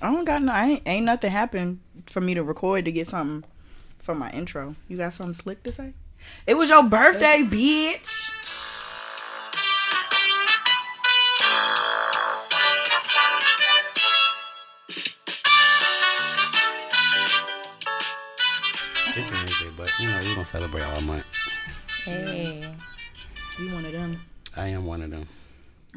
I don't got no. I ain't, ain't nothing happened for me to record to get something for my intro. You got something slick to say? It was your birthday, bitch. It's Wednesday, but you know we gonna celebrate all month. Hey. You one of them. I am one of them.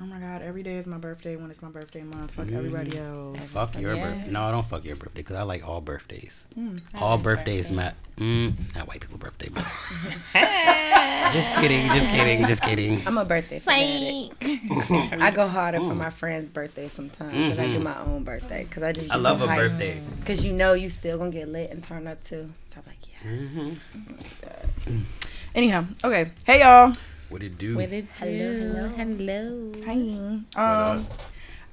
Oh my god, every day is my birthday when it's my birthday month. Fuck everybody else. Fuck your Yeah. birthday. No, I don't fuck your birthday because I like all birthdays. Hmm. all like birthdays, birthdays. Matt. Mm, not white people birthday, but just kidding, just kidding, just kidding. I'm a birthday fanatic. I go harder for my friend's birthday sometimes than I do my own birthday because I just Mm-hmm. I love a birthday. because you know you still gonna get lit and turn up too. So I'm like, yes. Mm-hmm. Anyhow, okay. Hey y'all. What it do? What it do? Hello, Hello. Hi. Um,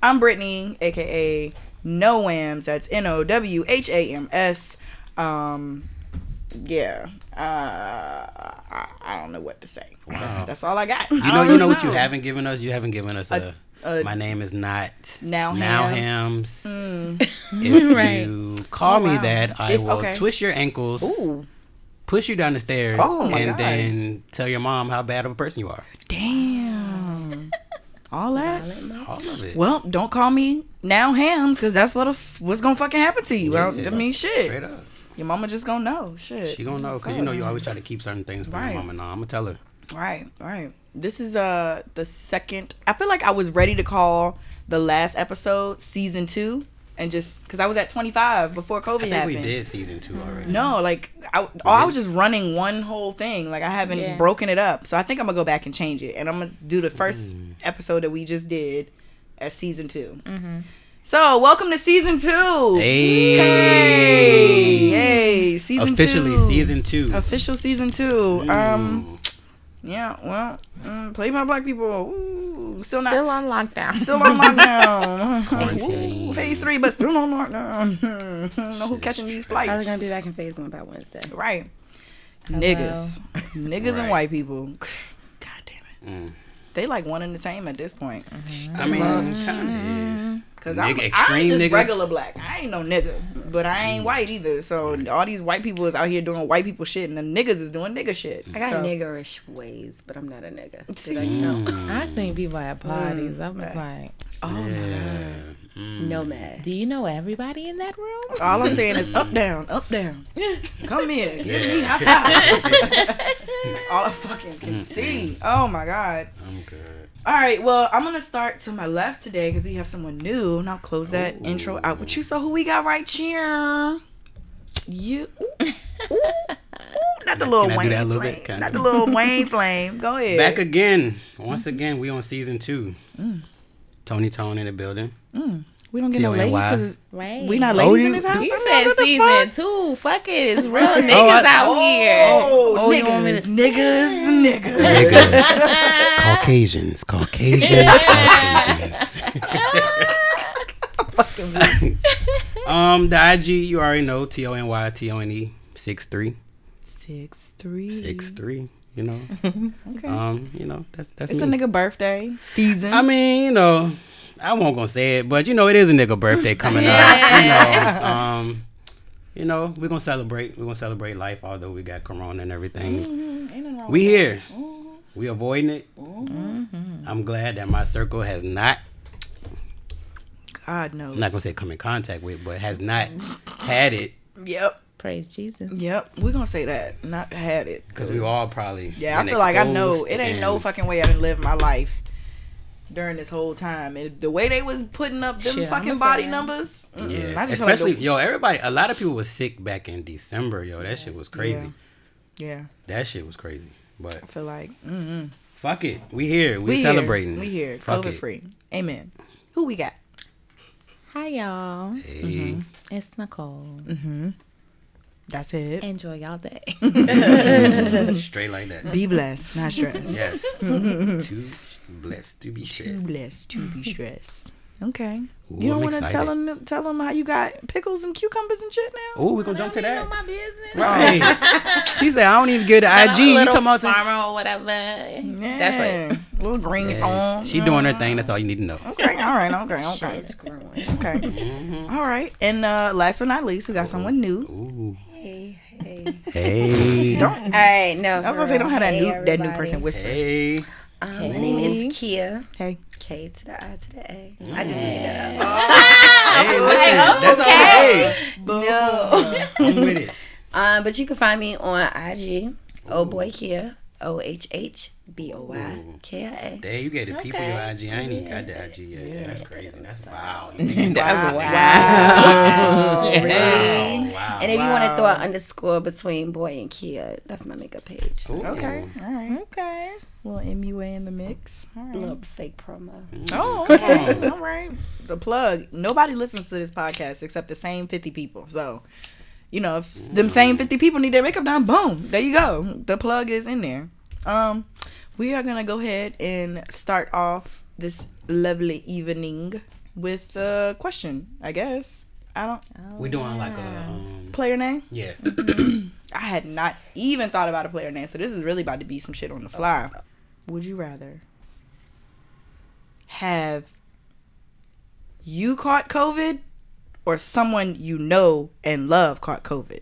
I'm Brittany, aka No Whams. That's N O W H A M S. Um, yeah. Uh, I, I don't know what to say. That's, that's all I got. You know, you know what you haven't given us. You haven't given us a. a- my name is not Now now Hams. hams. If Right. you call Oh, me wow. that, I If- will okay. twist your ankles, Ooh, push you down the stairs, Oh, my and God. then tell your mom how bad of a person you are. damn. All that. All of it. Well, don't call me now hams because that's what a f- what's gonna fucking happen to you. Well, Yeah. I mean, shit. Straight up. Your mama just gonna know. Shit. She gonna know because you know you always try to keep certain things from Right. your mama. Nah, I'm gonna tell her. Right, right. This is uh the second. I feel like I was ready to call the last episode season two, and just because I was at twenty five before COVID I think happened. we did season two already. No, like I, oh, I was just running one whole thing. Like I haven't Yeah. broken it up. So I think I'm gonna go back and change it, and I'm gonna do the first Mm. episode that we just did as season 2 So welcome to season two. Hey. Hey, hey, season Officially two. season two. Official season two. Um, yeah. Well, mm, play my black people. Ooh, still not. Still on lockdown. Still on lockdown. Ooh, phase three, but still on lockdown. no who catching these flights? Probably gonna be back in phase one by Wednesday. Right. Niggas. Niggas and white people. God damn it. Mm. They like one and the same at this point. I mean, kind of Cause Nigga- I'm, I'm just niggas. regular black. I ain't no nigga, but I ain't white either. So all these white people is out here doing white people shit, and the niggas is doing nigga shit. I got So- niggerish ways, but I'm not a nigga. Did I is. count? Mm. I seen people at parties. I was like, Oh my Yeah. Mm. Nomad. do you know everybody in that room? All I'm saying is up, down, up, down. Come here, give me high five. That's all I fucking can see. Oh my god. I'm good. All right, well, I'm gonna start to my left today because we have someone new, and I'll close that intro out with you. So who we got right here? You. Ooh, ooh, ooh, not the little Can I Wayne little flame. bit? Not the little Wayne flame. Go ahead. Back again. Once mm. again, we on season two. Mm. Tony Tone in the building. Mm. We don't get no ladies T-O-N-Y. because Right. we not Oh, ladies in this house. You I'm said what the season fuck? two. Fuck it. It's real niggas I- out here. Oh, Oh, you niggas, niggas, niggas. Niggas. Caucasians. Caucasians. Caucasians. um, the IG, you already know. T O N Y T O N E. Six three. Six three. Six three. You know. Okay. Um, you know, that's that's it's me. a nigga birthday season. I mean, you know, I won't gonna say it, but you know, it is a nigga birthday coming up. You know, um, you know, we're gonna celebrate. We're gonna celebrate life, although we got corona and everything. Mm, ain't nothing wrong We here. Mm-hmm. We avoiding it. I'm glad that my circle has not. God knows. I'm not gonna say come in contact with, but has not had it Yep. Praise Jesus. Yep. We're gonna say that. Not had it. because we all probably. Yeah, I feel like I know it ain't no fucking way I didn't live my life during this whole time. And the way they was putting up them Shit, fucking body say- numbers. Yeah, I like especially the- yo, everybody. A lot of people was sick back in December. Yo, that shit was crazy. yeah, That shit was crazy. But I feel like mm-mm. fuck it, we here. We, we celebrating. Here. We here, Fuck COVID it. free. Amen. Who we got? Hi, y'all. Hey. It's Nicole. Mm-hmm. That's it. Enjoy y'all day. Straight like that. Be blessed, not stressed. Yes. Too blessed to be stressed. Too blessed to be stressed. Okay. Ooh, you don't want to tell them tell them how you got pickles and cucumbers and shit now? Oh, we gonna jump to Know that. my business. Right. she said, I don't even get the IG. a You talking about farmer or whatever. Yeah. That's like Little green Yeah, phone. she doing her thing. That's all you need to know. Okay, all right, okay, okay, Shit's growing. okay. Mm-hmm. All right, and uh, last but not least, we got someone new. Ooh. Hey, hey. Hey. Don't. All right, no. I was gonna say, don't have that hey, new that new person whisper. Hey. Um, My name is Kia. Hey. K to the I to the A. I just made that Oh. up. Hey, listen, that's all. Hey, No. I'm with it. Um, but you can find me on IG. Oh boy Kia. O H H B O Y K I A. Dang, you gave the people Okay. your IG. I ain't even got the IG yet. Yeah, that's crazy. That's wow. That's Wow. Really? Wow. Wow. And if you want to throw an underscore between boy and Kia, that's my makeup page. So, Okay. All right. Okay. little MUA in the mix. All right. little fake promo. Mm. Oh, okay. All right. The plug. Nobody listens to this podcast except the same 50 people. So, you know, if them same mm. 50 people need their makeup done, boom. There you go. The plug is in there. Um, we are going to go ahead and start off this lovely evening with a question, I guess. I don't We're doing like a um, player name. yeah. I had not even thought about a player name, so this is really about to be some shit on the fly. Would you rather have you caught COVID or someone you know and love caught COVID?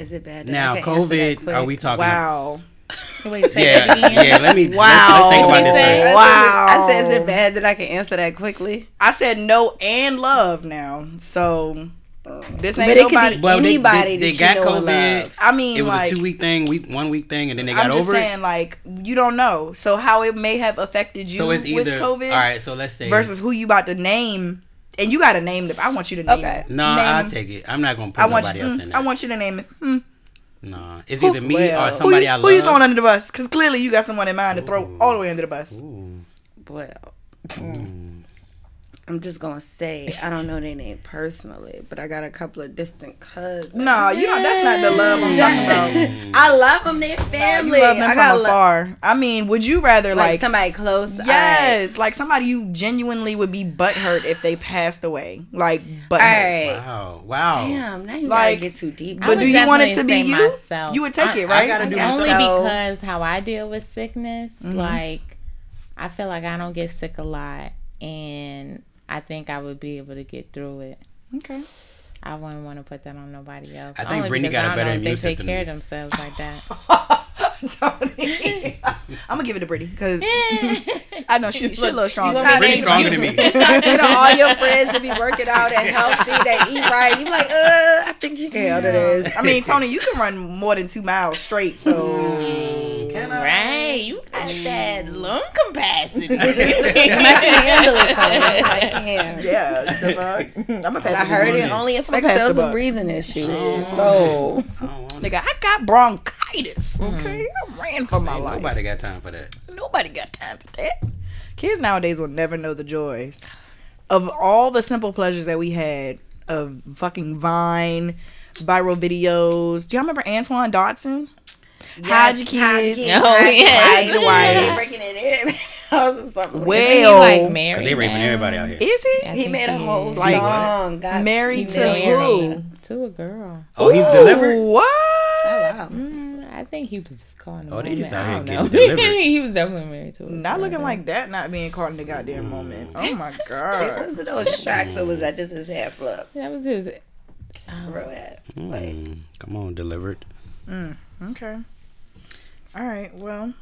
Is it bad? Now I can answer that COVID. Are we talking? Wow. Wait, say Yeah, yeah. Let me. Wow. Let's, let's think about this. Say- Wow. I said, is it bad that I can answer that quickly? I said no and love now. So this ain't But it could nobody. be Well, they- anybody they- they that you got know COVID. love. I mean, It was like a two week thing, week one week thing, and then they got I'm just over it. saying, like you don't know. So how it may have affected you So it's with either COVID all right. So let's say versus who you about to name, and you got to name them. I want you to name. Okay. it. No, name I'll take it. I'm not gonna put I want nobody you. else mm, in there. I want you to name it. Hmm. no, it's either me well, or somebody who you, I who love. you throwing under the bus? Because clearly you got someone in mind to throw all the way under the bus. Ooh. Well, I'm just gonna say I don't know their name personally, but I got a couple of distant cousins. No, you know that's not the love I'm talking about. I love them. They're family. You love them I from got lo- afar. I mean, would you rather like, like? somebody close. yes, like somebody you genuinely would be butthurt if they passed away, like butthurt. All right. Wow. Wow. Damn. Now you Like- gotta get too deep. But do you want it to be you? myself. You would take I- it, right? gotta do guess Only so. because how I deal with sickness, Mm-hmm. like I feel like I don't get sick a lot, and I think I would be able to get through it. Okay. I wouldn't want to put that on nobody else. I think Only Brittany got a better know if immune they take care of themselves like that. Tony. I'm gonna give it to Brittany because I know she she a little strong. You gonna Brittany stronger than me. You start getting all your friends to be working out and healthy, they eat right. You like, uh, I think she can handle this. I mean, Tony, you can run more than two miles straight, so Can I? right? You got that lung capacity. I can handle it, I can. yeah. The fuck? I'm gonna pass. I heard it only affects those with breathing issues. So I mm-hmm. Nigga, I got bronchitis. Okay, mm-hmm. I ran for my life. Nobody got time for that. Nobody got time for that. Kids nowadays will never know the joys of all the simple pleasures that we had of fucking Vine, viral videos. Do y'all remember Antoine Dodson? Hide your kids. Oh, yeah. Wife. breaking it in. House or something. Isn't he Well, like married? They raping now? everybody out here. is he? I he think made a whole is. Like, song. Got married to who? To a girl. Oh, he's Ooh, delivered. What? Oh, wow. Mm, I think he was just calling. Oh, they just I out here getting delivered. he was definitely married to a Not girl. looking like that. Not being caught in the goddamn moment. Oh my god. was it those tracks, or was that just his hair flip? That was his. Real head. Like, Mm, come on, delivered. Okay. All right. Well.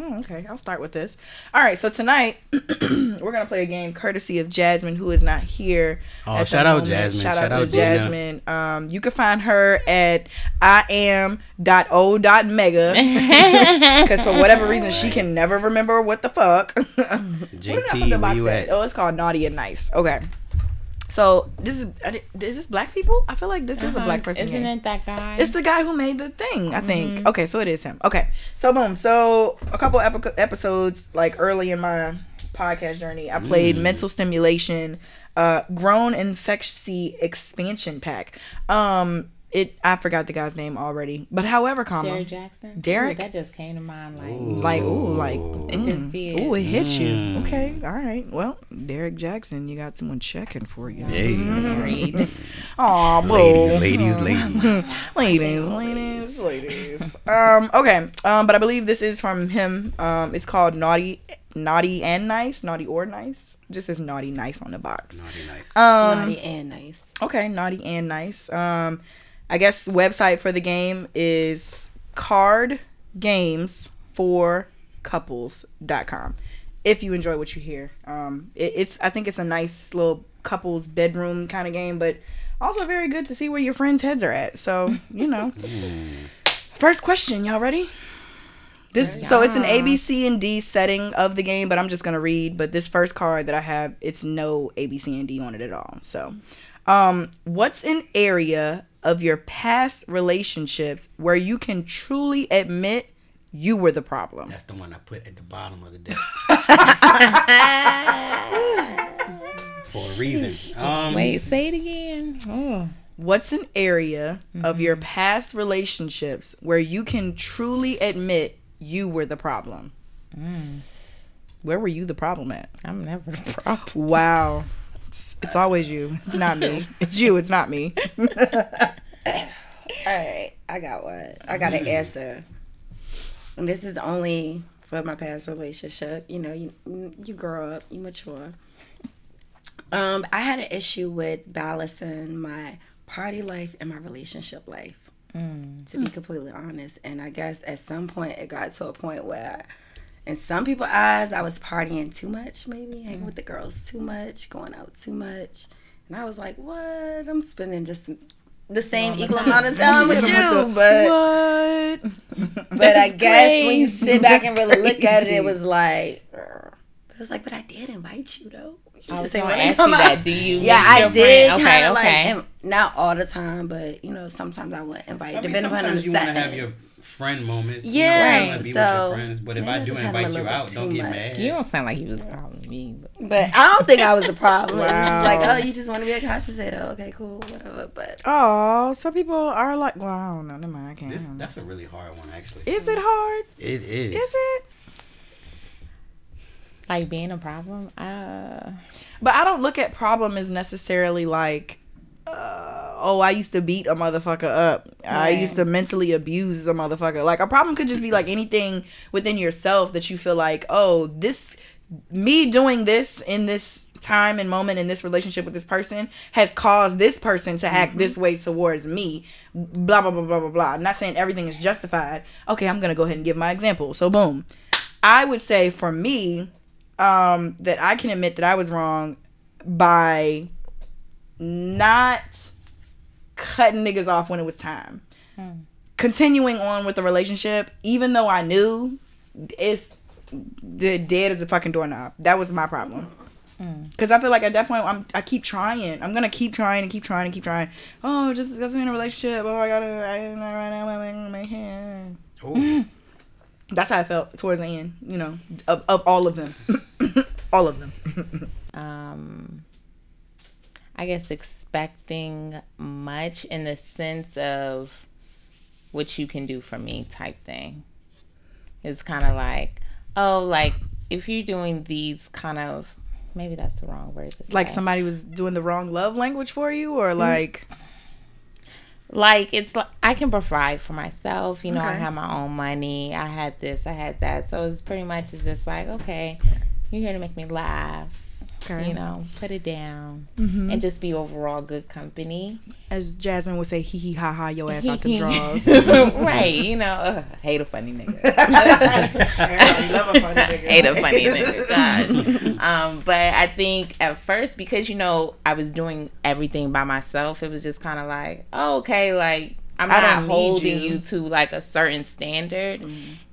Oh, okay. I'll start with this. All right. So tonight we're gonna play a game courtesy of Jasmine, who is not here. Oh, shout out moment. Jasmine. Shout, Shout out, out to Dina. Jasmine. Um, you can find her at I am dot o dot mega because for whatever reason she can never remember what the fuck. What did I put the JT, where you at? at? Oh, it's called Naughty and Nice. Okay. So this is is this black people? I feel like this is a black person. Uh-huh. Isn't game. it that guy? It's the guy who made the thing, I think. Mm-hmm. Okay, so it is him. Okay, so boom. So a couple epi- episodes, like early in my podcast journey, I played Mm. Mental Stimulation, uh, Grown and Sexy Expansion Pack. Um, it I forgot the guy's name already. But however, comma Derrick Jackson. Derrick? Ooh, that just came to mind. Like Ooh. like ooh like it just did. ooh it hit you. Mm. Okay, all right. Well, Derrick Jackson, you got someone checking for you. Hey, Married. Aw, ladies, ladies, ladies. ladies, ladies, ladies. Um, okay. Um, but I believe this is from him. Um, it's called Naughty, Naughty and Nice, Naughty or Nice. Just says Naughty Nice on the box. Naughty nice. Um, Naughty and nice. okay, Naughty and Nice. Um, I guess website for the game is card games for couples.com. If you enjoy what you hear, um, it, it's I think it's a nice little couples bedroom kind of game, but also very good to see where your friends' heads are at. So you know. First question, y'all ready? This so it's an A, B, C, and D setting of the game, but I'm just gonna read. But this first card that I have, it's no A, B, C, and D on it at all. So, um, what's an area of your past relationships where you can truly admit you were the problem? That's the one I put at the bottom of the deck for a reason. Um, Wait, say it again. Oh. What's an area of your past relationships where you can truly admit you were the problem? Where were you the problem at? I'm never the problem. Wow. It's, it's always you. It's not me. It's you. It's not me. All right, I got one. I got an answer. And this is only for my past relationship. You know, you you grow up, you mature. Um, I had an issue with balancing my party life and my relationship life. To be completely honest, and I guess at some point it got to a point where, in some people's eyes, I was partying too much, maybe hanging mm-hmm. with the girls too much, going out too much, and I was like, "What? I'm spending just the same equal amount of time with you, but what? but I guess when you crazy. sit back and really look at it, it was like, but it was like, but I did invite you though. You I was gonna ask come you out. that. Do you? Yeah, I did friend? kind Okay, like, okay. not all the time, but you know, sometimes I would invite, I mean, depending on the sometimes you want to have setting. your friend moments. Yeah, you know, you wanna be with so your friends. But if I I do just had a invite you out, don't get much. mad. You don't sound like you was calling me. But But I don't think I was the problem. It was just like, oh, you just want to be a couch potato. Okay, cool, whatever. But Oh, some people are like, well, I don't know. Never mind. I can't. This, I don't know. that's a really hard one, actually. Is it hard? It is. Is it? like being a problem. Uh, But I don't look at problem as necessarily like, uh, oh, I used to beat a motherfucker up. I used to mentally abuse a motherfucker. Like a problem could just be like anything within yourself that you feel like, oh, this, me doing this in this time and moment in this relationship with this person has caused this person to act this way towards me. Blah blah blah blah blah blah. I'm not saying everything is justified. Okay, I'm gonna go ahead and give my example. So boom. I would say for me, um, that I can admit that I was wrong by not cutting niggas off when it was time. Continuing on with the relationship, even though I knew it's the dead as a fucking doorknob. That was my problem. Cause I feel like at that point I'm I keep trying. I'm gonna keep trying and keep trying and keep trying. Oh, just because we're in a relationship. Oh, I gotta. I right now. I'm my hand. Oh, That's how I felt towards the end. You know, of, of all of them, all of them. um, I guess expecting much in the sense of what you can do for me type thing. It's kind of like, oh, like if you're doing these kind of, maybe that's the wrong word like somebody was doing the wrong love language for you, or mm-hmm. like. like it's like I can provide for myself. You know, I have my own money. I had this, I had that. So it's pretty much it's just like, okay, you're here to make me laugh. Okay. You know, put it down Mhm. and just be overall good company. As Jasmine would say, hee hee ha ha, your ass out the draws. right? You know, ugh, hate a funny nigga. hate a funny nigga. God. Um, but I think at first because you know I was doing everything by myself, it was just kind of like, oh, okay, like I'm I not holding you. you. to like a certain standard,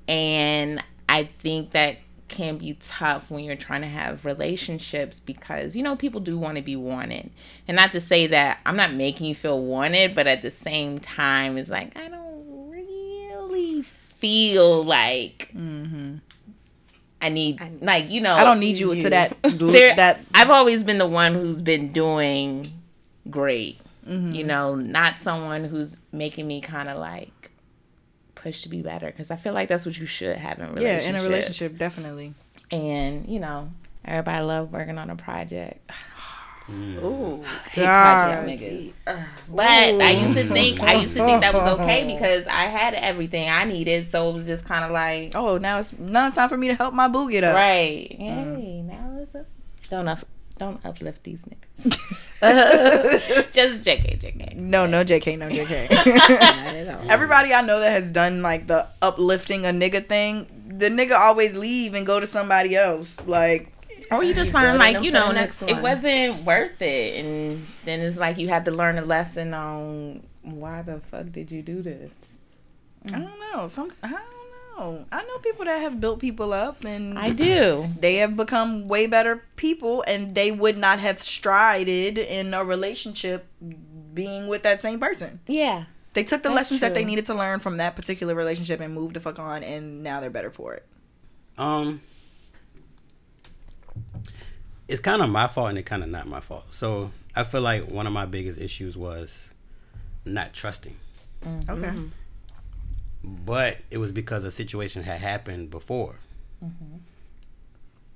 and I think that can be tough when you're trying to have relationships because you know people do want to be wanted and not to say that i'm not making you feel wanted but at the same time it's like i don't really feel like mm-hmm. I need like you know I don't need you, to that. There- that I've always been the one who's been doing great. Mm-hmm. You know, not someone who's making me kind of like push to be better because I feel like that's what you should have in Yeah, in a relationship, definitely. and you know everybody love working on a project. Mm. Ooh, Hate project niggas. But I used to think I used to think that was okay because I had everything I needed, so it was just kind of like Oh, now it's now it's time for me to help my boo get up. right. Mm. Hey, now it's up. Don't up, don't uplift these niggas. just JK, JK. No, no JK, no JK. not at all. Everybody I know that has done like the uplifting a nigga thing, the nigga always leave and go to somebody else. Like, Or you just building find like you know next it wasn't worth it, and then it's like you had to learn a lesson on why the fuck did you do this. I don't know. Some I don't know. I know people that have built people up and I do. they have become way better people and they would not have strided in a relationship being with that same person. Yeah. They took the That's lessons that they needed to learn from that particular relationship and moved the fuck on and now they're better for it. Um, it's kind of my fault and it's kind of not my fault. So I feel like one of my biggest issues was not trusting, Okay. But it was because a situation had happened before. Mm-hmm.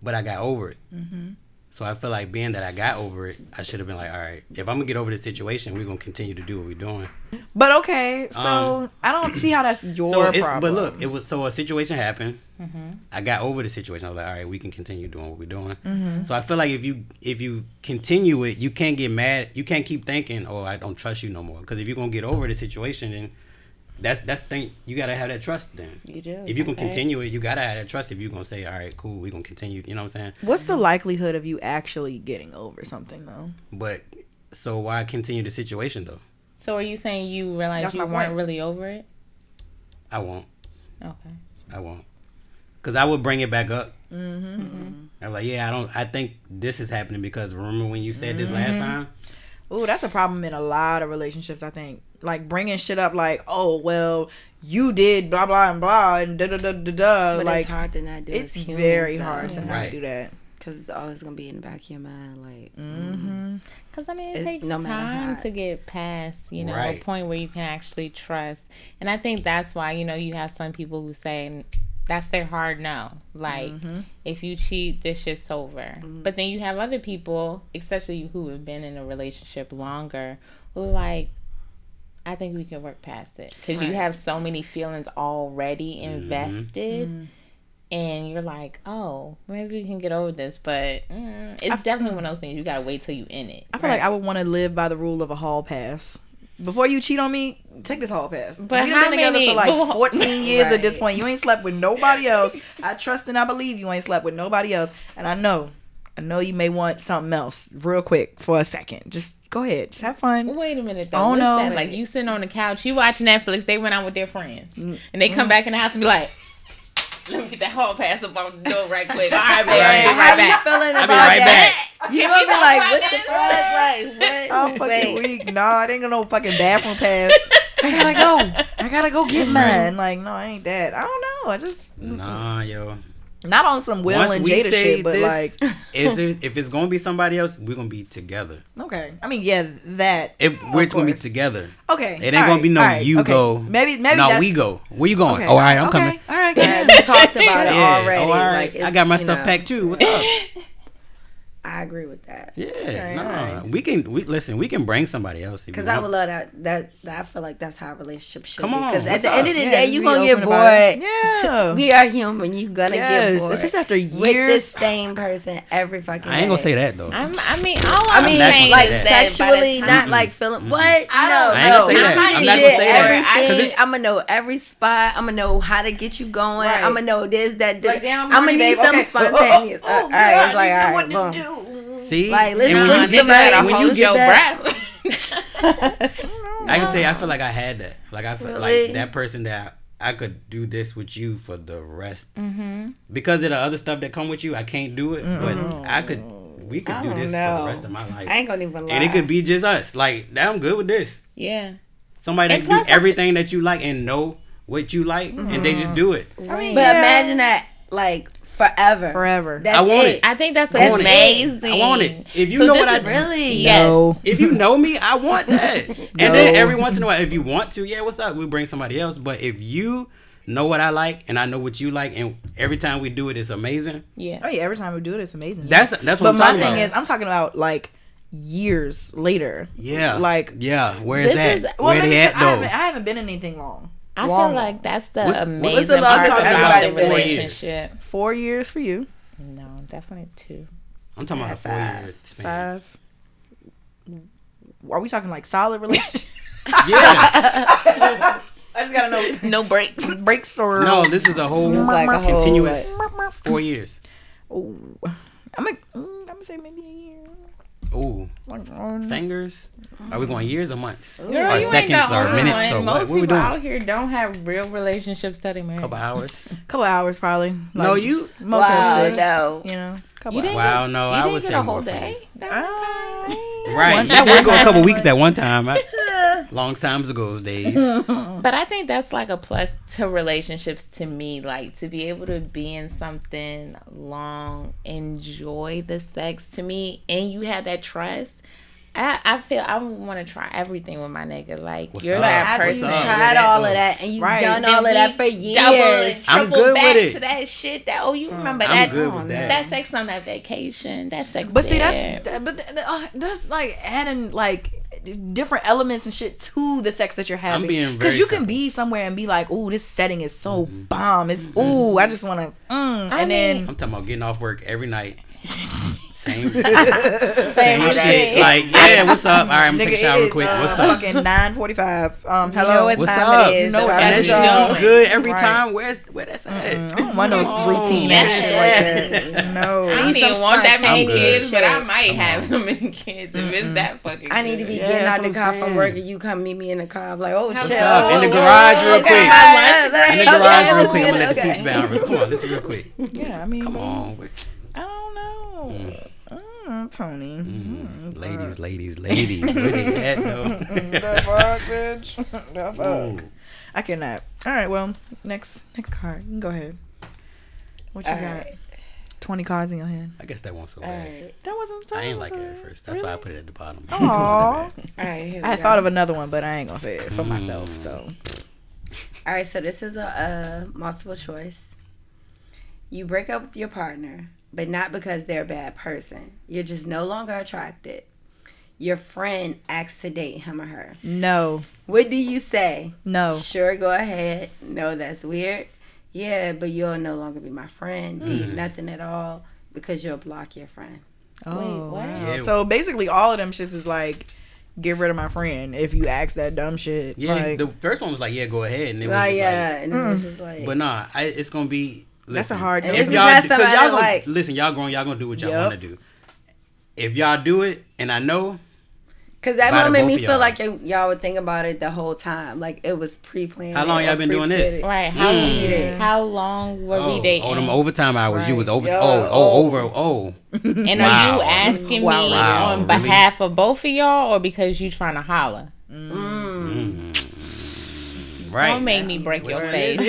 But I got over it. Mm-hmm. So I feel like being that I got over it, I should have been like, all right, if I'm gonna get over this situation, we're gonna continue to do what we're doing. But okay, so Um, I don't see how that's your so it's, problem. but look, it was so a situation happened. Mm-hmm. I got over the situation. I was like, all right, we can continue doing what we're doing. So I feel like if you if you continue it, you can't get mad. You can't keep thinking, oh, I don't trust you no more. Because if you're gonna get over the situation, then that's that's thing. You gotta have that trust. Then You do. if you can okay. continue it, you gotta have that trust. If you're gonna say, all right, cool, we're gonna continue. You know what I'm saying? What's the likelihood of you actually getting over something though? But so why continue the situation though? So are you saying you realize That's you weren't point. really over it? I won't. Okay. I won't. Cause I would bring it back up. Mm-hmm. I'm like, yeah, I don't. I think this is happening because remember when you said this last time? Ooh, that's a problem in a lot of relationships. I think like bringing shit up like, oh well, you did blah blah and blah and da da da da da. But Like it's hard to not do. That. It's humans, very though. hard to not do that. because it's always gonna be in the back of your mind. Like, Mm-hmm. Because I mean, it, It- takes no time to get past, you know, Right. a point where you can actually trust. And I think that's why, you know, you have some people who say that's their hard no. Like, Mm-hmm. if you cheat, this shit's over. But then you have other people, especially who have been in a relationship longer, who are like, I think we can work past it. Because you have so many feelings already invested. And you're like, oh, maybe we can get over this, but mm, it's definitely one of those things you gotta wait till you in it. I feel like I would want to live by the rule of a hall pass. Before you cheat on me, take this hall pass. But We've been together many- for like but- 14 years at this point. You ain't slept with nobody else. I trust and I believe you ain't slept with nobody else. And I know, I know you may want something else real quick for a second. Just go ahead. Just have fun. Wait a minute though. Oh, What's no. that? Like you sitting on the couch, you watch Netflix, they went out with their friends. Mm. And they come back in the house and be like, Let me get that hall pass up on the door right quick. All right, babe, Right. I'll be how right you back. feeling I'll be right that? back. You gonna be like, what the fuck? Like, what? I'm fucking Wait. weak. No, I ain't got no fucking bathroom pass. I gotta go. I gotta go get mine. Like, no, I ain't that. I don't know. I just Nah, yo. Not on some Will Once and Jada say shit, but this, like, if, it- if it's gonna be somebody else, we're gonna be together. okay. I mean, yeah, that. If we're gonna be together, Okay. it ain't gonna be no you go. Maybe maybe no, we go. Where you going? Okay. Oh, all right, I'm okay. coming. All right. Good. we talked about it Yeah. already. Oh, all right. Like, I got my stuff know, packed too. What's up? I agree with that. Yeah, nah. all right. We can. We listen. We can bring somebody else. Because I would love that, that. That I feel like that's how a relationship should Come be. on, Because at what's the end of the Yeah, day, you be gonna get open about it. bored. Yeah. we are human. You gonna Yes, get bored, especially after years with the same person every fucking. I ain't gonna day. say that though. I'm, I mean, all I I'm mean, not saying like is that. that by the sexually, time- not like feeling. Mm-hmm. What? I don't I ain't gonna say know. I'm I'm not not gonna gonna say Everything. I'm gonna know every spot. I'm gonna know how to get you going. I'm gonna know this, that, this. I'm gonna horny, need babe. something Okay. Oh, spontaneous. oh, all right, it's like, all right, boom. boom. See, Like, let's and when you, get Nigga gotta When you get breath. I can tell you, I feel like I had that. Like I feel Really? like that person that I could do this with you for the rest. mm-hmm. Because of the other stuff that come with you, I can't do it. But I could. We could I do don't this for the rest of my life. I ain't gonna even lie. and it could be just us. Like that, I'm good with this. Yeah. Somebody that And do plus, I everything that you like and know what you like, and they just do it. I mean, But yeah. imagine that, like forever. Forever. That's I want it. I think that's, That's amazing. I want it. If you So know what I is- Really? Yes. No. if you know me, I want that. And then every once in a while, if you want to, yeah, what's up? We bring somebody else. But if you know what I like and I know what you like, and every time we do it, it's amazing. Yeah. Oh yeah, every time we do it, it's amazing. That's that's what but I'm my thing about. is, I'm talking about like years later. yeah, like- yeah. Where is This that? is- Where maybe they at I haven't, though? I haven't been in anything long. I Long. feel like that's the What's- what's the amazing longest part about the been? relationship. Four years for you. No, definitely two. I'm talking about a four year span. Five. Are we talking like solid relationship? Yeah. I just gotta know No breaks. breaks or no, this is a whole Like a whole, continuous like- four years. Oh, I'm gonna, mm, I'm gonna say maybe a year. Ooh, um, fingers. Are we going years or months? Girl, or seconds or minutes one. or? Most What people doing? out here don't have real relationships till they married. couple hours. couple hours probably. no, you. Most Wow, of us, no. You know, couple You didn't hours. Wow, no, you I didn't would get say a whole for me. day. Ah. Right. One- yeah, we go a couple weeks that one time. I, long times ago those days. But I think that's like a plus to relationships to me. Like to be able to be in something long, enjoy the sex to me, and you have that trust. I, I feel I want to try everything with my nigga. Like What's you're up? that After person. you What's up? tried all of that and you Right. done Then all of that for years. double and I'm triple good with back it. to that shit. That oh, you remember I'm that? good with that. That sex on that vacation. That sex. But see, that's that, but th- uh, that's like adding like different elements and shit to the sex that you're having. Because you can simple. be somewhere and be like, "Oh, this setting is so bomb. It's ooh, I just want to." Mm. I And then I'm talking about getting off work every night. Same, Same same shit. Like, yeah, what's up? All right, I'm gonna take a shower real is, quick. uh, What's up? Fucking nine forty-five. Um, You know hello. what What's time up? it is. You know what And time that shit good every Right. time. Where's where that's at? I don't want no Come routine on, ass shit like that. No. I don't even want that many I'm kids, but I might have on. them many kids if it's that fucking. I need to be. Yeah, getting out the car from work and you come meet me in the car. I'm like, oh What's shit. up? In the oh, garage real quick. In the garage real quick. I'm gonna let the seats down. Come on, this is real quick. Yeah, I mean, Come on, I don't know. Mm, Tony. Mm, ladies, ladies, ladies. Where they at though? the fuck, bitch. The fuck. Ooh. I cannot. All right, well, next next card. Go ahead. What you All got? right. Twenty cards in your hand. I guess that wasn't so All bad. right. That wasn't. I ain't like it at first. That's why I put it at the bottom. Aww. All right. Here we I go. thought of another one, but I ain't gonna say it for Mm. myself. So All right, so this is a, a multiple choice. You break up with your partner, but not because they're a bad person. You're just no longer attracted. Your friend asks to date him or her. no, What do you say? no. Sure, go ahead. No, that's weird. Yeah, but you'll no longer be my friend. Date nothing at all because you'll block your friend. Oh, what? wow. Yeah. So basically, all of them shits is like, get rid of my friend if you ask that dumb shit. Yeah, Like, the first one was like, yeah, go ahead, and it was Like, just yeah, and Mm. it's just like, like, but nah, I, it's gonna be. That's a hard And If is y'all, not because somebody y'all gonna like. listen, y'all grown, y'all gonna do what y'all Yep. want to do. If y'all do it, and I know, Cause that By the one made me feel y'all. like y'all would think about it the whole time, like it was pre-planned. How long y'all been doing this? Right. How Mm. how long were oh, we dating? oh, them overtime hours, you was over. Yo, oh, oh, oh. over. Oh, and Wow. are you asking Wow. me Wow, on really? behalf of both of y'all or because you trying to holler? Mm. Right. Don't make me break your face.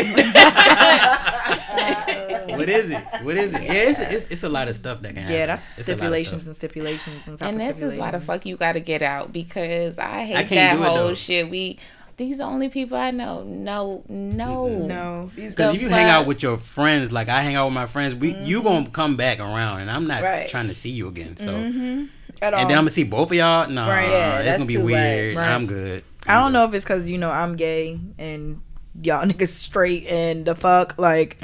what is it? What is it? Yeah, it's, it's, it's a lot of stuff that can happen. yeah, that's It's a lot of stipulations and stipulations and, top and this is why the stipulations. fuck you got to get out because I hate I can't that do whole though. shit. We these are only people I know. No, no, No, Because if you hang out with your friends, like I hang out with my friends, we you mm-hmm. gonna come back around, and I'm not Right. trying to see you again. So, mm-hmm. at all. and then I'm gonna see both of y'all. No, Right. Yeah, it's that's gonna be weird. Right. I'm good. I don't know if it's because you know I'm gay and y'all niggas straight and the fuck like,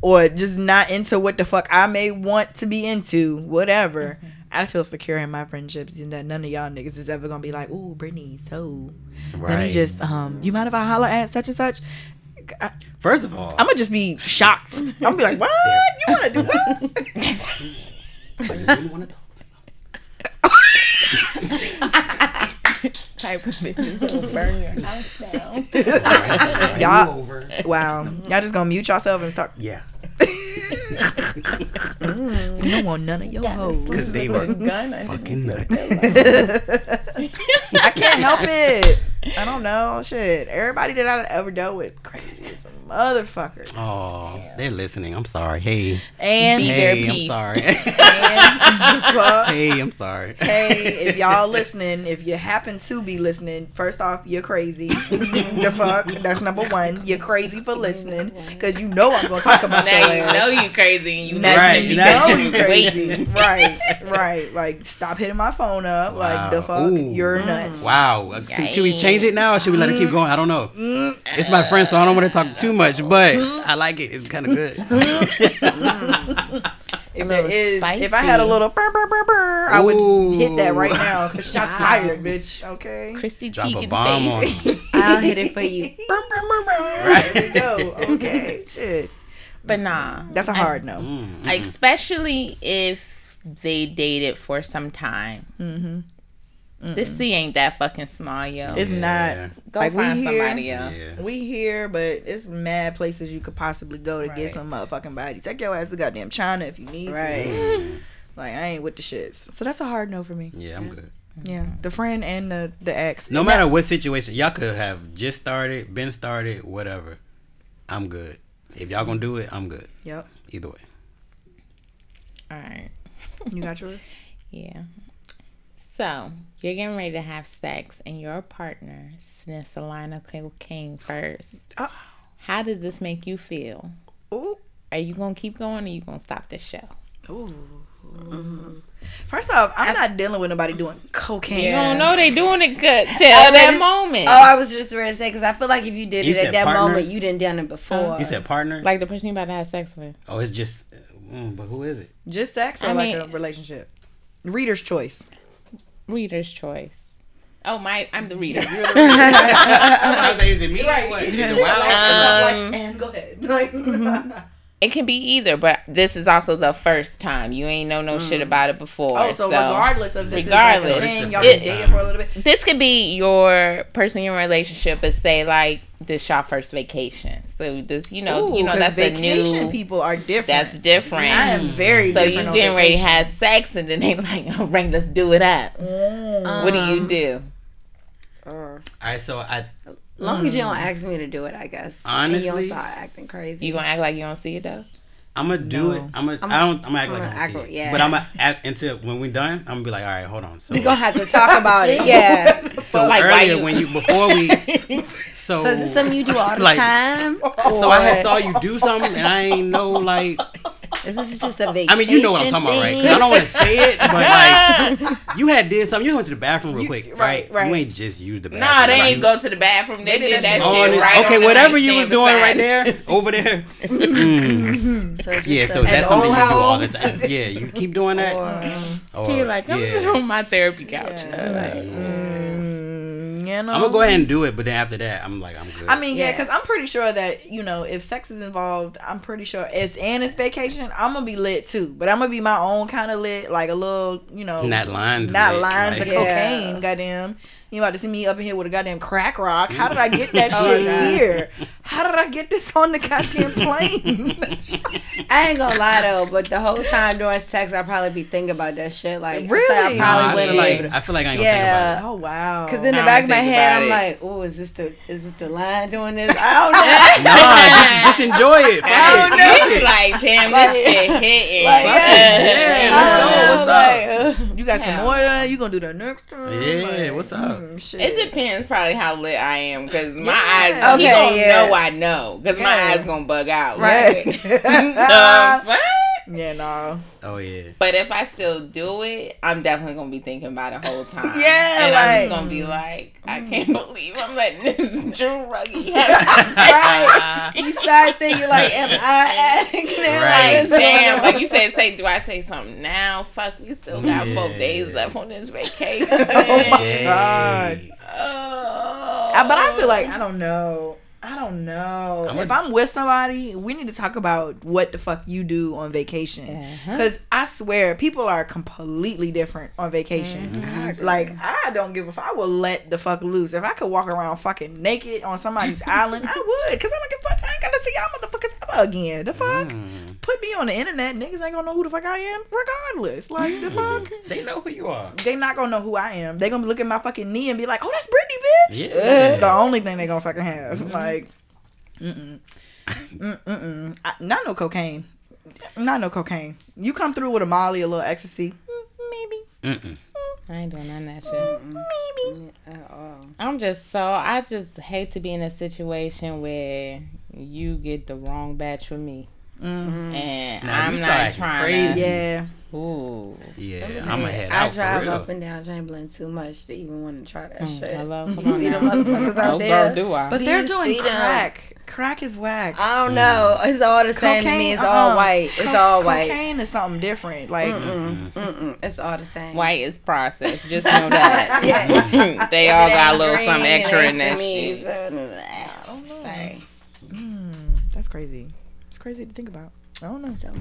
or just not into what the fuck I may want to be into. Whatever. I feel secure in my friendships and that none of y'all niggas is ever gonna be like, "Ooh, Brittany, so let me just um, you mind if I holler at such and such?" I, First of all, I'm gonna just be shocked. I'm gonna be like, "What? You wanna do what?" so you really wanna talk? Type of bitches will burn your house down. Alright, Y'all- over. wow, y'all just gonna mute yourself and start. Yeah, mm, You don't want none of your hoes. because they With were a gun under fucking nuts. I can't help it. I don't know. Shit. Everybody that I ever dealt with crazy as a motherfucker. Oh, they're listening. I'm sorry. Hey, And Be their hey, I'm sorry. and hey, I'm sorry. Hey, if y'all listening, if you happen to be listening, first off, you're crazy. the fuck? That's number one. You're crazy for listening because you know I'm gonna talk about your Now you ass. know you crazy and you Now Right, you now- know you crazy. Right, right. Like, stop hitting my phone up. Like, the fuck? Ooh. You're nuts. Wow. Uh, should we change it now or should we let it keep going? I don't know. Mm. It's my friend, so I don't want to talk too much, but I like it. It's kind of good. If little it is, if I had a little burr, burr, burr, burr, I would Ooh. hit that right now because shots Wow. fired, bitch. Okay. Christy Drop a bomb on face. him. I'll hit it for you. Right There we go. Okay. Shit. But nah, That's a hard no. Mm, mm. Like, especially if they dated for some time. Mm-hmm. This sea ain't that fucking small, yo. It's Yeah. Go like, we find here- somebody else. Yeah. We here, but it's mad places you could possibly go to Right. get some motherfucking body. Take your ass to goddamn China if you need Right. to. Like I ain't with the shits. So that's a hard no for me. Yeah, I'm good. Yeah, the friend and the the ex. No matter what situation, y'all could have just started, been started, whatever. I'm good. If y'all gonna do it, I'm good. Yep. Either way. All right. You got yours. Yeah. So you're getting ready to have sex, and your partner sniffs a line of cocaine first. Oh. How does this make you feel? Ooh. Are you gonna keep going, or you gonna stop the show? Ooh. First off, I'm not dealing with nobody doing cocaine. You don't know they doing it good till that moment. Oh, I was just ready to say because I feel like if you did You it at that partner? moment, you didn't done it before. You said partner? like the person you about to have sex with. oh, it's just. Mm, but who is it? Just sex or I like mean- a relationship. Reader's choice. Reader's choice. Oh my, I'm the reader. I was like, is it me? Right, What? she- Is she it was wild? like, Um, like, and go ahead. Like, It can be either, but this is also the first time. You ain't know no shit about it before. oh, so, regardless of this, regardless, regardless, thing, y'all the been dating for a little bit. this could be your person you're in a relationship, but say like this your first vacation. So this, you know, you know know 'cause that's a vacation new. people are different. That's different. I am very so you different. on getting ready to have sex, and then they like, all right, let's do it up. Mm. what do you do? Or, All right, so I. as long as you don't um, ask me to do it, I guess. and you don't start acting crazy. You gonna act like you don't see it though? I'm gonna do No. it. I'm gonna. I'm- I don't. I'm gonna act I'm like gonna I act don't like- see it. yeah. But I'm gonna act until when we're done. I'm gonna be like, all right, hold on. So, we gonna have to talk about it. Yeah. so like, earlier you- when you before we. So, So is this something you do all the like, time? So I saw you do something, and I ain't know like. Is this just a vacation? I mean, you know what I'm talking about, right? 'Cause I don't want to say it, but like, you had did something. You went to the bathroom real You- quick, right, right? right. You ain't just used the bathroom. Nah, they Like, ain't you- go to the bathroom. They, They did that shit Oh, and right. okay, on whatever you was nightstand doing right there, over there. Mm. So Yeah, so that's at something you do all the time. Yeah, you keep doing that. Or- Or, You're like, I'm yeah. sitting on my therapy couch. Mm, you know? I'm gonna go ahead and do it, but then after that, I'm like, I'm good. I mean, yeah, Yeah. because I'm pretty sure that you know if sex is involved, I'm pretty sure it's and it's vacation. I'm gonna be lit too, but I'm gonna be my own kind of lit, like a little, you know, not lines, not lit, lines like- of Yeah. cocaine. Goddamn, you about to see me up in here with a goddamn crack rock? How did I get that Oh, shit God. here? How did I get this on the goddamn plane? I ain't gonna lie though, but the whole time during sex, I probably be thinking about that shit. Like, so Really? I No, probably I feel like I feel like I ain't gonna Yeah. think about oh wow! Cause in the back of my head, I'm it. like, oh, is this the is this the line doing this? I don't know. Nah, just, just enjoy it. Fuck I don't know. like, damn, this shit hitting. Like, yeah. Yeah, I let's don't What's like, up? uh, you got some Hell more? of that? You gonna do that next time? Yeah, what's up? mm, shit. It depends probably how lit I am because my Yeah. eyes, he Okay, gonna yeah. know I know because my eyes gonna bug out. Right. Like, the fuck? yeah, no. Oh yeah. But if I still do it, I'm definitely gonna be thinking about it the whole time. Yeah, and I'm like- just gonna be like, I can't believe I'm letting this Drew Ruggy right. You start thinking like, am I acting Right. like this? Damn, like you said, say, do I say something now? Fuck, we still got four days left on this vacation. Oh my Dang. God. Oh. Uh, but I feel like I don't know. I don't know. I'm if a- I'm with somebody, we need to talk about what the fuck you do on vacation. Uh-huh. Because I swear, people are completely different on vacation. Mm-hmm. Like, I don't give a fuck. I will let the fuck loose. If I could walk around fucking naked on somebody's island, I would. Because I don't give a fuck. I ain't got to see y'all motherfuckers ever again. The fuck? Mm. Put me on the internet. Niggas ain't gonna know who the fuck I am, regardless. Like, the fuck? They know who you are. They not gonna know who I am. They gonna look at my fucking knee and be like, "Oh, that's Britney, bitch." Yeah. the only thing they gonna fucking have. Like, mm-mm. Mm-mm. I, not no cocaine. Not no cocaine. You come through with a Molly, a little ecstasy, mm, maybe, Mm-mm. I ain't doing none of that shit. maybe. At all. I'm just so I just hate to be in a situation where you get the wrong batch for me, Mm. and Now, I'm you not start acting trying crazy. to. Yeah. Ooh, Yeah, I'm I'm gonna head I out for drive real. up and down Chamberlain too much to even want to try that Mm, shit. hello, You come on see the now. motherfuckers out oh there? girl, do I? But Do they're doing see them? crack. Crack is whack. I don't know. It's all the same to me. It's all uh-uh. white. It's Co- all white. Cocaine is something different. Like Mm-mm, mm-mm. It's all the same. White is processed. Just know that. They all got a little green, something extra in that for me, shit. so, Sorry. Mm, that's crazy. It's crazy to think about. I don't know. So,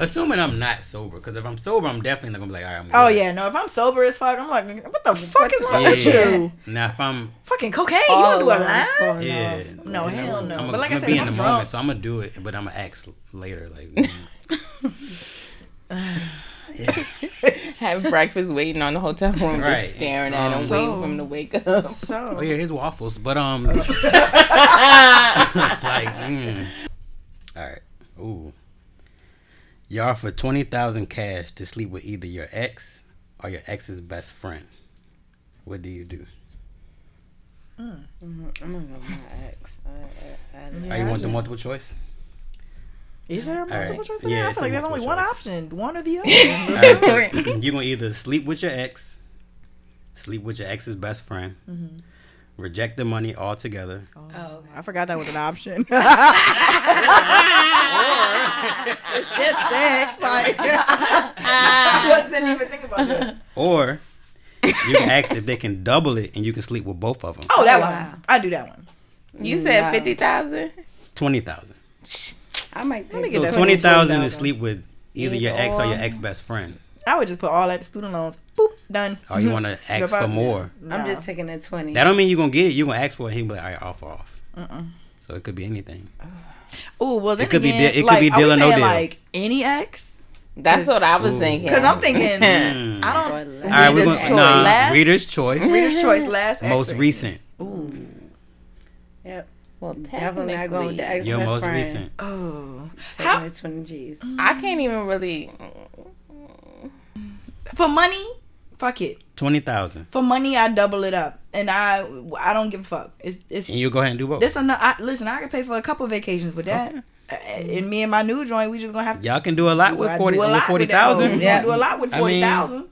Assuming I'm not sober, because if I'm sober, I'm definitely not gonna be like, all right, I'm Oh good. yeah, no. If I'm sober as fuck, I'm like, what the fuck is wrong Yeah. with you? Now if I'm Fucking cocaine? You all wanna do a of line? yeah, on. No, you hell no. I'm, But like I I'm said, be in I'm the drunk- moment, so I'm gonna do it, but I'm gonna ask later, like. Mm, Have breakfast waiting on the hotel room, Right. just staring at him, So- waiting for him to wake up. So oh yeah, his waffles, but um, Uh. like, mm. all right, ooh, you offer twenty thousand cash to sleep with either your ex or your ex's best friend. What do you do? Mhm. I'm gonna go with my ex. I, I, I, Yeah, Are you I want the multiple choice? Is there a multiple right. choice? Yeah, Yeah, I feel like there's only multiple one choice. option, one or the other. right, so you're gonna either sleep with your ex, sleep with your ex's best friend, Mhm. reject the money altogether, Oh, okay. I forgot that was an option. it's just sex. Like, I wasn't even thinking about that. or you can ask if they can double it and you can sleep with both of them. Oh, that wow. one. I do that one. You said No. fifty thousand. Twenty thousand. I might me take get So twenty thousand is 20,000. sleep with either your ex or your ex best friend. I would just put all that student loans. Boop, done. Or you want to ask for more. I'm just taking the 20. That don't mean you're gonna get it. You're gonna ask for it. He be like, all right, off or off. Uh-uh. So it could be anything. Oh well, then it could be again, di- it could be are we deal or no deal. Like any ex, That's what I was Ooh. thinking. because I'm thinking. I don't. less. All right, we're gonna nah, Last- reader's choice. Reader's choice last. Most recent. Ooh. Yep. Well, Definitely not going with the ex Your best friend. recent. Oh. Taking How the 20 G's. I can't even really. for money? Fuck it. Twenty thousand. For money, I double it up, and I I don't give a fuck. It's it's And you go ahead and do both. this enough. I, listen, I can pay for a couple vacations with that. Okay. Uh, And me and my new joint, we just gonna have to. Y'all can do a lot with I forty do a lot forty with that hoe. thousand. We Yeah. do a lot with I mean.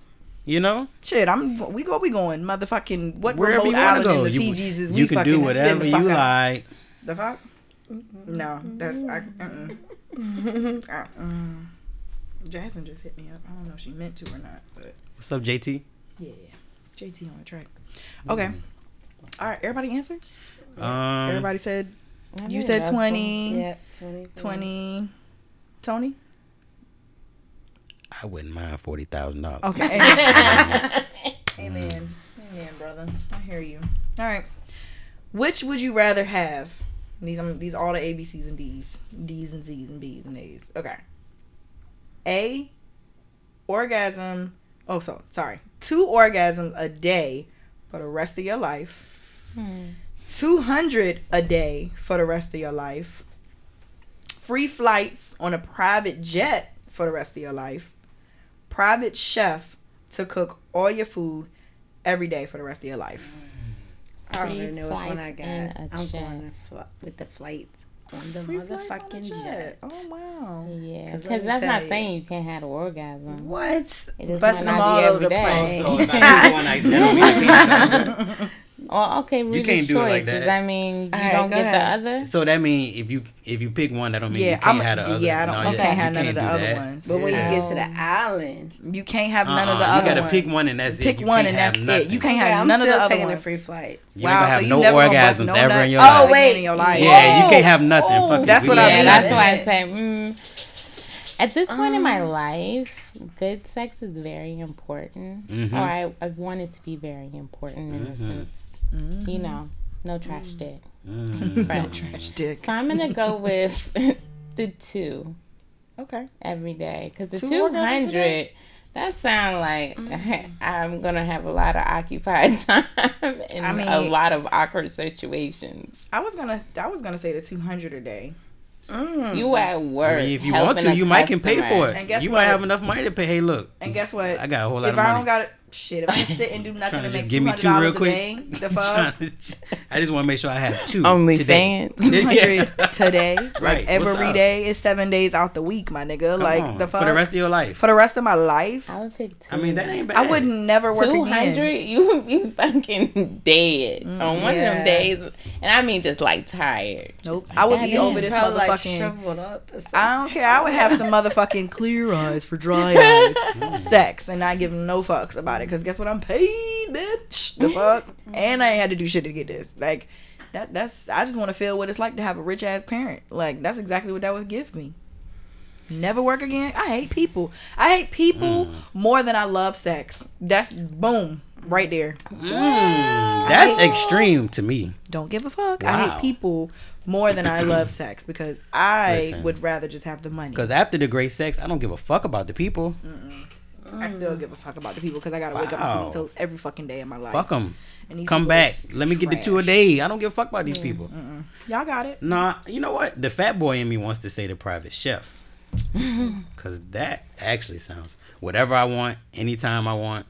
You know, Shit, I'm. We go. We going. Motherfucking. What wherever remote you want island to go, in the you, Fijis is you we can do whatever you like. The fuck? No, that's I. Uh-uh. uh-uh. Jasmine just hit me up. I don't know if she meant to or not, but What's up, JT? yeah, JT on the track. Mm-hmm. Okay. All right. Everybody answer. Um, Everybody said. You said that's twenty. Yeah, 20. 20. Tony. I wouldn't mind forty thousand dollars. Okay. Amen. Amen. Amen, brother. I hear you. All right. Which would you rather have? These um, these all the A B C's and D's, D's and Z's and B's and A's. Okay. A. Orgasm. Oh, so sorry. Two orgasms a day for the rest of your life. Hmm. Two hundred a day for the rest of your life. Free flights on a private jet for the rest of your life. Private chef to cook all your food every day for the rest of your life. I already Free know which one I got. a I'm jet. going to fly, with the flights on the Free flights on motherfucking a jet. Oh wow. Yeah, 'Cause let because that's not you. saying you can't have an orgasm. What? It just Busting might them not all be over every the day. place. So it's not you going like that don't mean it Oh, okay. Reader's can't do it like choice. Does that. that mean you Alright, don't get ahead. the other? So that means if you if you pick one, that don't mean Yeah, you can't I'm- have the other. yeah, I don't- No, I you can't have none of the other that. ones. But when you get to the island, You can't have none of the Uh-uh, other You gotta ones. pick one and that's it. Pick You one can't and have that's it. nothing. You can't okay, have I'm none of still the other taking ones. the free flights. You ain't gonna have so no never orgasms no ever in your life. Oh, wait. in your life. Yeah, you can't have nothing. Oh, Fuck that's what I yeah, mean. that's why I say. Mm, at this point in my Um. life, good sex is very important, Mhm. or I, I want it to be very important in a sense. You mm-hmm. know, no trash mm. dick. Mm. Right. Trash dick. So I'm gonna go with the two Okay. every day because the Two two orgasms a hundred. day? That sound like mm. I'm gonna have a lot of occupied time and I mean- a lot of awkward situations. I was gonna I was gonna say the two hundred a day. Mm. You at work. I mean, if you want to, a you might can pay for it. And guess you what? might have enough money to pay. Hey, look, And guess what? I got a whole lot if of I money. don't got it, shit. If I just sit and do nothing to to make just two give me hundred two real dollars a quick. day, the fuck. I just want to make sure I have two. Only today. fans. Two hundred today, Right, like what's every up? day is seven days out the week, my nigga. Come like on, the fuck for the rest of your life. for the rest of my life. I would pick two. I mean, that ain't bad. I would never work Two again. hundred, you would be fucking dead mm, on one of them days, and I mean just like tired. Nope. I would be over this Probably like motherfucking. shriveled up. I don't care. I would have some motherfucking clear eyes for dry eyes, mm. sex, and not give no fucks about it. Cause guess what? I'm paid, bitch. The fuck, and I ain't had to do shit to get this. Like that. That's. I just want to feel what it's like to have a rich ass parent. Like that's exactly what that would give me. Never work again. I hate people. I hate people more than I love sex. That's boom right there. Mm, that's extreme to me. Don't give a fuck. I hate people more than I love sex because I Listen. would rather just have the money. Because after the great sex, I don't give a fuck about the people. I still mm. give a fuck about the people because I gotta wake up and see these toes every fucking day in my life. Fuck them. And these Come back. Let me get the two a day. I don't give a fuck about these people. Y'all got it. Nah, you know what? The fat boy in me wants to say the private chef. Because that actually sounds whatever I want, anytime I want,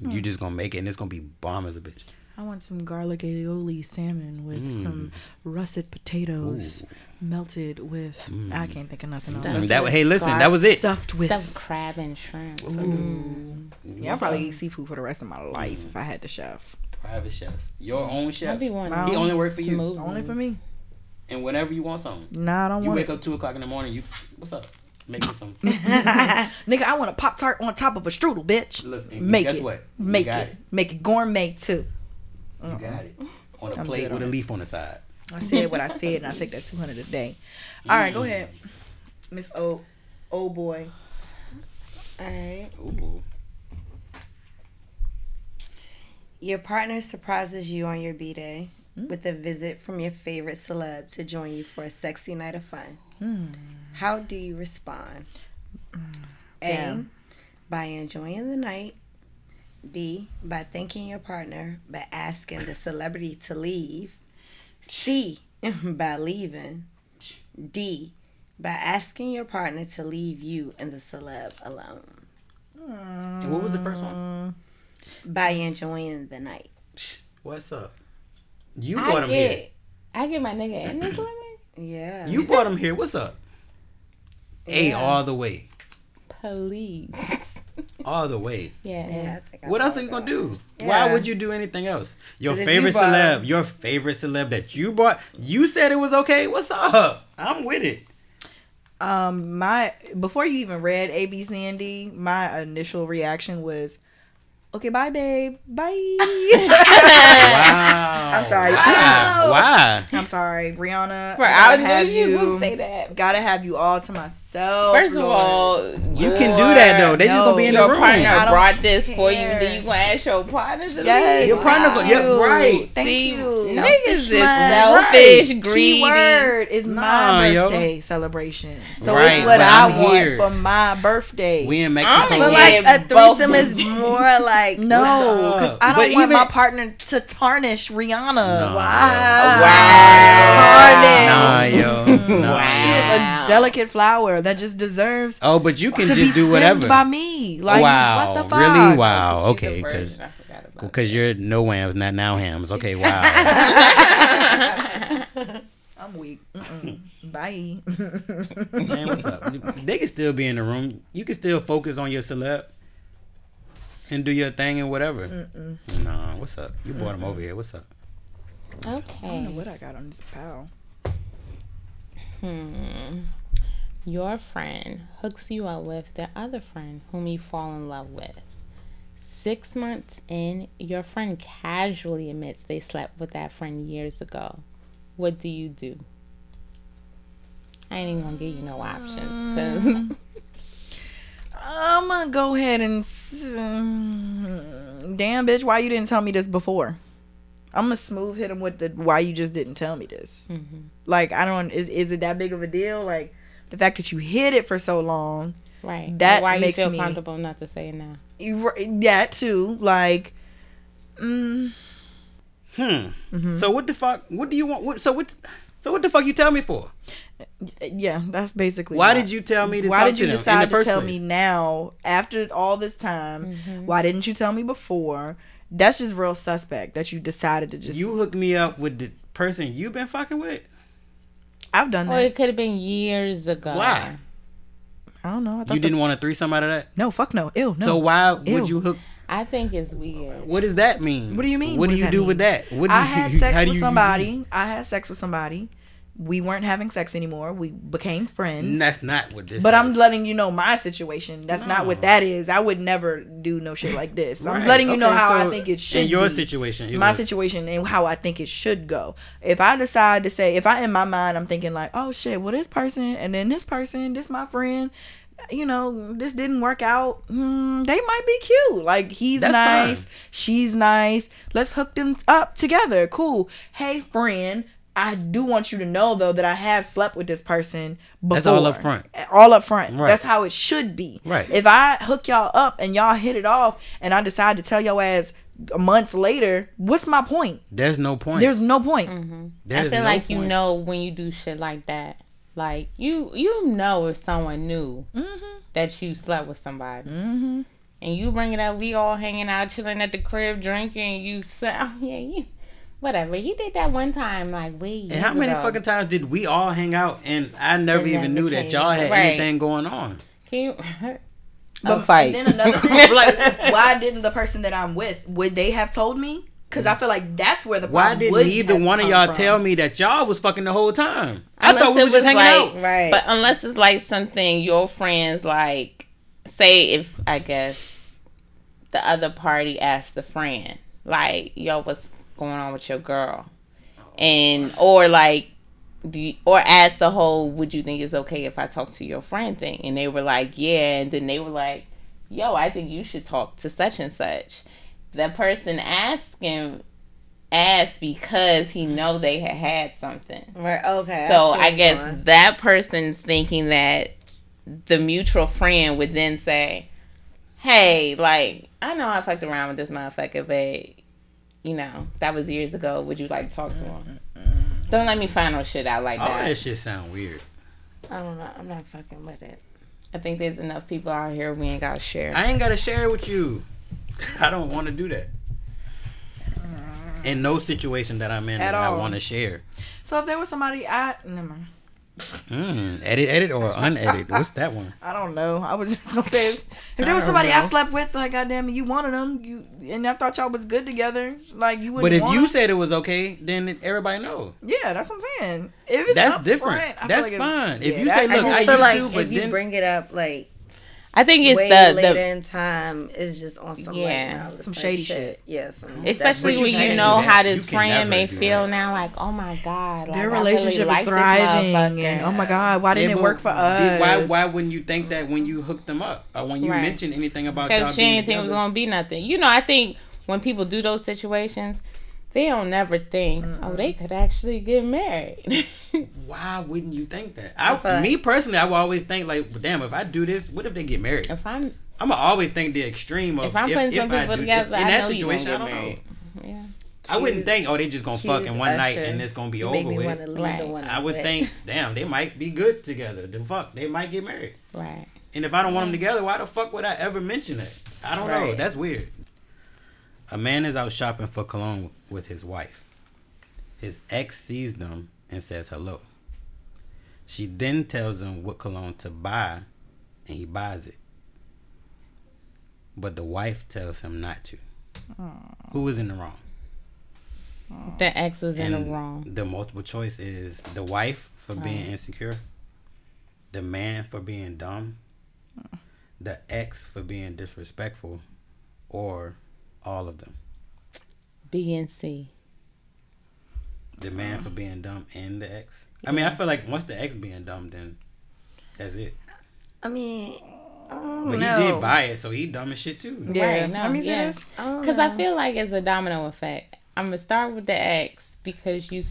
you hmm. just gonna make it and it's gonna be bomb as a bitch. I want some garlic aioli salmon with Mm. some russet potatoes melted with. I mm. can't think of nothing I mean, else. that, hey, listen, that was it. Stuffed with. Stuffed crab and shrimp. Yeah, I'll mm. probably eat mm. seafood for the rest of my life if I had the chef. Private chef. Your own chef. I'd be one. He only work for you. Smoothies. Only for me. And whenever you want something. Nah, I don't You want You wake it. up 2 o'clock in the morning, you, what's up? Make me some. Nigga, I want a pop tart on top of a strudel, bitch. Listen, Make guess it. what? You Make it. it. Make it gourmet too. You got it. On a I'm plate with a leaf on the side. I said what I said, and I take that two hundred a day. All right, go ahead, Miss O, oh boy. All right. Ooh. Your partner surprises you on your b day Mm. with a visit from your favorite celeb to join you for a sexy night of fun. Hmm. How do you respond? A. Damn. By enjoying the night. B. By thanking your partner by asking the celebrity to leave. C. By leaving. D. By asking your partner to leave you and the celeb alone. And what was the first one? Um, by enjoying the night. What's up? You I brought him get, here. I get my nigga in this living. Yeah. You brought him here. What's up? A all the way. Police. All the way. Yeah. Yeah, I What else are you gonna do? Yeah. Why would you do anything else? Your favorite you brought celeb, him- your favorite celeb that you bought, you said it was okay. What's up? I'm with it. Um, my before you even read A, B, C, and D, my initial reaction was, "Okay, bye, babe, bye." Wow. I'm sorry. Why? Why? I'm sorry, Brianna. For I I gotta have knew you was you. gonna say that. Gotta have you all to myself. First of all, You can do that though. They just gonna be in the your room. partner I brought this for you. Then you gonna ask your partner to Yes, leave? Your partner thank go- yeah, you. right. Thank See, you. niggas is mind. selfish, Right. greedy. Keyword is Nah, my yo. birthday celebration, so Right, it's what I I'm here. want for my birthday. We in I'm Mexico. gonna But like a threesome is more like no, because? I don't But want my partner to tarnish Rihanna. No. Wow, Nah, yo. Nah. She is a delicate flower that just deserves Oh, but you can just do whatever. by me. Like wow. what the fuck? Really? Wow. Okay. Because I forgot about because you're no hams, not now hams. Okay. Wow. I'm weak. Mm-mm. Bye. Man, what's up? They can still be in the room. You can still focus on your celeb and do your thing and whatever. Nah, what's up? You brought him over here. What's up? Okay. I don't know what I got on this pal? Hmm. Your friend hooks you up with their other friend whom you fall in love with. Six months in, your friend casually admits they slept with that friend years ago. What do you do? I ain't even gonna give you no options because I'm gonna go ahead and. Damn, bitch, why you didn't tell me this before? I'm gonna smooth hit him with the why you just didn't tell me this. Like, I don't. Is is it that big of a deal? Like, the fact that you hid it for so long. right. That why makes you feel me- comfortable not to say it now? You, that too. Like, mm, Hmm. So what the fuck? What do you want? What, so what? So what the fuck you tell me for? Yeah, that's basically. Why did you tell me to Why talk did you to decide to tell place? me now after all this time? Mm-hmm. Why didn't you tell me before? That's just real suspect that you decided to just. You hooked me up with the person you've been fucking with. I've done Or that. it could have been years ago. Why? I don't know. I thought You the- didn't want a threesome out of that. No, fuck no. Ew, no. So why Ew. would you hook? I think it's weird. What does that mean? What do you mean? What, What do you do mean? with that? What do I you, had how sex do with you- somebody. I had sex with somebody. We weren't having sex anymore. We became friends. And That's not what this. But is. I'm letting you know my situation. That's not what that is. I would never do no shit like this. I'm letting you know Okay, how I think it should In your be. situation, it my was- situation and how I think it should go. If I decide to say, if I in my mind, I'm thinking like, oh shit, well this person and then this person, this my friend, you know, this didn't work out. Hmm, they might be cute. Like he's That's nice, fine. she's nice. Let's hook them up together. Cool. Hey friend. I do want you to know though that I have slept with this person before. That's all up front. All up front. Right. That's how it should be. Right. If I hook y'all up and y'all hit it off and I decide to tell your ass months later, what's my point? There's no point. There's no point. I There's feel no like you know when you do shit like that. Like you, you know if someone knew Mm-hmm. that you slept with somebody, mm-hmm. and you bring it up. We all hanging out, chilling at the crib, drinking. You say, oh, yeah, you, whatever. He did that one time, like we. And how many fucking times did we all hang out and I never And even knew that y'all had Right. anything going on? Can you? But a fight. Then another thing, like, why didn't the person that I'm with would they have told me? Because I feel like that's where the Why problem didn't would either have one of y'all from. tell me that y'all was fucking the whole time? I Unless thought we it were just was hanging like- out. Right. But unless it's like something your friends like, say if I guess the other party asked the friend like, "Yo, what's going on with your girl?" and or like, do you, or ask the whole, "Would you think it's okay if I talk to your friend?" thing, and they were like, "Yeah," and then they were like, "Yo, I think you should talk to such and such." The person asking asked because he know they had had something. right. Okay. So I guess that person's thinking that the mutual friend would then say, "Hey, like I know I fucked around with this motherfucker, but you know that was years ago. Would you like to talk to him? Don't let me find no shit out like All that. that shit sound weird. I don't know. I'm not fucking with it. I think there's enough people out here we ain't gotta share. I ain't gotta share it with you. I don't want to do that. In no situation that I'm in At that I want to share. So if there was somebody I never mind. Mm, edit, edit, or unedit. What's that one? I don't know. I was just gonna say if there was somebody don't I slept with, like goddamn it, you wanted them, you and I thought y'all was good together, like you wouldn't. But if want you 'em. said it was okay, then everybody know. yeah, that's what I'm saying. If it's That's up different. front, That's like it's- fine. If you that- say, I Look, just I feel used like to, but if you then- bring it up like I think it's way the, later the in time, is just on some Yeah. like malice Some shady shit. Yes. especially you when you know how this friend may feel that. now. Like, oh my god, like, their I really relationship is thriving, motherfucker. and oh my god, why didn't Yeah, it work for us? Why, why wouldn't you think that when you hooked them up or when you Right. mentioned anything about y'all Because she being didn't think it was gonna be nothing. You know, I think when people do those situations, they don't never think, oh, they could actually get married. Why wouldn't you think that? I, I- me personally, I would always think like, well, damn, if I do this, what if they get married? if I'm I'm gonna always think the extreme of if I'm putting some I people do- together, in I that know you situation, get I don't married. know. Yeah. I wouldn't think, oh, they just gonna fuck in one night and it's gonna be You over with. want to leave the Right. I would with. think, damn, they might be good together. The fuck, they might get married. Right. And if I don't want them together, why the fuck would I ever mention it? I don't know. That's weird. A man is out shopping for cologne with his wife. His ex sees them and says hello. She then tells him what cologne to buy, and he buys it. But the wife tells him not to. Who is in the wrong? The ex was in the wrong. The multiple choice is the wife for being insecure, the man for being dumb, the ex for being disrespectful, or all of them. B and C. The man for being dumb and the ex. I mean, I feel like once the ex being dumb, then that's it. I mean, I don't But know. he did buy it, so he dumb as shit too. Yeah, Right, no, let me see yeah. this. I Because I feel like it's a domino effect. I'm gonna start with the ex because you,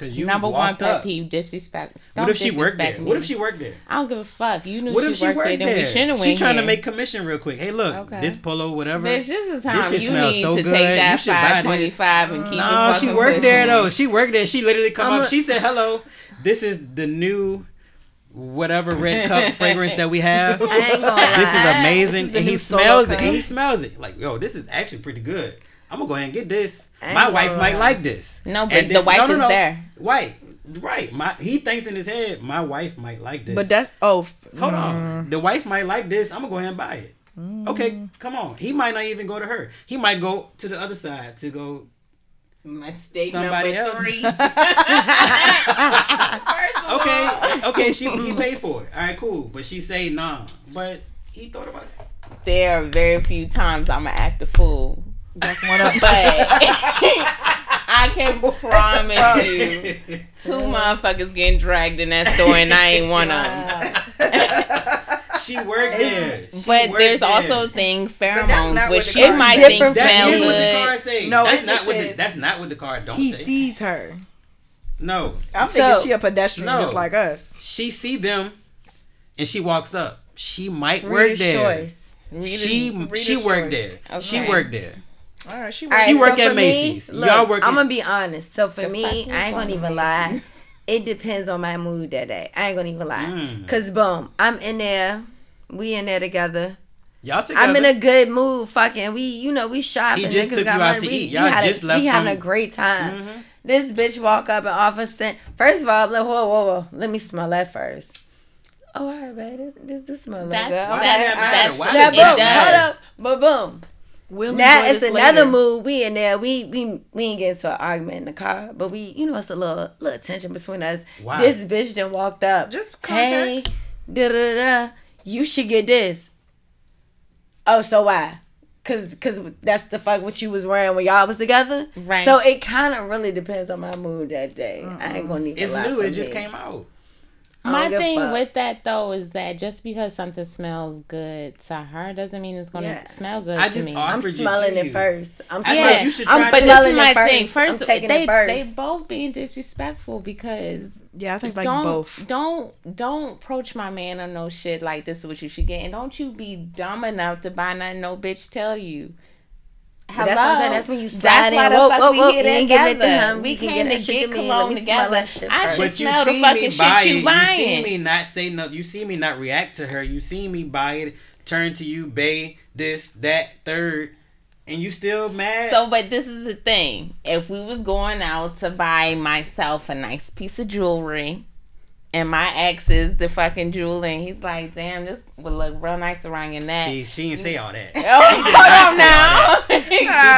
Cause you Number one pet up. peeve: disrespect. What Don't if she worked there? disrespect What if she worked there? I don't give a fuck. You knew What she, if she worked, worked there, then we shouldn't She trying to make commission real quick. Hey, look, Okay. this polo, whatever. Bitch, this is time This you need so to good. take that five twenty five and keep No, she worked there pushing. though. She worked there. She literally come I'm up. a- she said, "Hello, this is the new." Whatever red cup fragrance that we have, I ain't gonna this is amazing, This is and he smells it. And he smells it like, yo, this is actually pretty good. I'm gonna go ahead and get this. My wife might like this. No, but the wife is there. White, right? My he thinks in his head, my wife might like this. But that's oh, f- Hold mm. on. The wife might like this. I'm gonna go ahead and buy it. Okay, come on. He might not even go to her. He might go to the other side to go. Mistake Somebody number else. three. Okay, okay. She he paid for it. All right, cool. But she say nah. But he thought about it. there are very few times I'm gonna act a fool, that's one of. but I can promise you, two motherfuckers getting dragged in that store, and I ain't one of them. She worked there. She But worked there's there. also thing pheromones, which the it card- might It's think different That smell is what the good. card say. No, that's not what the, says- that's not what the card don't He say. sees her. no, I'm thinking she a pedestrian No. just like us. she see them, and she walks up. She might work there. choice. She Reader's she worked choice. there. She worked there. All right, she All was. right, She so work at for Macy's. Me, look, Y'all work I'm gonna be honest. So for me, I ain't gonna even to lie. It depends on my mood that day. I ain't gonna even lie. Mm. Cause boom, I'm in there. We in there together. Y'all together. I'm in a good mood. Fucking, we you know we shopping. He just niggas took got you out money. to we, eat. we Y'all had just a, left We having from- a great time. Mhm. This bitch walk up and offer scent. First of all, I'm like, whoa, whoa, whoa. Let me smell that first. Oh, all right, babe. This, this do smell like That's good. Why Okay. does that matter? that's Why Now, does it boom, that does. matter? hold up, but boom. We'll Now it's another later. mood. We in there. We we we ain't get into an argument in the car, but we you know it's a little little tension between us. Why? This bitch then walked up. Just hey, da da da. You should get this. Oh, so why? Cause, cause that's the fuck what you was wearing when y'all was together. Right. So it kind of really depends on my mood that day. I ain't gonna need. It's new. It just me. came out. I My don't give a thing with that though is that just because something smells good to her doesn't mean it's gonna Yeah. smell good I to just me. offered I'm smelling it you. first. I'm I Yeah, thought you should I'm but this smelling is my it first. thing. First, I'm they it first. they both being disrespectful because Yeah, I think like don't both. don't don't approach my man on no shit like this is what you should get, and don't you be dumb enough to buy nothing no bitch tell you. But that's what I'm saying. That's when you That's slide why in. the Whoa, fuck whoa, we whoa. here You ain't getting it uh-huh. to together. him. We can came get to that shit get to me. Let cologne together. shit I should But smell the fucking shit you it. You see me not say no. You see me not react to her. You see me buy it, turn to you, bay this, that, third, and you still mad. So, but this is the thing. If we was going out to buy myself a nice piece of jewelry, and my ex is the fucking jewel, and he's like, "Damn, this would look real nice around your neck." she she didn't say all that. oh, hold on now.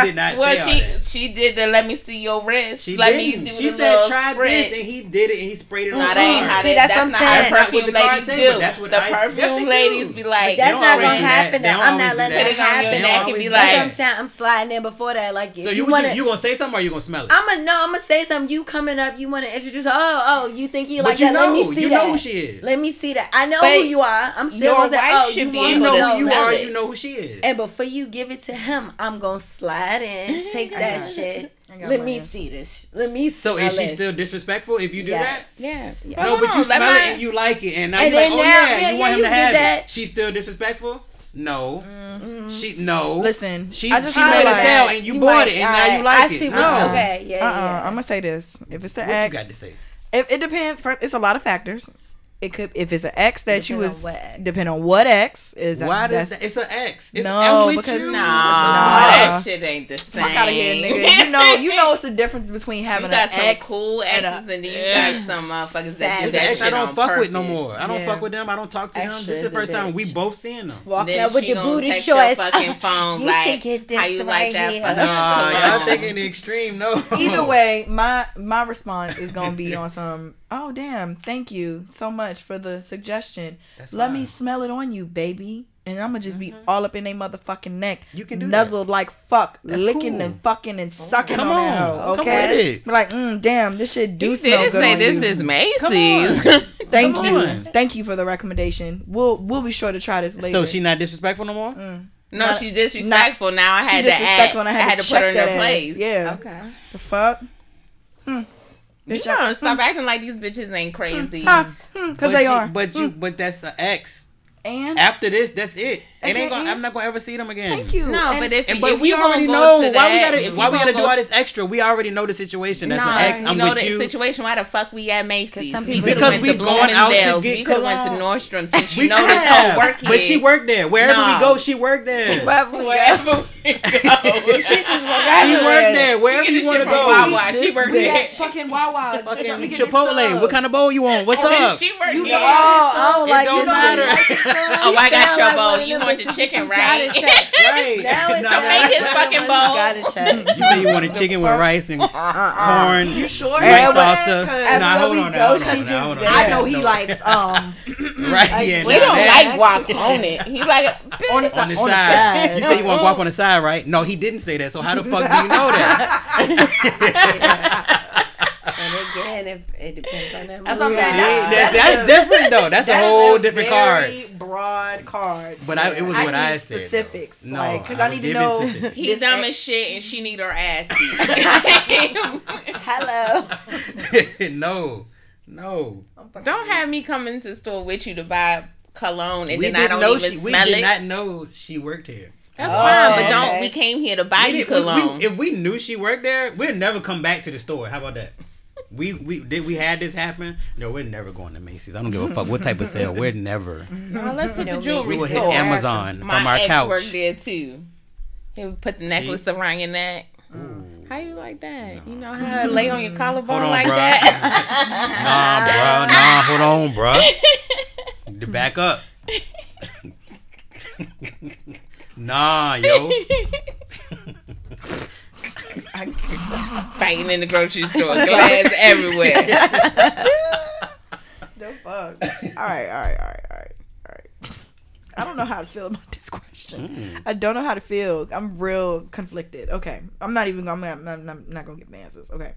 She did not well, say all she she did the let me see your wrist. She let didn't. me do she the said try spritz. this, and he did it, and he sprayed it on No, the that ain't how card. See, that's that's, what I'm how saying. That's not what the card ladies say, do. that's what the I- perfume they ladies do. be like, That's don't gonna do that. happen. They Now. don't I'm not letting that. that Put it happen. neck and and be do That's like- what I'm saying. I'm sliding in before that. Like, So you, you wanna you gonna say something or you gonna smell it? I'm gonna no. I'm gonna say something. You coming up? You want to introduce? Oh, oh, you think you like that? Let me see that. you know who she is. Let me see that. I know who you are. I'm still your gonna wife oh, should you be want She know to who you are. it. You know who she is. And before you give it to him, I'm gonna slide in, take that shit. I got Let me see this. Let me. See. So is she this. still disrespectful if you do Yes. Yeah. Yeah. No, hold but you on, let smell my- it and you like it, and now And you like, then oh now- yeah, yeah, you yeah, want him you to have that. it. She's still disrespectful. No, Mm-hmm. she no. Listen, she I just she feel made like- a sale and you, You bought might- it, and now you alright, like I it. see what- no. okay, yeah, uh-uh. yeah. I'm gonna say this: if it's the act. What you got to say? It, it depends. First, it's a lot of factors. It could if it's an ex that you Depend was on what depend on what ex is. Why does that? It's an ex. It's, No, I'm with because- you. Nah, Nah. that shit ain't the same. fuck out of here, nigga. You know, you know, it's the difference between having You got an some ex. cool and a- and, then you Yeah. got some motherfuckers that do It's that an ex shit I don't on fuck with no more. I don't Yeah. fuck with them. I don't talk to them. This is the first time we both seeing them. Walking Then up with she the booty shorts. Fucking phone, you should get this how you right like that here. fucking Nah, y'all cologne? thinking the extreme. No. Either way, my my response is gonna be on some. Oh damn! Thank you so much for the suggestion. That's Let fine. me smell it on you, baby. And I'm gonna just be all up in their motherfucking neck. You can do nuzzled like fuck, That's licking cool. and fucking and sucking Come on, that on. hoe. Come Okay, with it. Like, mm, damn, this shit do You smell did good say on this you. is Come Macy's. Thank Come you, on. thank you for the recommendation. We'll we'll be sure to try this later. So she not disrespectful no more? Mm. no, Not- she's disrespectful. now I she had to add, disrespectful and I had to, put her in that her place. Yeah, Okay. the fuck. You know, stop hmm. acting like these bitches ain't crazy. Hmm. Hmm. Because But they you- are. But you, but that's the ex. and After this, that's it. It ain't gonna, I'm not gonna ever see them again. thank you. No, And- but if, And, if we you already know go to why we gotta if why we gonna gotta do all this extra. We already know the situation. That's Nah, an ex. you I'm know with the you. situation. Why the fuck we at Macy's? some people- could Because have we went to going out to get We could have went to cologne. Nordstrom since We you know this could whole have, work But she worked there. Wherever Nah. we go, she worked there. Wherever we go. Wherever we go. She just work She worked there. Wherever you want to shit from go. Wawa. She worked there. at fucking Wawa. Fucking Let me get this Chipotle. What kind of bowl you want? What's up? She worked there. know- Oh, oh, It like don't matter. Oh, I got your like bowl. You them want the bitches chicken, you right? gotta. Right. Now it's So make his fucking bowl. Gotta. You say you wanted chicken with rice and corn. You sure? White salsa. Cause Nah, hold we on go, now. She just- now. Hold on. I know he likes um Right. Yeah. We don't like guac on it. He like on the on side. the On the side. side. You say you want guap on the side, right? No, he didn't say that. So how the fuck do you know that? And again, if it depends on that. That's what I'm saying. That's- that's, that's that's a- different though. That's a That is whole different card. very Broad card. But I, it was I what need I said. though. specifics, No, like, 'cause I was need to know- He's This dumb ain't- as shit and she need her ass. Hello. no, no. Don't have me come into the store with you to buy cologne and we then I didn't don't know even she. We did it. not know she worked here. That's Oh, fine, but don't. okay. We came here to buy We you didn't- we- we- cologne. if we knew she worked there, we'd never come back to the store. How about that? We we did we had this happen? No, we're never going to Macy's. I don't give a fuck what type of sale. We're never. Well, let's hit You know, the jewelry We will hit. Amazon My from our ex couch. worked there too. He would put the necklace around your neck. How you like that? You know how it lay on your collarbone on, like bruh. that? Nah, bro. Nah, hold on, bro. Back up. nah, yo. Fighting in the grocery store, glass everywhere. The fuck. all right, all right, all right, all right, all right. I don't know how to feel about this question. Mm. I don't know how to feel. I'm real conflicted. Okay, I'm not even. I'm not, I'm not, I'm not gonna give my answers. Okay.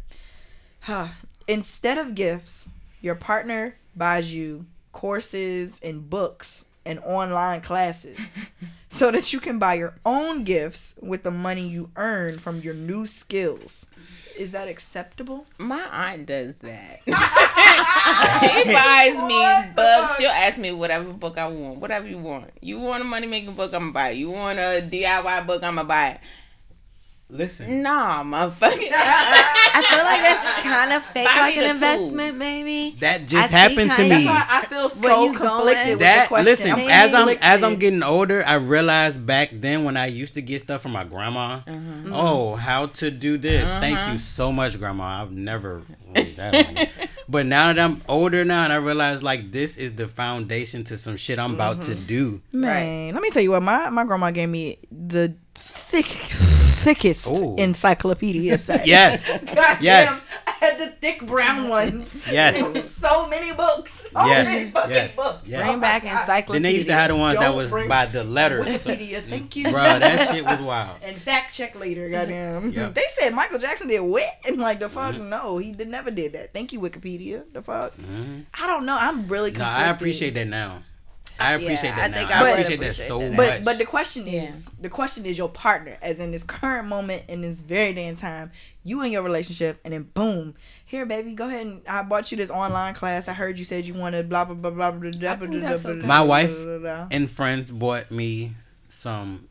Huh. Instead of gifts, your partner buys you courses and books and online classes, so that you can buy your own gifts with the money you earn from your new skills. Is that acceptable? My aunt does that. she buys me the books. fuck? She'll ask me whatever book I want. Whatever you want. You want a money making book, I'm gonna buy it. You want a DIY book, I'm gonna buy it. Listen. Nah, motherfucker. I feel like that's kind of fake, Buy like an investment, tools. maybe. That just see happened to me. That's why I feel so you going- conflicted with that the question. listen I'm as i'm as i'm getting older i realized back then when i used to get stuff from my grandma Mm-hmm. oh how to do this thank you so much grandma i've never that but now that i'm older now and i realize like this is the foundation to some shit i'm about to Mm-hmm. do Man, let me tell you what my my grandma gave me the thick thickest Ooh. encyclopedia set. yes Goddamn, Yes. I had the thick brown ones. Yes. So many books. So Yes. many fucking Yes. books. Yes. Bring back Oh my God. encyclopedia. then they used to have the ones that Don't was by the letters Wikipedia, thank you. Bruh, that shit was wild And fact check later, goddamn. Yeah. They said Michael Jackson did what? And like the fuck, Mm-hmm. no, he did never did that. Thank you, Wikipedia. The fuck. Mhm. I don't know. I'm really no i appreciate that now i appreciate I that I think now I i would appreciate that so that. much But but the question is the question is your partner, as in this current moment in this very day and time, you in your relationship, and then boom, here baby, go ahead and I bought you this online class. I heard you said you wanted blah blah blah blah blah blah blah think that's blah. blah, My wife blah, blah, blah. and friends bought me some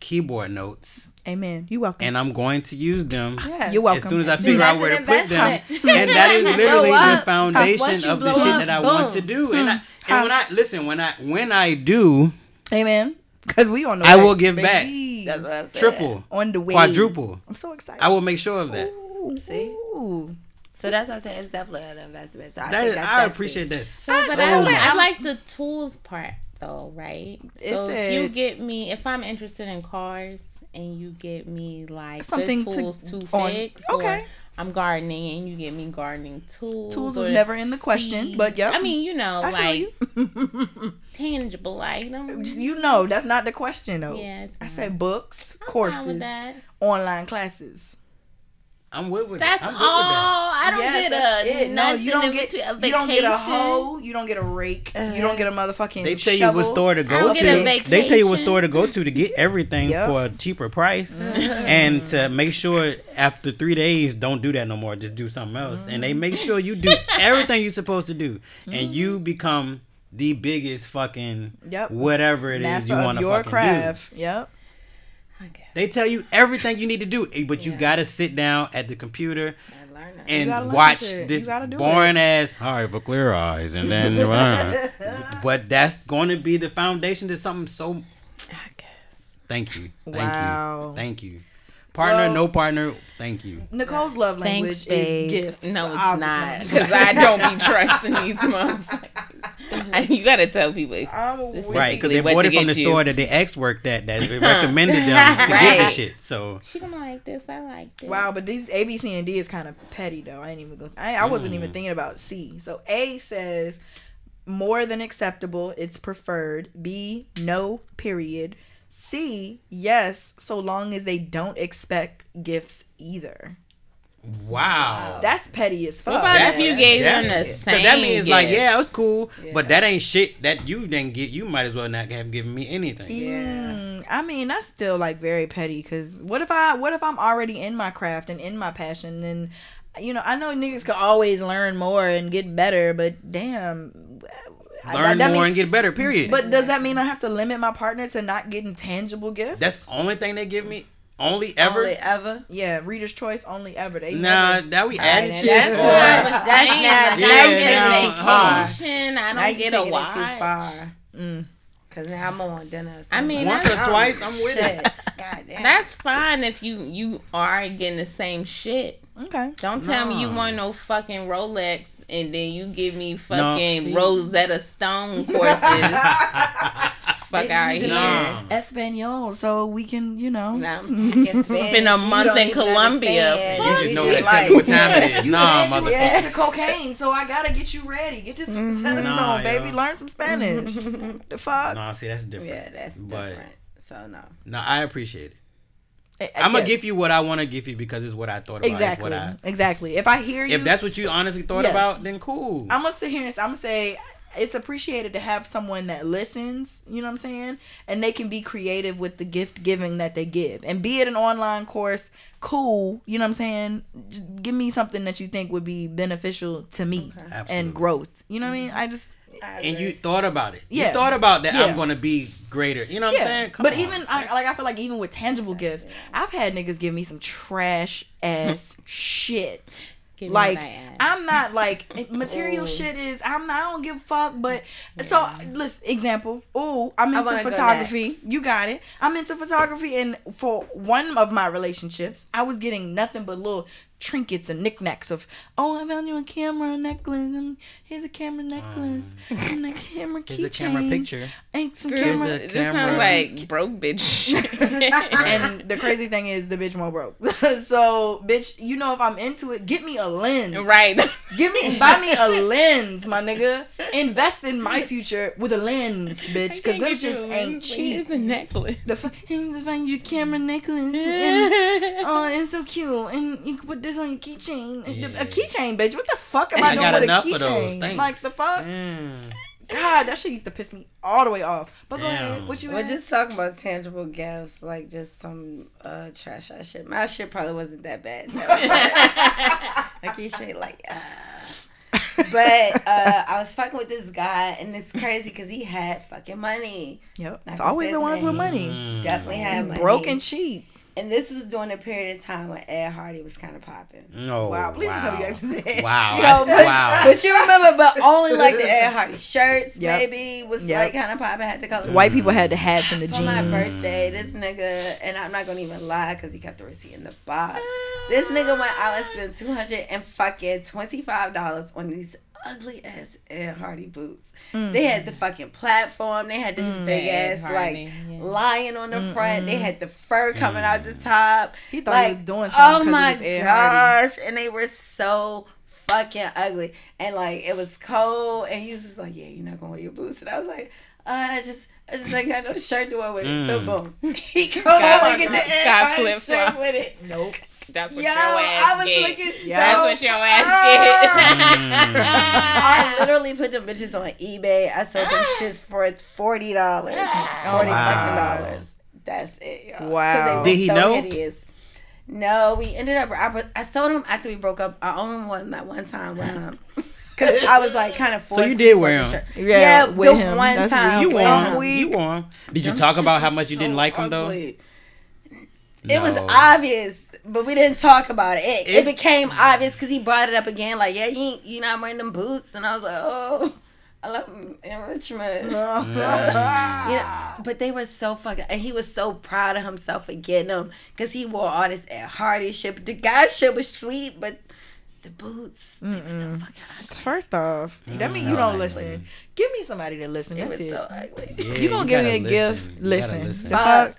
keyboard notes Amen. You welcome. and I'm going to use them Yeah. You're welcome. as soon as I figure that's out where to put them. and that is literally the foundation of the blow shit that I want to boom. do. And, I, and when I listen, when I when I do, Amen. Because we on the I way, will give back. That's what I said. triple, on the way. quadruple, I'm so excited. I will make sure of that. Ooh, See? ooh. So that's what I said. It's definitely an investment. So I That think is, that's I appreciate that. So, So but I, much. I like the tools part though, right? It so if you get me, if I'm interested in cars, and you get me like Something the to- to, on- fix, okay. I'm gardening and you get me gardening tools. Tools was never in the question, but yeah. I mean, you know, I like you. tangible items. you know, that's not the question though. Yeah, I said books, I'm courses, online classes. I'm with with That's it. I'm all. with that. I don't Yes, get a it. No, nothing you don't in get between, a you don't get a hoe. You don't get a rake. you don't get a motherfucking. They tell you shovel. what store to I go don't get a to. They tell you what store to go to to get everything Yep. for a cheaper price, mm-hmm. and to make sure after three days, don't do that no more. Just do something else, and they make sure you do mm-hmm. everything you're supposed to do, and you mm-hmm. become the biggest fucking Yep. whatever it is Master you want to your craft. do. craft. Yep. They tell you everything you need to do, eh, but you gotta sit down at the computer I learned that. and watch this gotta do boring ass "Hi for clear eyes" and then. but that's going to be the foundation to something so. I guess. Thank you. Thank Wow. you. Thank you. Partner, Well- no partner. Thank you. Nicole's love language Thanks, babe. is gifts. No, it's Ob- not. Because I don't be trusting these motherfuckers. You gotta tell people I'm Right, because they bought it from the you. store that the ex worked at that recommended them to get the shit. So She don't like this. I like this. Wow, but these A, B, C, and D is kind of petty though. I ain't even go. I, I wasn't Mm. even thinking about C. So A says more than acceptable. It's preferred. B no. Period. C yes, so long as they don't expect gifts either. wow. That's petty as fuck. What about That's- if you gave them the same? So that means like, yeah, it was cool, but that ain't shit that you didn't get. You might as well not have given me anything. Mm, I mean, that's still like very petty. Cause what if I, what if I'm already in my craft and in my passion, and you know, I know niggas could always learn more and get better, but damn, I- Learn that more mean- and get better. Period. But does that mean I have to limit my partner to not getting tangible gifts? that's the only thing they give me. Only ever. Only ever. yeah, reader's choice only ever. They Nah, never- that we adding Alright, shit. that's what I was- That's That's saying. not- Like, now I don't get a it too far. vacation. I Now don't get a taking it too far. Mm. Cause now I'm on dinner. or I mean. Once or twice, I'm with it. Shit. God damn. that's fine if you you are getting the same shit. Okay. Don't tell me you want no fucking Rolex and then you give me fucking see. Rosetta Stone courses. Fuck out here. Nah. Espanol, so we can, you know. Now I'm. Spend a month in Colombia. understand. You just know that. Tell me what time it is. You Nah, said you was motherfucker. into cocaine, so I gotta get you ready. Get this mm-hmm. set of Nah, stone, baby. yo. Learn some Spanish. the fuck? Nah, see, that's different. Yeah, that's But- different. So no. No, I appreciate it. Eh, I'm gonna give you what I want to give you because it's what I thought about. Exactly. what I, Exactly. If I hear you, if that's what you honestly thought Yes. about, then cool. I'm gonna sit here and I'm gonna say it's appreciated to have someone that listens. You know what I'm saying? And they can be creative with the gift giving that they give, and be it an online course, cool. You know what I'm saying? Just give me something that you think would be beneficial to me Absolutely. and growth. You know what I mean? I just I and you thought about it. Yeah. You thought about that. Yeah. I'm gonna be greater. You know what I'm saying? Come but on. even I, like I feel like even with tangible gifts, I've had niggas give me some trash ass shit. Give like I asked. I'm not like material shit is I'm not I don't give a fuck but so listen example oh I'm into wanna go photography you got it I'm into photography and for one of my relationships I was getting nothing but little trinkets and knickknacks of oh I found you a camera necklace and here's a camera necklace ah. and a camera Here's a camera picture. and some Here's camera a This camera. sounds like broke bitch. and the crazy thing is the bitch more broke so bitch you know if I'm into it get me a lens right. Give me, buy me a lens, my nigga. Invest in my future with a lens, bitch, because them shits ain't cheap. Here's a necklace. The fuck, hey, just find your camera necklace, and, oh, it's so cute, and you can put this on your keychain. Yeah. A keychain, bitch. What the fuck am I, I doing got with a enough of those. keychain? Thanks. Like the fuck, Mm. God, that shit used to piss me all the way off. But go ahead, what you We're had? just talking about tangible gifts, like just some uh, trash ass shit. My shit probably wasn't that bad. like you shit like, uh. but uh, I was fucking with this guy, and it's crazy because he had fucking money. Yep, it's Not gonna always the his ones with money. Mm. Definitely had money. Broke and cheap. And this was during a period of time when Ed Hardy was kind of popping. No. Wow, please wow. don't tell me guys today. Wow. So, I- wow. But you remember, but only like the Ed Hardy shirts, Yep. maybe was Yep. like kind of popping. Had the color. White people had the hats and the For jeans. my birthday, this nigga, and I'm not gonna even lie because he got the receipt in the box. This nigga went out and spent two hundred and fucking twenty five dollars on these ugly ass Ed Hardy boots. They had the fucking platform. They had this big ass Hardy, like yeah. lion on the front. They had the fur coming out the top. He thought like, he was doing something. Oh my it was Hardy. gosh! And they were so fucking ugly. And like it was cold, and he was just like, "Yeah, you're not gonna wear your boots." And I was like, uh, "I just." I just ain't got no shirt to wear with it, so Mm. boom. He goes Got- and get the Ed got Hardy flip-flops. shirt with it. Nope. That's what Yo, your ass I was get. looking so That's what your ass get. Mm. I literally put them bitches on eBay. I sold them ah. shits for forty dollars. Ah. Forty Wow. fucking dollars. That's it, y'all. 'Cause Wow. they were Did he so know? Hideous. No, we ended up. I, I sold them after we broke up. I only won that one time with him. Um, Cause I was like kind of forced. So you did wear wear the 'em. Yeah, Yeah, with the him. one That's time. You weak. with won. him. week. You won. Did you Them talk about how much you so didn't like them though? Ugly. It was obvious, but we didn't talk about it. It, it became obvious because he brought it up again. Like, yeah, you ain't, you not wearing them boots, and I was like, oh, I love them in Richmond. yeah, but they were so fucking, and he was so proud of himself for getting them because he wore all this Ed Hardy shit. But the guy shit was sweet, but the boots, they were so fucking ugly. First off, that means so you don't ugly. listen. Give me somebody to listen. It That's was it. so ugly. Yeah, you gonna give me a gotta gift? You gotta Listen. Fuck.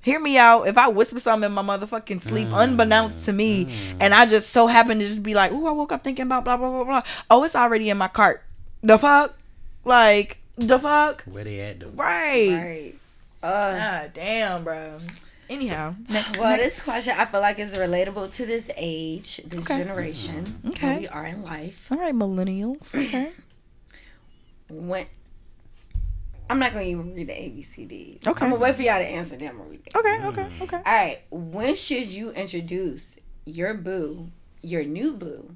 Fuck? Hear me out. If I whisper something in my motherfucking sleep, unbeknownst to me, and I just so happen to just be like, "Ooh, I woke up thinking about blah blah blah blah." Oh, it's already in my cart. The fuck? Like the fuck? Where they at though? Right. Right. Uh, God damn, bro. Anyhow, next. Well, next. this question I feel like is relatable to this age, this Okay. generation, Okay. where we are in life. All right, millennials. Okay. When I'm not going to even read the ABCD. Okay. I'm gonna wait for y'all to answer. them. I'm gonna read it. Okay. Okay. Mm. Okay. All right. When should you introduce your boo, your new boo,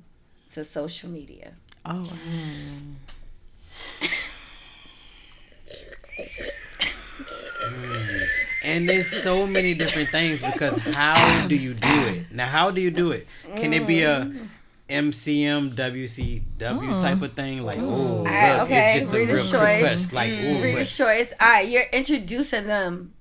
to social media? Oh. Mm. And there's so many different things because how do you do it? Now, how do you do it? Can it be a mm. MCM WCW hmm. type of thing? Like, oh, look, right, okay, it's just a real choice. quest. Like, mm. ooh, Reader's choice. All right. You're introducing them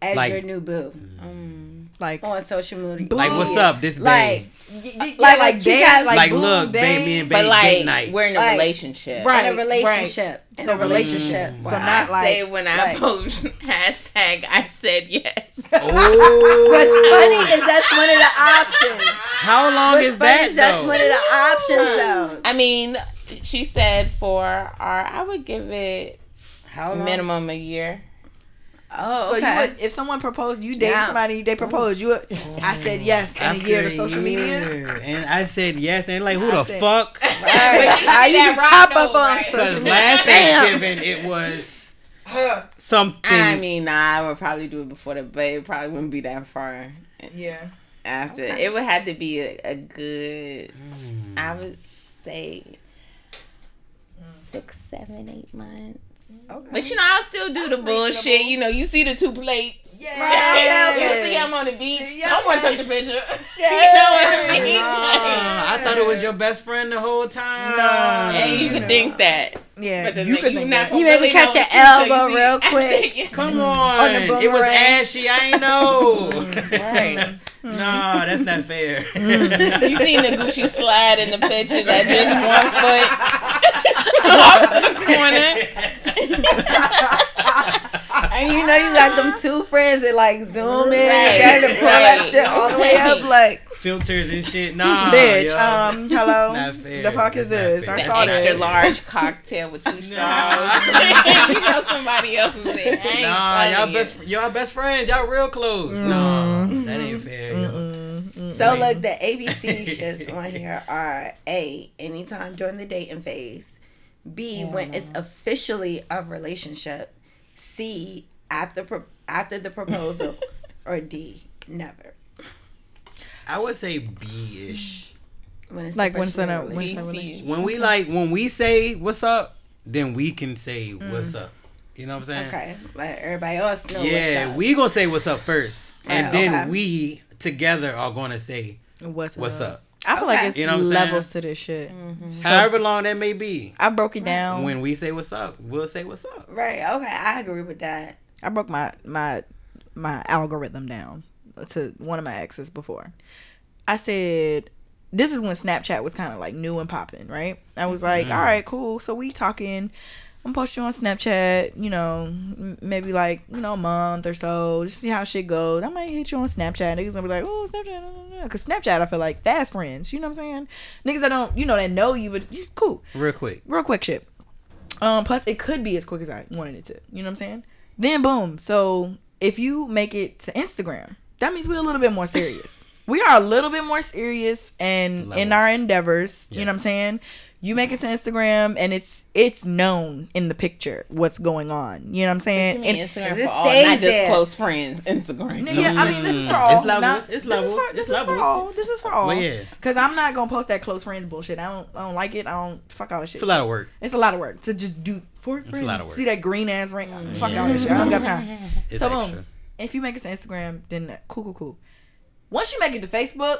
as Like- your new boo mm. Mm. Like. on social media. like, what's up? This Like, babe. Like, like like, you date, like, Like, boom, look, babe. baby and But baby like, date night. we're in a Right. relationship. Right. in a relationship. In So a relationship. So Wow. not I like. say when I like- post hashtag I said yes. Oh, What's funny is that's one of the options. how long What's is funny that is that's though? one of the options though. I mean, she said for our I would give it How long? minimum a year. Oh, So okay. you would, if someone proposed, you date Yeah. somebody, they proposed, you would, I said yes in a After year to social media. year. and I said yes, and like, who I the said- fuck? Right. I you you see just pop rock up though, on right? social media. last Thanksgiving it was something. I mean, nah, I would probably do it before the, but it probably wouldn't be that far Yeah. after. Okay. It would have to be a, a good. Hmm. I would say six, seven, eight months. Okay. But you know, I'll still do the That's bullshit. reasonable. You know, you see the two plates. Yeah. You see I'm on the beach. Yeah. Someone took the picture. Yeah. You know what I mean? Nah, I thought it was your best friend the whole time. No. And you could think that. Yeah. But you you could think not that. You maybe really catch your the you elbow real quick. Come on. the it was ashy. I ain't know. Right. no, that's not fair. Mm. You seen the Gucci slide in the picture that just one foot walk to the corner. And you know you got them two friends that like zoom in, Right. got to pull that Right. shit all the way up. Like, Filters and shit. Nah, Bitch, yo. um, hello. Not fair. The fuck is That's not this? fair. I The saw extra this. large cocktail with two straws. You know somebody else is there. I ain't Nah, y'all you. best y'all best friends. Y'all real close. Mm-hmm. No, that ain't fair. yo. Mm-mm. so look, the ABC shifts on here are A, anytime during the dating phase. B, when it's mm. officially a relationship. C, after pro- after the proposal. or D, never. I would say B ish. When it's Like when it's a- officially when it's a When we like when we say what's up, then we can say what's mm. up. You know what I'm saying? Okay, let everybody else know Yeah, what's up. we gonna say what's up first, and Yeah, then okay. we together are gonna say What's, what's up. I feel like Okay. it's You know what I'm levels to this shit. Mm-hmm. So However long that may be. I broke it down. When we say what's up, we'll say what's up. Right. Okay, I agree with that. I broke my my my algorithm down to one of my exes before. I said this is when Snapchat was kind of like new and popping, right? I was like, mm-hmm. all right, cool. So we talking. I'm post you on Snapchat, you know, maybe like, you know, a month or so, just see how shit goes. I might hit you on Snapchat. Niggas gonna be like, oh, Snapchat. Because Snapchat, I feel like fast friends. You know what I'm saying? Niggas that don't, you know, that know you, but you, cool Real quick. real quick shit. Um, plus it could be as quick as I wanted it to. You know what I'm saying? Then boom. So if you make it to Instagram, that means we're a little bit more serious. we're a little bit more serious and in our endeavors. You know what I'm saying? You make it to Instagram and it's it's known in the picture what's going on. You know what I'm saying? And- Instagram for all, stays not just there. close friends. Instagram. yeah, I mean, this is for Mm. all. It's levels, not- it's this is levels, for- it's This is for all. This is for all. Well, yeah. Cause I'm not gonna post that close friends bullshit. I don't. I don't like it. I don't. Fuck all this shit. It's a lot of work. It's a lot of work to just do for a friends. lot of work. See that green ass ring? Fuck all this shit. I don't got time. It's So extra. boom. If you make it to Instagram, then that- cool, cool, cool. Once you make it to Facebook,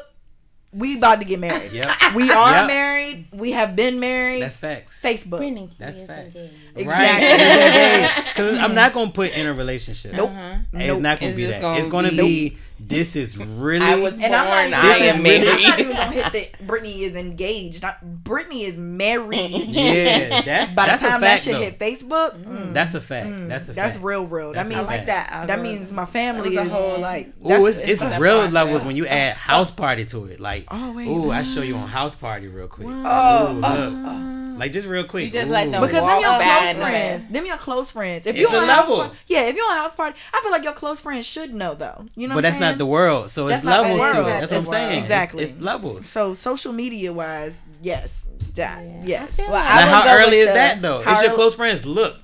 we about to get married. Yep. We are Yep. married. We have been married. That's facts. Facebook. Brittany, That's he is fact. Exactly. Because I'm not gonna put in a relationship. Nope. Uh-huh. It's Nope. not gonna It's be that. gonna it's gonna be- be. This is really. I was And I'm not, I am is married. really- I'm not even gonna hit that Brittany is engaged. I, Brittany is married. Yeah, that's By the time a that fact. shit though. hit Facebook, mm, That's a fact. That's a that's fact. real, real. That That's a means I like fact. that. that algorithm. means my family was a is whole like. Ooh, it's, it's it's real process. levels when you add house party to it. Like, Oh, wait. ooh, I show you on house party real quick. Oh, Ooh, look. like just real quick. You just let them Because them your close friends. Them your close friends. If you a on a house level. party, yeah. If you on house party, I feel like your close friends should know though. You know, but what that's I'm not the world. So it's not the levels to it. That's what I'm saying. Exactly. It's, levels. So social media wise, yes, that Yeah. yes. I Well, like- I Now, would how early is the- that though? It's your close friends. Look,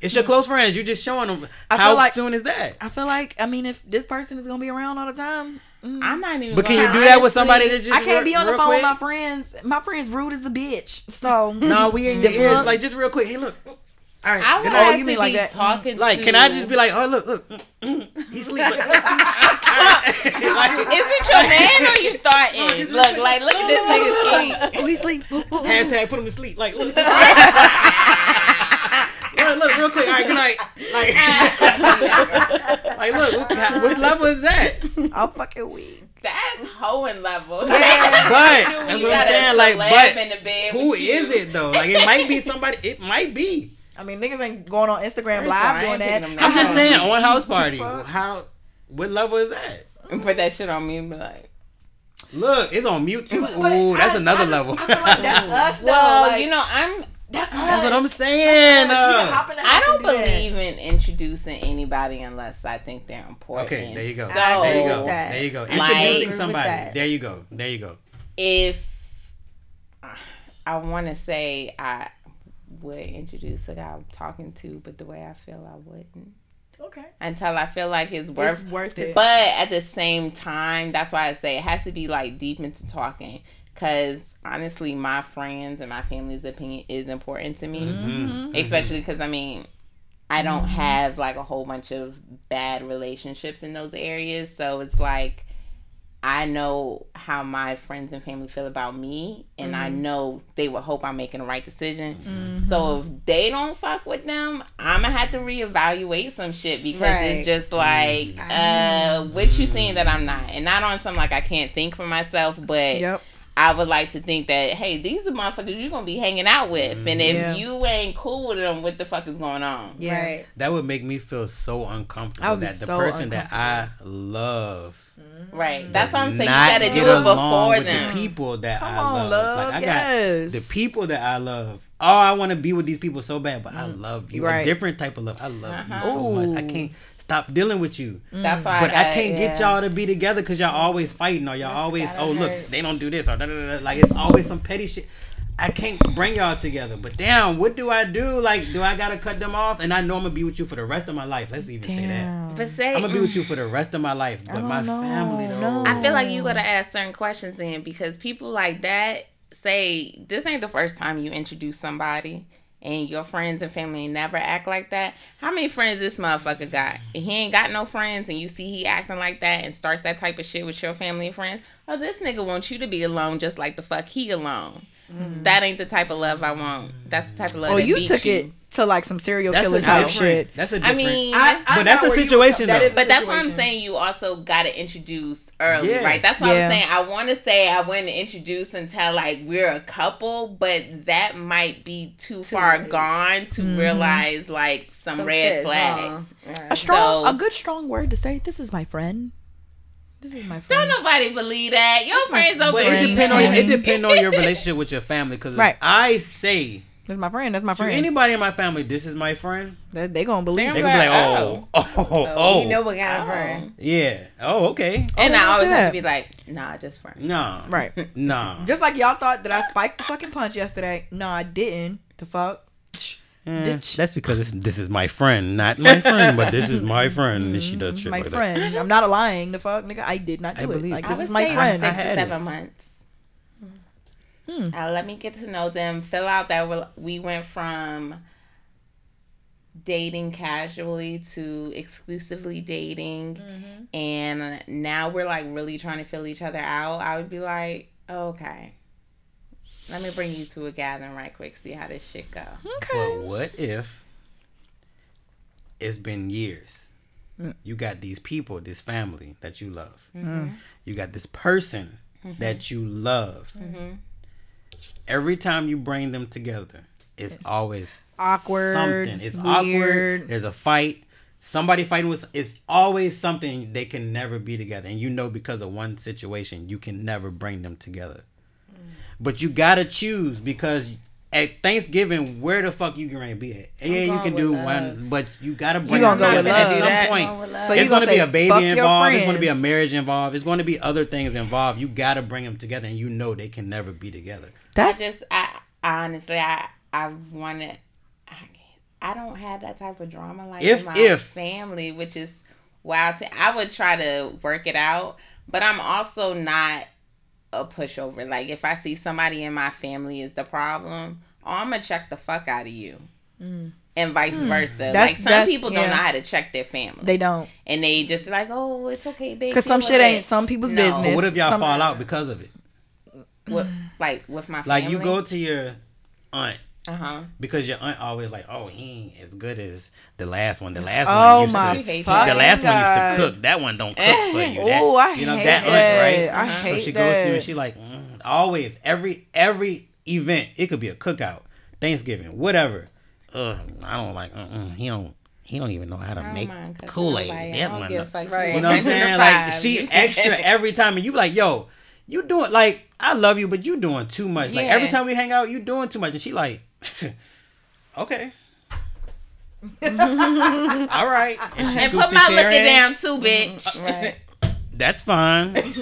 it's your close friends. You're just showing them. I feel How like- soon is that? I feel like I mean, if this person is gonna be around all the time, mm, I'm not even. But can you gonna- do that with somebody that just? I can't re- be on the real phone with my friends. My friends rude as a bitch. So No, we in your The ears. Like just real quick. Hey, look. All right. I would night. have you to mean like be that? talking. Like, to, can I just be like, oh look, look, he's sleeping. like, Is it your man or you thought is? Look, like, look at this nigga sleep. oh, he sleep. Hashtag put him to sleep. Like, look. look, look, real quick. All right, good night. Like, like look, what, what level is that? I'm fucking weak. That's hoeing level. Yeah, But that's what I'm saying. Like, but in the bed who with you. is it though? Like, it might be somebody. It might be. I mean, niggas ain't going on Instagram First live doing that. I'm just saying on house party. How? What level is that? And put that shit on me and be like, Look, it's on mute too. But- but Ooh, that's I- another I just- level. Like that's us. though. well, Like, you know, I'm. that's us. That's what I'm saying. That's us. We can uh. hop in the I don't and do that. believe in introducing anybody unless I think they're important. Okay, there you go. So, there you go. There you go. Introducing Agree with somebody. There you go. There you go. if I want to say I would introduce a guy I'm talking to, but the way I feel I wouldn't Okay. until I feel like it's It's worth. worth it. But at the same time, that's why I say it has to be like deep into talking. Cause honestly, my friends and my family's opinion is important to me, Mm-hmm. especially because I mean, I don't have like a whole bunch of bad relationships in those areas, so it's like I know how my friends and family feel about me, and I mm-hmm. know they would hope I'm making the right decision. Mm-hmm. So if they don't fuck with them, I'm gonna have to reevaluate some shit because Right. it's just like, mm-hmm. uh, what you saying that I'm not, and not on some like I can't think for myself, but Yep. I would like to think that hey, these are motherfuckers you're gonna be hanging out with, and if Yeah. you ain't cool with them, what the fuck is going on? Yeah. Right. That would make me feel so I uncomfortable would be that the so person that I love Right. That's what I'm saying. You gotta do it along before with them. the people that Come I on, love. love. Like I yes. got the people that I love. Oh, I want to be with these people so bad, but I love you. Mm. Right. A different type of love. I love Uh-huh. you so much. I can't stop dealing with you. Mm. That's why. But I, I, can't get yeah. y'all to be together because y'all always fighting or y'all always gotta oh look they don't do this or da, da, da, da. like it's always some petty shit. I can't bring y'all together. But damn, what do I do? Like, do I gotta cut them off? And I know I'm gonna be with you for the rest of my life. Let's even say that. Damn. But say, I'm gonna be with you for the rest of my life. But oh, my know, family though. no. I feel like you gotta ask certain questions in because people like that say this ain't the first time you introduce somebody and your friends and family never act like that. How many friends this motherfucker got? And he ain't got no friends and you see he acting like that and starts that type of shit with your family and friends. Oh, this nigga wants you to be alone just like the fuck he alone. Mm. That ain't the type of love I want. That's the type of love. Oh, that you beats took you. Took it to like some serial That's killer type shit. That's a I different. I mean, I, I But that's a where you- situation, that though. is a But that's what I'm saying. You also got to introduce early, Yeah. right? That's what Yeah. I'm saying. I want to say I wouldn't introduce until like we're a couple, but that might be too, far late. gone to Mm-hmm. realize like some, Some red shit's flags. wrong. A strong, So- a good strong word to say. This is my friend. This is my friend. Don't nobody believe that. Your That's friends don't believe it depends on that. it depend on your relationship with your family. Because Right. I say That's my friend. That's my To friend. anybody in my family, this is my friend. they, they gonna believe. They're it. They could be like, Oh. oh, oh, oh, oh. you know what kind of Oh. friend. yeah. Oh, okay. And Oh, I always do have to be like, nah, just friend. Nah. Right. Nah. Just like y'all thought that I spiked the fucking punch yesterday. No, I didn't. The fuck. Eh, Ditch. that's because it's, this is my friend, not my friend, but this is my friend, and she does shit my like friend. I'm not lying. The fuck, nigga. I did not I do it. believe Like this I is would my say friend. I six to had seven it. months. Hmm. Uh, let me get to know them. Fill out that rel- we went from dating casually to exclusively dating, Mm-hmm. and now we're like really trying to fill each other out. I would be like, okay. Let me bring you to a gathering right quick, see how this shit go. Okay. But what if it's been years? Mm. You got these people, this family that you love. Mm-hmm. You got this person that you love. Every time you bring them together, it's always Awkward. something. It's weird. awkward. There's a fight. Somebody fighting with. It's always something. They can never be together, and you know because of one situation, you can never bring them together. Mm. But you gotta choose because at Thanksgiving, where the fuck you gonna be at? yeah, you can do love. one, but you gotta bring gonna them go together with at love. some point. Going with love. So it's gonna gonna be a baby involved. It's gonna be a marriage involved. It's gonna be other things involved. You gotta bring them together, and you know they can never be together. That's I just, I honestly, I, I wanted, I I don't have that type of drama like If- in my if- family, which is wild. To, I would try to work it out, but I'm also not a pushover. Like if I see somebody in my family is the problem, oh, I'm gonna check the fuck out of you. And vice versa. Mm. That's- like some that's- people don't know how to check their family, they don't. and they just like, oh, it's okay, baby. Cause some shit ain't it. some people's No. business. But what if y'all Some- fall out because of it? With, like with my Like you go to your aunt uh huh. because your aunt always like, oh, he ain't as good as the last one. The last Oh one used my to, hate the last God. one used to cook. That one don't cook for you. That, Oh, I you know hate that that. aunt, right? I Uh-huh. hate so she that. goes through and she like mm, always every every event. It could be a cookout, Thanksgiving, whatever. Ugh, I don't like. Uh-uh, he don't. He don't even know how to I make mind Kool Aid. nobody. I That don't one. give a fuck. Right. You know what I'm saying? Like Five. she extra every time, and you be like, "Yo, you doing like I love you, but you doing too much. Like every time we hang out, you doing too much." And she like, "Okay, all right." And, she And put my chair liquor in. down too, bitch. Right. That's fine. and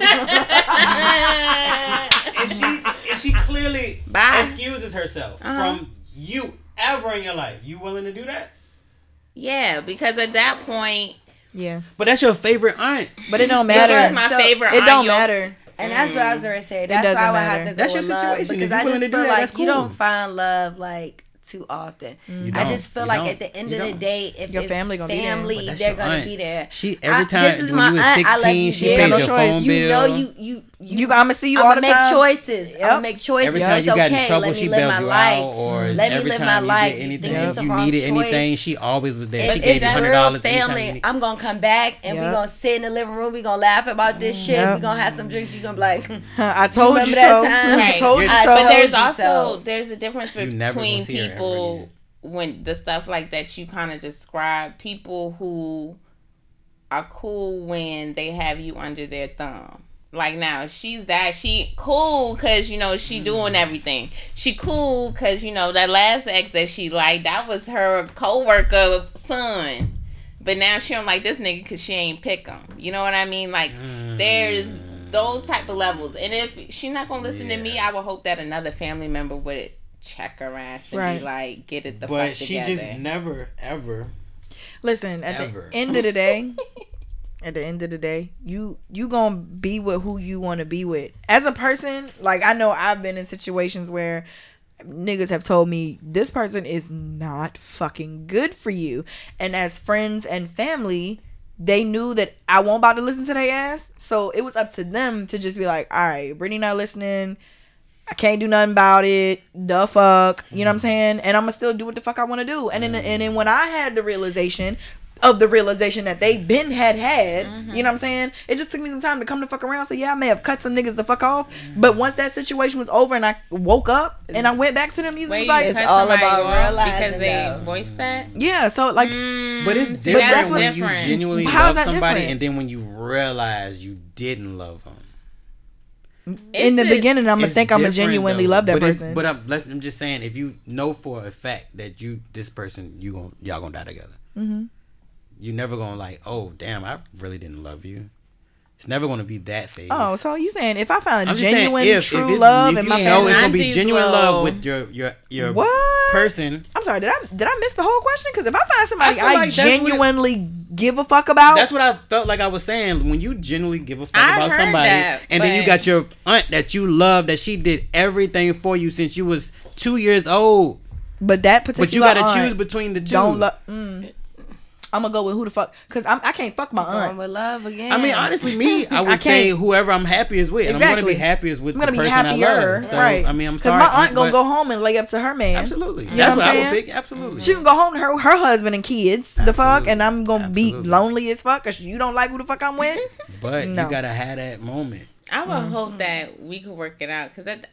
she and she clearly Bye. excuses herself Uh-huh. from you ever in your life. You willing to do that? yeah, because at that point, Yeah, But that's your favorite aunt. but it don't matter. is my So, favorite. it aunt, don't your- matter. And that's what I was mm. gonna say. That's doesn't why I would matter. have to go That's your with love situation. because I just feel that, like that's you don't find love like too often. You I just feel You like don't. at the end You of the don't. day, if Your it's family gonna be there. family, But that's they're gonna aunt. be there. She every I- time this is when my you was aunt. I love sixteen, you she dear. paid your choice. phone You bill. know you you You, I'ma see you I'm all gonna make time. choices. I'm gonna make choices. Every time It's you got okay. in trouble, Let me she live bails my you life. out. Or Let me every live time my you life. did anything, think it's a you needed choice? anything, she always was there. If she gave it's you hundred real dollars family, I'm gonna come back and we Yep. gonna sit in the living room. We gonna laugh about this mm, shit. Yep. We gonna have some drinks. You gonna be like, I told you, remember so. that? I told you You're- so. but there's also there's a difference You never gonna between see her ever people when the stuff like that you kind of describe. People who are cool when they have you under their thumb. Like now, she's that she cool because you know she doing mm. everything. She cool because you know that last ex that she liked that was her coworker son. But now she don't like this nigga because she ain't pick him. You know what I mean? Like mm. there's those type of levels. And if she not gonna listen to me, I would hope that another family member would check her ass and Right. be like, get it the but fuck she just never ever. Listen, at Ever. the end of the day, at the end of the day, you you gonna be with who you want to be with. As a person, like I know I've been in situations where niggas have told me this person is not fucking good for you, and as friends and family, they knew that I won't about to listen to their ass. So it was up to them to just be like, all right, Brittany not listening. I can't do nothing about it. The fuck, you know what I'm mm-hmm. saying? And I'm gonna still do what the fuck I want to do. And then and then when I had the realization of the realization that they been had had, you know what I'm saying? It just took me some time to come to fuck around. So yeah, I may have cut some niggas the fuck off, but once that situation was over and I woke up and I went back to them, these Where was you like, It's cut all somebody about off realizing, because they though. voiced that. yeah. So like, But it's see, different that's when you different. genuinely How is love that somebody different? and then when you realize you didn't love them. in the It's a- beginning, I'm gonna It's think I'm gonna different, genuinely though. love that but it- person. but I'm, let- I'm just saying, if you know for a fact that you this person you gon' y'all gonna die together, Mhm. You never gonna like, oh damn, I really didn't love you. It's never gonna be that phase. oh, so you saying if I find I'm just saying, genuine, if, true if it's, love if in you my know family, it's gonna be genuine will- love with your your your What? person. I'm sorry, did I did I miss the whole question? Because if I find somebody feel I, like that's what it- genuinely give a fuck about, That's what I felt like I was saying. When you genuinely give a fuck I about somebody, that, and then you got your aunt that you love, that she did everything for you since you was two years old. but that particular But you got to aunt choose between the 2 Don't love. Mm, I'm gonna go with who the fuck because I'm I can't fuck my Going aunt. with love again. I mean, honestly, me, I I would say can't- whoever I'm happiest with. And I'm going to Exactly. be happiest with I'm gonna the be person happier, I love. So, right? I mean, I'm sorry. Because my aunt gonna go home and lay up to her man. Absolutely. know That's what what I'm would saying? pick. Absolutely. She can go home to her her husband and kids. The fuck, and I'm gonna be lonely as fuck because you don't like who the fuck I'm with. but No. you got to have that moment. I would Mm-hmm. hope that we could work it out because at the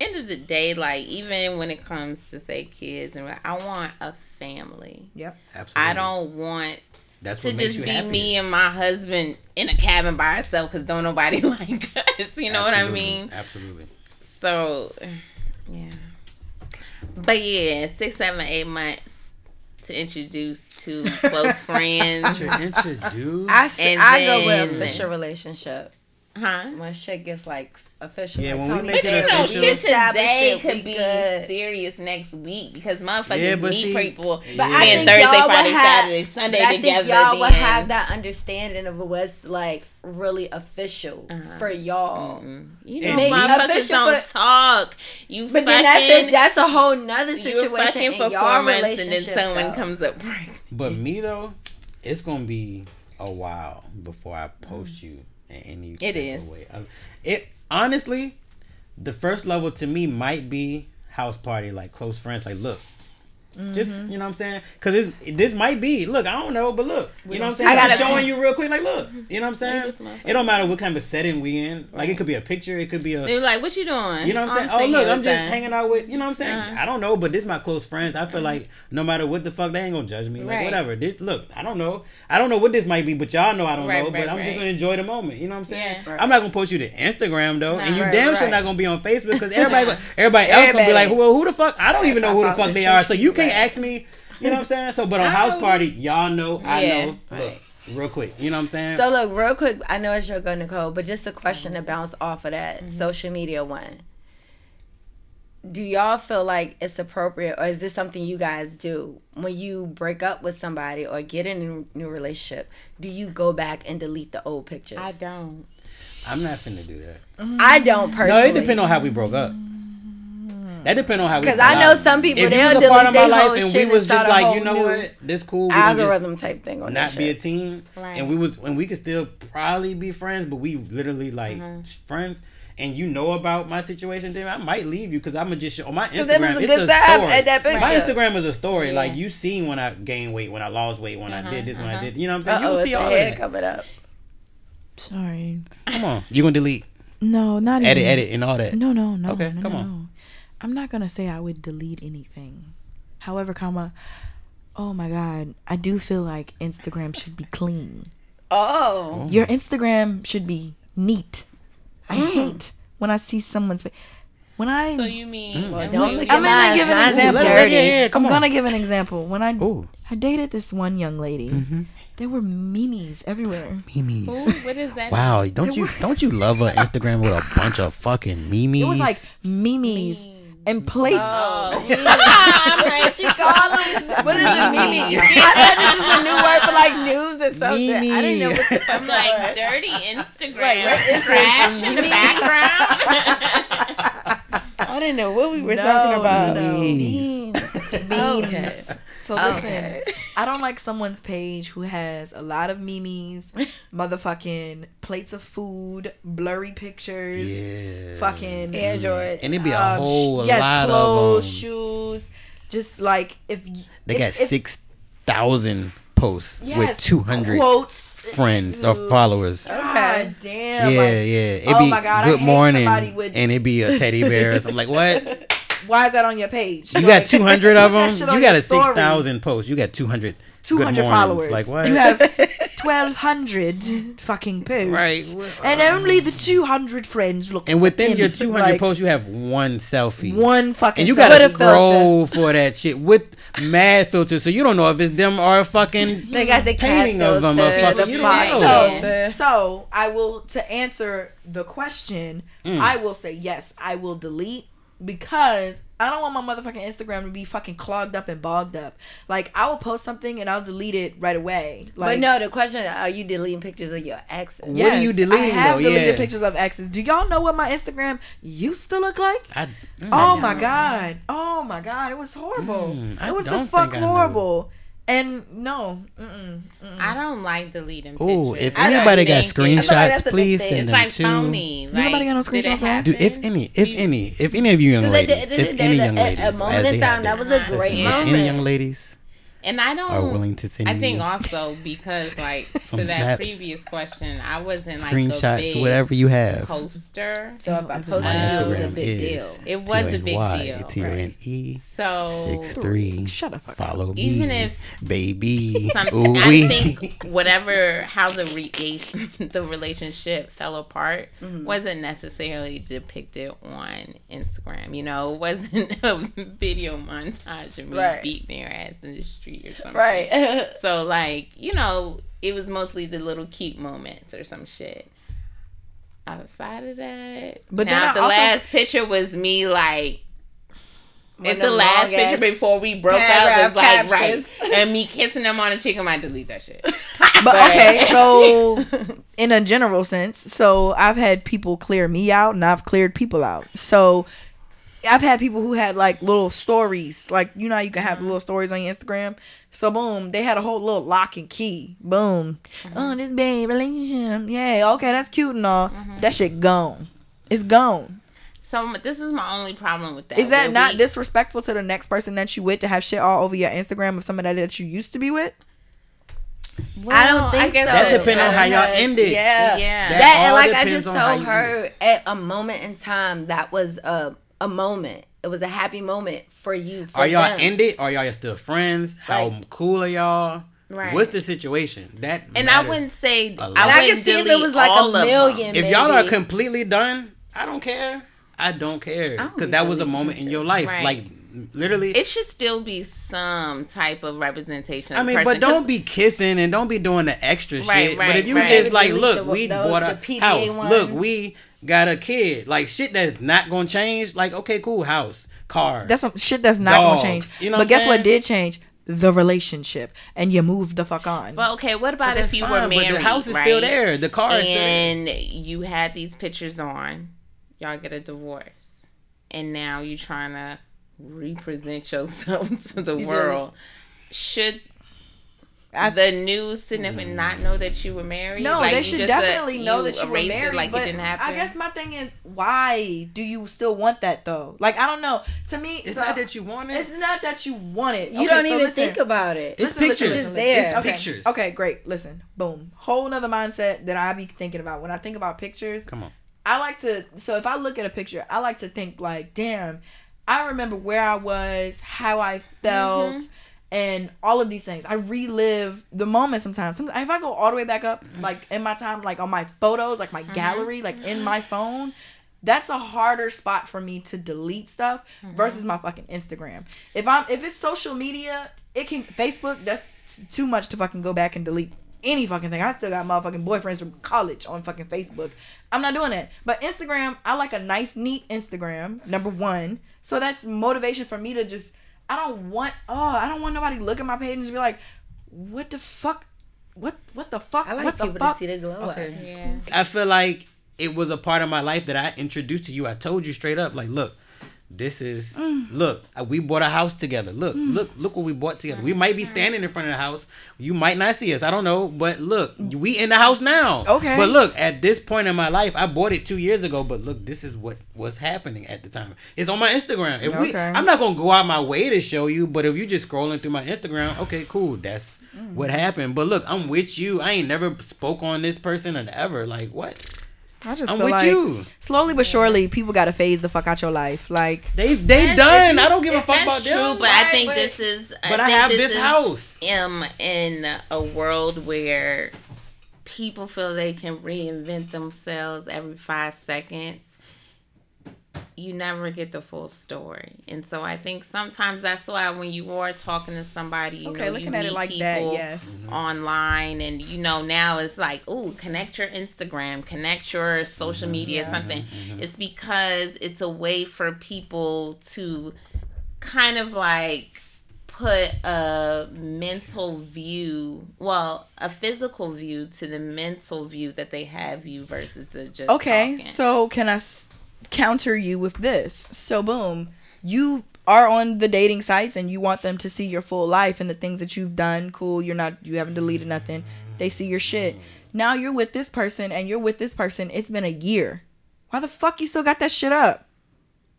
end of the day, like even when it comes to say kids, and I want a family. Yep. Absolutely. I don't want That's to what makes just you be happiest. me and my husband in a cabin by ourselves because don't nobody like us. You know what I mean? Absolutely. So, yeah. But yeah, six, seven, eight months to introduce to close friends. To introduce. I, s- And I go with then- official relationship. Huh? When shit gets like official. Yeah, like when we make But it you know, official. shit today could be good. serious next week because motherfuckers Yeah, meet see- people But spend I think Thursday, y'all would Friday, have- Saturday, Sunday But I together. think y'all then. would have that understanding of what's like really official Uh-huh. for y'all. You know, maybe motherfuckers don't for- talk. You But fucking, then that's it. That's a whole nother situation. you're situation fucking for four months and then someone though. comes up pregnant. But me though, it's gonna be a while before I post you in any. It is. Way. I- It honestly, the first level to me might be house party, like close friends. Like, look. Just Mm-hmm. you know what I'm saying, because this might be. Look, I don't know, but look, you know what I'm saying. I gotta- showing you real quick. Like, look, you know what I'm saying. It don't matter what kind of setting we in. Like, it could be a picture. It could be a. They're like, "What you doing?" You know what I'm saying? Oh, look, I'm just with hanging out with, you know what I'm saying? Uh-huh. I don't know, but this my close friends. I feel like no matter what the fuck, they ain't gonna judge me. Like, Right. whatever. This, look, I don't know. I don't know what this might be, but y'all know I don't Right, know. right, but I'm just gonna enjoy the moment. You know what I'm saying? Yeah. I'm not gonna post you to Instagram, though. and you damn sure not gonna be on Facebook because everybody, everybody else gonna be like, well, who the fuck? I don't even know who the fuck they are. So you you, can't right. ask me. You know what I'm saying? So, but on house party, y'all know, I Yeah. know. Look, real quick. You know what I'm saying? So look, real quick, I know it's your go, Nicole, but just a question Mm-hmm. to bounce off of that social media one. Do y'all feel like it's appropriate, or is this something you guys do when you break up with somebody or get in a new- new relationship? Do you go back and delete the old pictures? I don't. I'm not finna do that. I don't personally. No, it depends on how we broke up. That depends on how we. Because I know some people if they'll was a part of delete my their life whole and shit we and was start just a like, whole you know new what, this cool. We can just algorithm type thing on that not be a team, Right. and we was and we could still probably be friends, but we literally like Mm-hmm. friends. And you know about my situation, then I might leave you because I'm gonna just on my Instagram. that a it's good a time story. at that picture. My Instagram is a story. Yeah. Like you seen when I gained weight, when I lost weight, when I did this, when I did. You know what I'm saying? You it's see the all head that. coming up. Sorry. Come on, you gonna delete, No, not edit, even. edit, and all that. No, no, no. Okay, no, come no, on. No. I'm not gonna say I would delete anything. However, comma, oh my god, I do feel like Instagram should be clean. Oh. Your Instagram should be neat. I Mm. hate when I see someone's fa- when I So you mean? Well, don't we- look I'm gonna give an example. dirty. Yeah, yeah, I'm on. gonna give an example. When I Ooh. I dated this one young lady, Mm-hmm. there were memes everywhere. Memes. Who? What is that? Wow, don't you don't you love an Instagram with a bunch of fucking memes? It was like memes and plates. Oh. oh I'm like, she calling. What is a meme? I thought this was a new word for like news or something. I didn't know what the fuck I'm like dirty Instagram Like, what is trash in the background. I didn't know what we were No, talking about. no. Memes. memes. So listen, Okay. I don't like someone's page who has a lot of memes, motherfucking plates of food, blurry pictures, yeah. fucking Air Jordan. And it'd be a um, whole sh- yes, lot clothes, of them. shoes, just like if They if- got if- six thousand posts yes, with two hundred quotes, friends or Ew. followers. God damn, yeah, like, yeah. It'd oh be my God, I good hate morning, somebody with- and it'd be a teddy bear. so I'm like, what? why is that on your page? You Like, got 200 of them. You got a 6,000 posts. You got 200. 200 good followers. Like what? You have twelve hundred fucking posts, Right, well, and only the two hundred friends look. And within in, your 200 like, posts, you have one selfie. one fucking. and you gotta With a scroll for that shit with mad filters, so you don't know if it's them or a fucking. They got the Painting of filter, them, motherfucker. the You don't know. filter. So I will to answer the question. Mm. I will say yes. I will delete because I don't want my motherfucking Instagram to be fucking clogged up and bogged up. Like I will post something and I'll delete it right away. Like But no, the question: Are you deleting pictures of your exes? What are you deleting? I deleting, have though? deleted Yeah. pictures of exes. Do y'all know what my Instagram used to look like? I, mm, Oh my god! Oh my god! It was horrible. Mm, it was the don't fuck horrible. I know. Horrible. And no, mm-mm, mm-mm. I don't like deleting Oh, if anybody got think it- I feel like screenshots, that's a big please send It's them like to. phony. Like, Nobody got no screenshots on? happen? Do if any, if any, if any of you young Because at the- ladies, if any the day, young a- a ladies, moment as in time, that was a listen, great if any young ladies And I don't. are willing to send I think you also because like to that snaps, previous question, I wasn't like a screenshots, big whatever you have. poster. So if I My posted it, it was a Instagram big is deal. It was a big deal, T-O-N-Y, So Six three. Shut up. Follow me, Even if baby. some, Ooh I think whatever how the re- the relationship fell apart Mm-hmm. wasn't necessarily depicted on Instagram. You know, it wasn't a video montage of me Right. beating their ass in the street or something. Right. So like, you know, it was mostly the little cute moments or some shit. Outside of that, But but then if the also- last picture was me like. If the last picture before we broke up was like captions. right, and me kissing them on the cheek, I might delete that shit. But okay, so in a general sense, so I've had people clear me out and I've cleared people out. So I've had people who had like little stories, like you know how you can have mm-hmm. little stories on your Instagram. So boom, they had a whole little lock and key. Boom. Mm-hmm. Oh, this babe relationship. Yeah, okay, that's cute and all. Mm-hmm. That shit gone. It's gone. So this is my only problem with that. Is that not we- disrespectful to the next person that you with to have shit all over your Instagram of somebody that you used to be with? I don't think I guess so. That depend on how y'all ended. Yeah. Yeah. That That, and like I just on how told you her at a moment in time that was a a moment. It was a happy moment for you. For Are y'all them. ended? Are y'all still friends? How Like- cool are y'all? Right. What's the situation? That And I wouldn't say a lot. I I can see if it was like a million. If y'all are completely done, I don't care. I don't care because that was a moment in your life. Right. Like literally. It should still be some type of representation. I mean, person, but 'cause- don't be kissing and don't be doing the extra Right, shit. but if you right. just like, look, the- we the- bought a the PDA house. Look, we got a kid. Like shit that's not gonna change. Like okay, cool, house, car. That's some shit that's not Dogs. gonna change. You know but what guess I'm what did change? The relationship, and you moved the fuck on. But okay, what about if you fine, were married? but the house is right? still there. The car is still there. and you had these pictures on. Y'all get a divorce, and now you're trying to represent yourself to the world. Should I- the new significant not know that you were married? no, Like, they should just, uh, definitely know that you were erased it married. like but it didn't happen. I guess my thing is, why do you still want that though? Like I don't know. To me, It's so- not that you want it. It's not that you want it. you Okay, don't so even listen. think about it. It's Listen, listen, pictures. listen, Just listen. there. It's Okay. pictures. Okay, great. Listen, boom. Whole nother mindset that I be thinking about when I think about pictures. Come on. I like to so if I look at a picture, I like to think like, damn, I remember where I was, how I felt, Mm-hmm. And all of these things. I relive the moment sometimes. Some, if I go all the way back up, like in my time, like on my photos, like my Mm-hmm. gallery, like in my phone, that's a harder spot for me to delete stuff Mm-hmm. versus my fucking Instagram. If I'm if it's social media, it can Facebook, that's too much to fucking go back and delete any fucking thing. I still got motherfucking boyfriends from college on fucking Facebook. I'm not doing that. But Instagram, I like a nice, neat Instagram, number one. So that's motivation for me to just I don't want oh, I don't want nobody to look at my page and just be like, what the fuck? What what the fuck? I like what the people fuck? to see the glow. Okay. yeah. I feel like it was a part of my life that I introduced to you. I told you straight up, like, look, this is Mm. look. uh, We bought a house together. Look, look, look what we bought together. We might be standing in front of the house. You might not see us. I don't know, but look, we in the house now. Okay. But look, at this point in my life, I bought it two years ago. But look, this is what was happening at the time. It's on my Instagram. If we, Okay. I'm not gonna go out my way to show you, but if you just scrolling through my Instagram, okay, cool. That's Mm. what happened. But look, I'm with you. I ain't never spoke on this person and ever. Like what? I just I'm feel with like you. slowly but surely people gotta phase the fuck out your life. Like They they That's- done. you- I don't give a if fuck that's about true, them. but I think but- this is. But I have this is, house. am in a world where people feel they can reinvent themselves every five seconds you never get the full story. And so I think sometimes that's why when you are talking to somebody, you Okay, know, looking you at it like that, yes. Mm-hmm. online and you know now it's like, oh, connect your Instagram, connect your social mm-hmm. media, something. Mm-hmm. It's because it's a way for people to kind of like put a mental view, well, a physical view to the mental view that they have you versus the just Okay, talking. so can I s- counter you with this? So boom, you are on the dating sites and you want them to see your full life and the things that you've done. Cool, you're not you haven't deleted nothing. They see your shit. Now you're with this person and you're with this person. It's been a year. Why the fuck you still got that shit up?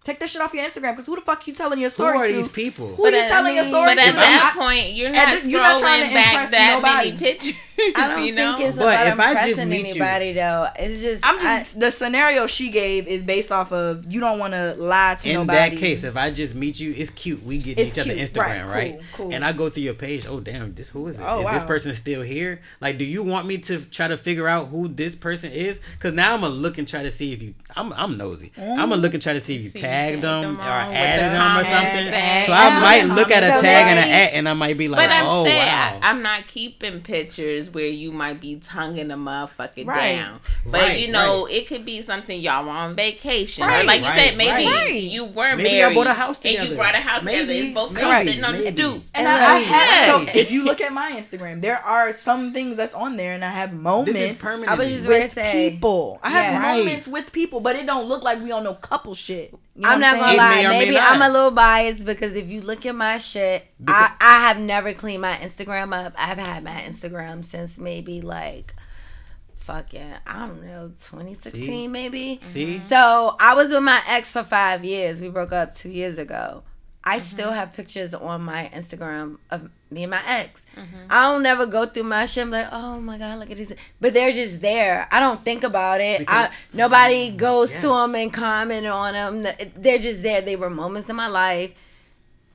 Take that shit off your Instagram because who the fuck you telling your story Who story are to? these people? Who are you at- uh, telling your I mean, story But to? at that I- point, you're not this- you're not trying to back impress that nobody. many pictures. I don't you know? think it's But about if I just impressing meet you- anybody though. It's just I'm I- the scenario she gave is based off of you don't want to lie to in nobody. In that case, if I just meet you, it's cute. We get It's each other. Instagram, Right, right? cool, cool. And I go through your page. Oh damn, this who is it? Oh, is this wow. person still here? Like, do you want me to try to figure out who this person is? Because now I'm gonna look and try to see if you. I'm I'm nosy. Mm. I'm gonna look and try to see if you See, tagged tagged them them or on with added the them or something. and- So I Yeah. might look at a So tag and an at, and I might be like, But I'm oh saying wow. I, am not keeping pictures where you might be tonguing a motherfucker Right. down. But Right, you know, it could be something y'all were on vacation, or Right, like you right, said, maybe right. you were married. Maybe y'all married bought a house together. and you together. brought a house together. Maybe, It's both maybe, couples sitting on the stoop. And And I, I like- have so if you look at my Instagram, there are some things that's on there, and I have moments this is permanent. I was just gonna with people. I have moments with people, but it don't look like we on no couple shit. You know I'm not gonna lie. may Maybe. I'm a little biased because if you look at my shit, I, I have never cleaned my Instagram up. I've had my Instagram since maybe like fucking I don't know 2016 See? maybe. See? So I was with my ex for five years. We broke up two years ago. I Mm-hmm. still have pictures on my Instagram of me and my ex. Mm-hmm. I don't never go through my shit. I'm like, oh my god, look at these. But they're just there. I don't think about it. Because- I, nobody goes Yes. to them and comment on them. They're just there. They were moments in my life.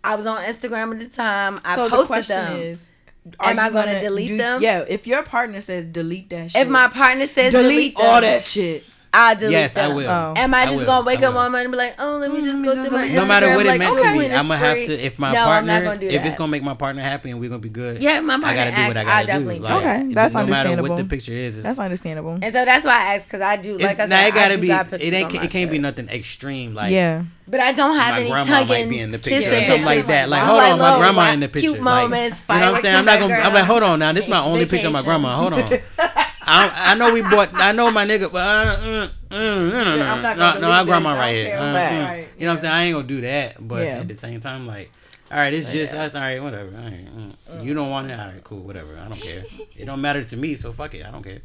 I was on Instagram at the time. I so the posted question them. is, Am I you gonna delete do- them? Yeah, if your partner says delete that shit, if my partner says delete, delete, all that shit. I'll delete Yes, them. I will. Oh. Am I I just will. gonna wake up will. one morning and be like, oh, let me Mm, just go through my delete Instagram? no matter what it like, meant okay, to me, I'm gonna have to. If my no, partner, I'm not gonna do if that. it's gonna make my partner happy and we're gonna be good, Yeah, my partner I gotta do what I gotta I'll do. definitely do Like, Okay, that's understandable. no matter what the picture is. it's- That's understandable. And so that's why I asked because I do, like I said, now it gotta I do be. It ain't. It can't be nothing extreme. Like yeah, But I don't have my any grandma tugging, might be in the picture kissing or something like that. Like, hold like on, my grandma rap- in the picture. Cute like, moments. you know what I'm saying? I'm not gonna. I'm like, hold on now. This is my only picture of my grandma. Hold on. I, I know we bought. I know my nigga, but uh, uh, uh, no, I'm not no, my grandma right here. Uh, it. Right, You know what I'm saying? I ain't gonna do that, but Yeah. at the same time, like, all right, it's just that's all right, whatever. All right, mm. You don't want it, all right, cool, whatever. I don't care. It don't matter to me, so fuck it. I don't care.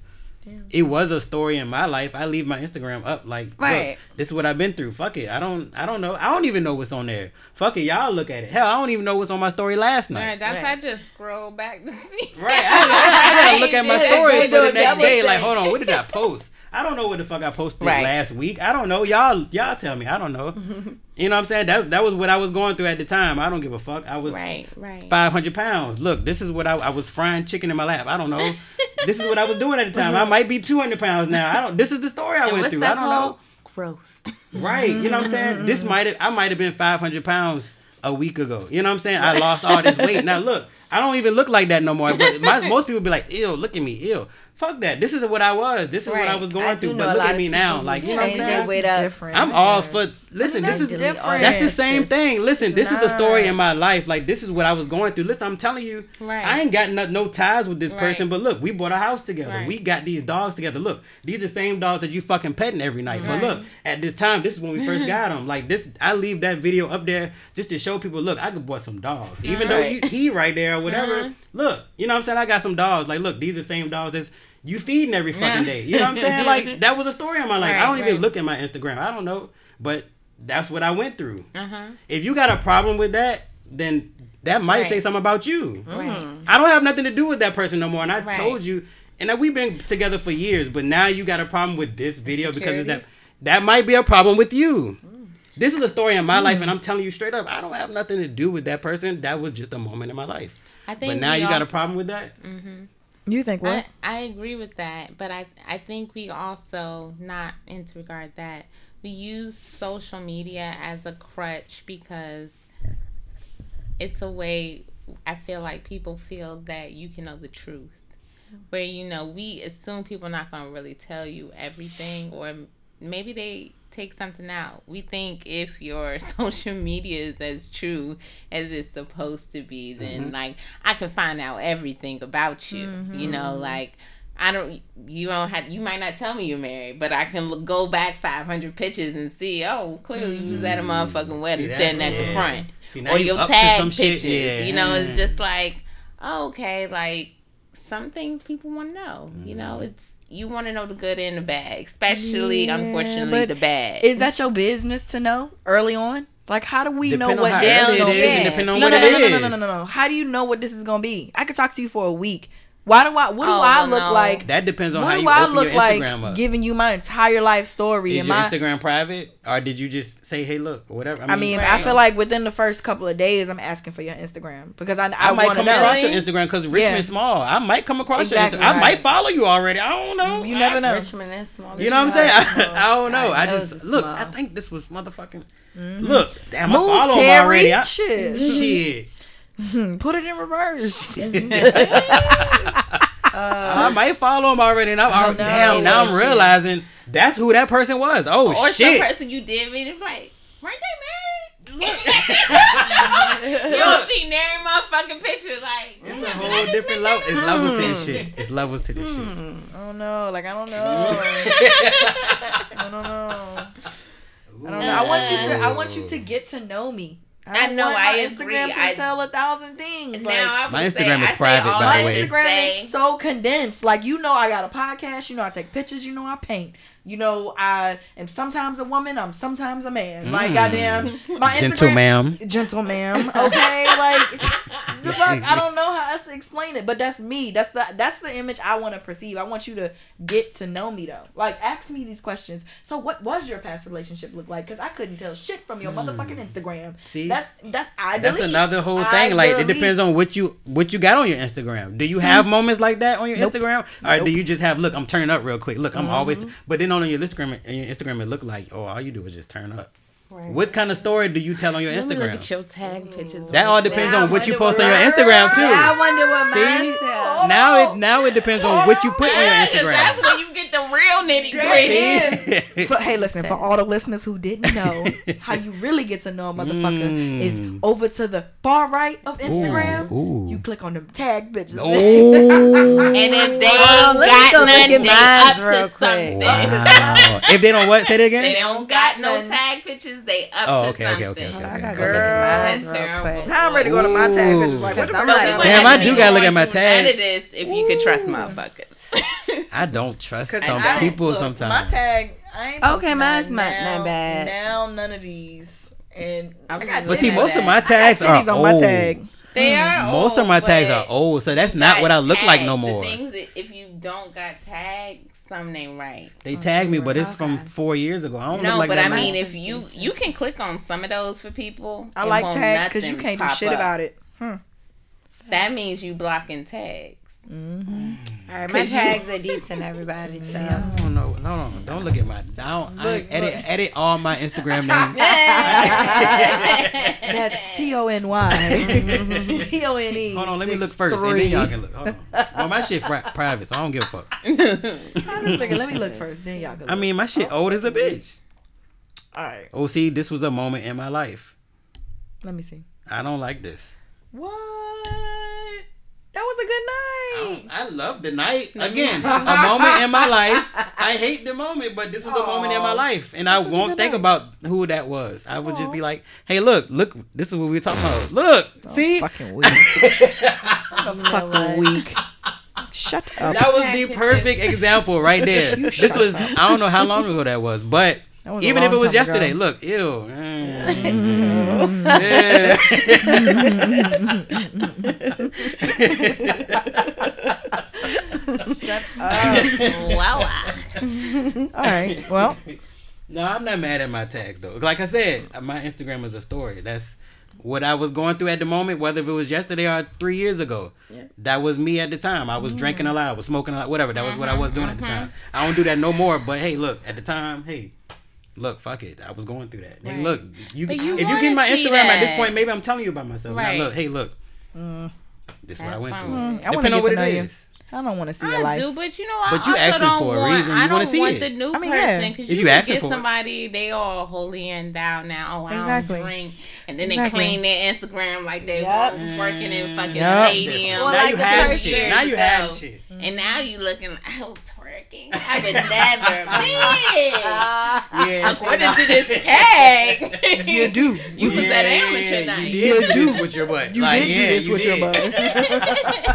It was a story in my life. I leave my Instagram up like, look, Right. this is what I've been through. Fuck it. I don't. I don't know. I don't even know what's on there. Fuck it. Y'all look at it. Hell, I don't even know what's on my story last night. Right, that's Right. I just scroll back to see. Right. I, I, I gotta look at my story for the next double day. Like, hold on, what did I post? I don't know what the fuck I posted Right. last week. I don't know. Y'all, y'all tell me. I don't know. you know what I'm saying? That that was what I was going through at the time. I don't give a fuck. I was Right, right. 500 pounds. Look, this is what I, I was frying chicken in my lap. I don't know. this is what I was doing at the time. Mm-hmm. I might be 200 pounds now. I don't. This is the story I And went what's through. I don't called? know. Growth. Right. You know what I'm saying? This might have I might have been 500 pounds a week ago. You know what I'm saying? I lost all this weight. Now look, I don't even look like that no more. But my, most people be like, "Ew, look at me, ew." Fuck that. This is what I was. This is what I was going I through. But look at me now. Like you know what I'm saying? their up. different. I'm all for listen. That's This is different. That's the same It's thing. Listen, this is the story in my life. Like this is what I was going through. Listen, I'm telling you, Right. I ain't got no, no ties with this Right. person. But look, we bought a house together. Right. We got these dogs together. Look, these are the same dogs that you fucking petting every night. Right. But look, at this time, this is when we first got them. Like this, I leave that video up there just to show people. Look, I could bought some dogs, even though you, Right. he right there or whatever. Look, you know what I'm saying? I got some dogs. Like, look, these are the same dogs that's you feeding every fucking Yeah. day. You know what I'm saying? Like that was a story in my life. I don't even look at my Instagram. I don't know, but that's what I went through. Uh-huh. If you got a problem with that, then that might Right. say something about you. Right. Mm-hmm. I don't have nothing to do with that person no more. And I Right. told you, and that we've been together for years, but now you got a problem with this video because of that. That might be a problem with you. Mm. This is a story in my life, mm. and I'm telling you straight up, I don't have nothing to do with that person. That was just a moment in my life. I think But now we you got a problem with that. Mm-hmm. You think what? I, I agree with that, but I I think we also not in to regard that we use social media as a crutch because it's a way I feel like people feel that you can know the truth. Where you know we assume people are not gonna really tell you everything, or maybe they take something out. We think if your social media is as true as it's supposed to be, then like I can find out everything about you. You know, like I don't. You don't have. You might not tell me you're married, but I can look, go back 500 pictures and see. Oh, clearly you was at a motherfucking wedding, that's- standing at the front, See, or your tag pictures. yeah. You know, it's just like, oh, okay, like some things people want to know. You Mm-hmm. know, it's you want to know the good and the bad, especially Yeah, unfortunately the bad. Is that your business to know early on? Like, how do we Depend know on what how this early is gonna be? and depend on no, no, no, no, no, no, no, no, no. How do you know what this is gonna be? I could talk to you for a week. Why do I? What do Oh, I well, look no. like? That depends on what how do you I open look your like Instagram up. giving you my entire life story? Is and your my, Instagram private, or did you just say, "Hey, look," or whatever? I mean, I Right. feel like within the first couple of days, I'm asking for your Instagram because I, I, I, might come know. across your Instagram because Richmond Yeah. small. I might come across Exactly, your Instagram. I might follow you already. I don't know. You I- never know. Richmond is small. You know what I'm saying? Richmond I, I don't know. I know just look. small. I think this was motherfucking. Mm-hmm. Look, damn, Move, I follow him Terry. already. I, Shit. shit. Put it in reverse. Uh, I might follow him already. And I'm, I I'm- damn, now I'm Shit. realizing that's who that person was. Oh or shit. some person you did meet and like, weren't they married? you don't see nary motherfucking picture like. It's a did I whole different level. It's levels to this hmm. shit. It's levels to this shit. I don't know. Like I don't know. I don't know. I don't know. I want you to. I want you to get to know me. I don't know, want I my agree. Instagram to I- tell a thousand things. Now Like, I My would say- Instagram is I private, by the way. to Instagram say- is so condensed. Like you know, I got a podcast. You know, I take pictures. You know, I paint. You know, I am sometimes a woman. I'm sometimes a man. Like Mm. goddamn, my Instagram, Gentle ma'am. gentle ma'am. Okay, like the fuck. I don't know how else to explain it, but that's me. That's the that's the image I want to perceive. I want you to get to know me though. Like, ask me these questions. So, what was your past relationship look like? Because I couldn't tell shit from your motherfucking Instagram. See? That's that's I. That's another whole I thing. Like it depends on what you what you got on your Instagram. Do you have moments like that on your Nope. Instagram, or Nope. Mm-hmm. do you just have look? I'm turning up real quick. Look, I'm always. But then on your Instagram, on your Instagram, it look like oh, all you do is just turn up. What kind of story do you tell on your Let me look at Instagram? your tag pictures. That all depends there. on what you wonder post on your Instagram too. I wonder what See? mine said. Now it now it depends on what you put on your Yeah, 'cause that's Instagram. when you get the real nitty gritty. is. For, hey, listen, for all the listeners who didn't know, how you really get to know a motherfucker Mm. is over to the far right of Instagram. ooh. You click on them tag bitches. Oh. And if they Well, ain't let's got go none, they up real to quick. something. Wow. if they don't what? Say it They again. They don't got no tag pictures, they up Oh, to okay, okay, something. okay, okay, I okay. gotta Girl. go look at That's terrible. Now I'm ready to go to my tag bitches. Like, what the Cause I'm like- is We that? Damn, I do gotta look at my tag. None of this if you could trust my motherfuckers. I don't trust some I- people look, sometimes. My tag, I ain't Okay, mine's none not- now, not bad. Now none of these, and I, I got But see, Yeah. most of my tags are titties on my old. tag. They hmm. are Most of my tags are old, so that's not what I look like no more. The things that if you don't got tags, something ain't right. They tag me, but it's from four years ago. I don't No, look like but that I now. mean, if you you can click on some of those for people. I it like won't tags because you can't do pop shit up. about it. Hmm. That means you blocking tags. Mm-hmm. All right, my tags are decent, everybody. So I don't know. No, no, don't look at my. I don't. I Look, edit, edit all my Instagram names. That's T O N Y mm-hmm. P O N E. Hold on, let me look first, and then y'all can look. Hold on. Well, my shit fri- private, so I don't give a fuck. I'm just thinking, let me look first, then y'all can. Look. I mean, my shit old as a bitch. Oh. all right. Oh, see, this was a moment in my life. Let me see. I don't like this. What? That was a good night. don't- I love the night again. a moment in my life. I hate the moment, but this was a moment in my life, and I won't think night. about who that was. I would just be like, "Hey, look, look, this is what we are talking about. Look, oh, see, Fucking weak. Fucking weak. Shut up. that was the perfect example right there. This was up. I don't know how long ago that was, but That was a even if it was yesterday, ago. look, ew. Mm. Wow. All right. Well, No, I'm not mad at my tags though. Like I said, my Instagram is a story. That's what I was going through at the moment, whether if it was yesterday or three years ago. Yeah. That was me at the time. I was drinking a lot, I was smoking a lot, whatever. That was what I was doing at the time. I don't do that no more. But hey, look, at the time, hey, look, fuck it. I was going through that. Hey, Right. look, you, you if you get my see Instagram at this point, maybe I'm telling you about myself. Now, look, hey, look, mm. this is what I went fun through. with it. Mm, I wanna Depending on what to know it you. is. I don't want to see your I life. do, but you know, I But you also don't for a want, reason. You I don't see want it. the new I mean, yeah. person because If you, you can get for it. somebody they all holy and thou now. Oh, I Exactly. don't drink, and then Exactly. they clean their Instagram like they Yep. were twerking in mm. fucking Yep. stadium. Well, now like you the have first shit. years Now you have shit. And now you looking like oh twerking. I would never, man. Yeah, According to this tag, You do. You was at Yeah, amateur You night. did do with your butt. You Like, did yeah, do this you with your butt.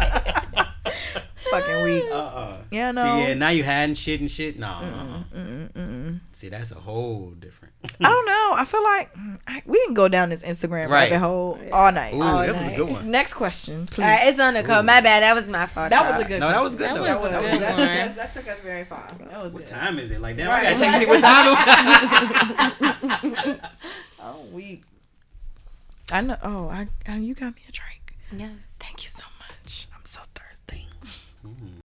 Fucking weak. Uh-uh. Yeah, no. See, yeah, now you hiding shit and shit. No. Mm, mm, mm, see, that's a whole different. I don't know. I feel like I, we can go down this Instagram Right. rabbit hole all night. Ooh, All that was a good one. Next question, please. All right, it's on the code. My bad. That was my fault. that was a good. No, that was good That though. was a That good that, took us, that took us very far. That was What good. time is it? Like, damn, Right. I gotta check and see what time. Oh, weak. I know. Oh, I, I you got me a drink. Yes. Thank you so much. I'm so thirsty.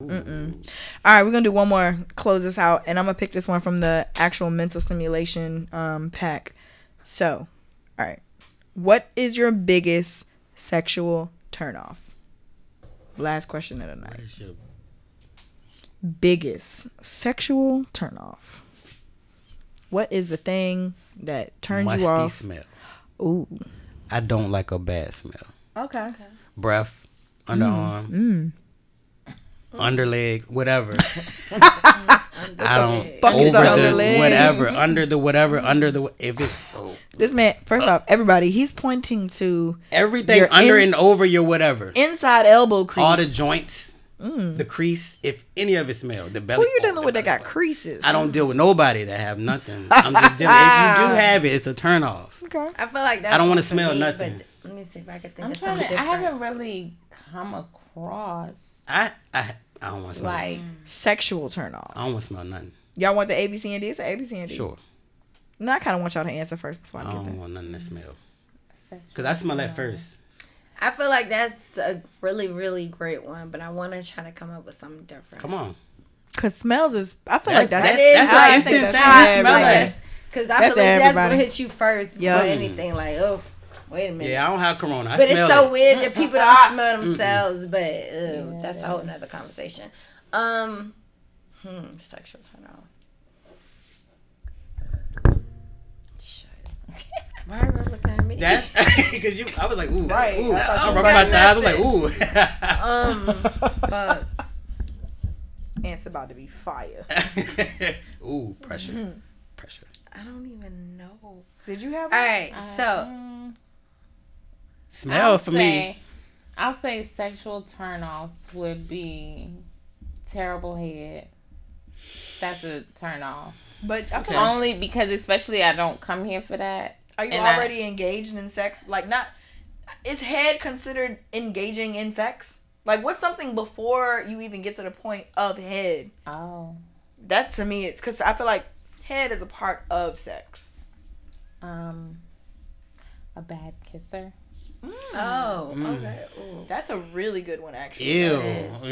Mm-mm. All right, we're gonna do one more. Close this out, and I'm gonna pick this one from the actual mental stimulation um, pack. So, all right, what is your biggest sexual turnoff? Last question of the night. That's your- Biggest sexual turnoff. What is the thing that turns Musty you off? smell. Ooh. I don't like a bad smell. Okay. okay. Breath, underarm, Mm. Mm-hmm. underleg, whatever. I don't Fuck is over the leg? whatever, under the whatever, under the if it's oh, This man, first uh. off, everybody, he's pointing to everything Your under ins- and over your whatever. inside elbow crease. All the joints, mm. the crease, if any of it smell, the belly. Who you oh, dealing the with that belly got button. creases? I don't deal with nobody that have nothing. I'm just dealing. if you do have it, it's a turn off. Okay. I feel like that's I don't wanna one smell me, nothing. But let me see if I can think I'm of trying something to. I different. haven't really come across I I I don't want to smell. like Sexual turn off. I don't want to smell nothing. Y'all want the A, B, C, and D? It's A, B, C, and D. Sure. No, I kind of want y'all to answer first before I I get don't there. want nothing to smell. Cause I smell that first. I feel like that's a really, really great one, but I want to try to come up with something different. Come on. Cause smells is. I feel That- like that's. that- is that's hot. the I think that's You hot. smell Like. Because I That's feel like that's gonna hit you first before Yeah. Mm. anything. Like, oh, wait a minute. Yeah, I don't have corona. I but smell it's so it. weird that people don't smell themselves. But uh, that's a whole nother conversation. Um, hmm, sexual turn off. Shit. Why are you looking at me? That's because you. I was like, ooh, Right, Ooh. I thought I you rubbed was my like thighs. I was like, ooh. um, fuck. Ants about to be fire. ooh, pressure, pressure. I don't even know. Did you have? All right, one? so Mm, Smell I'll for me. say- I'll say sexual turnoffs would be terrible head. That's a turn off. But Okay. Only because, especially, I don't come here for that. are you and I- already engaged in sex? Like, not. Is head considered engaging in sex? Like, what's something before you even get to the point of head? Oh, That to me, it's because I feel like head is a part of sex. um, a bad kisser. Oh, Mm. okay. Ooh. That's a really good one, actually. Ew.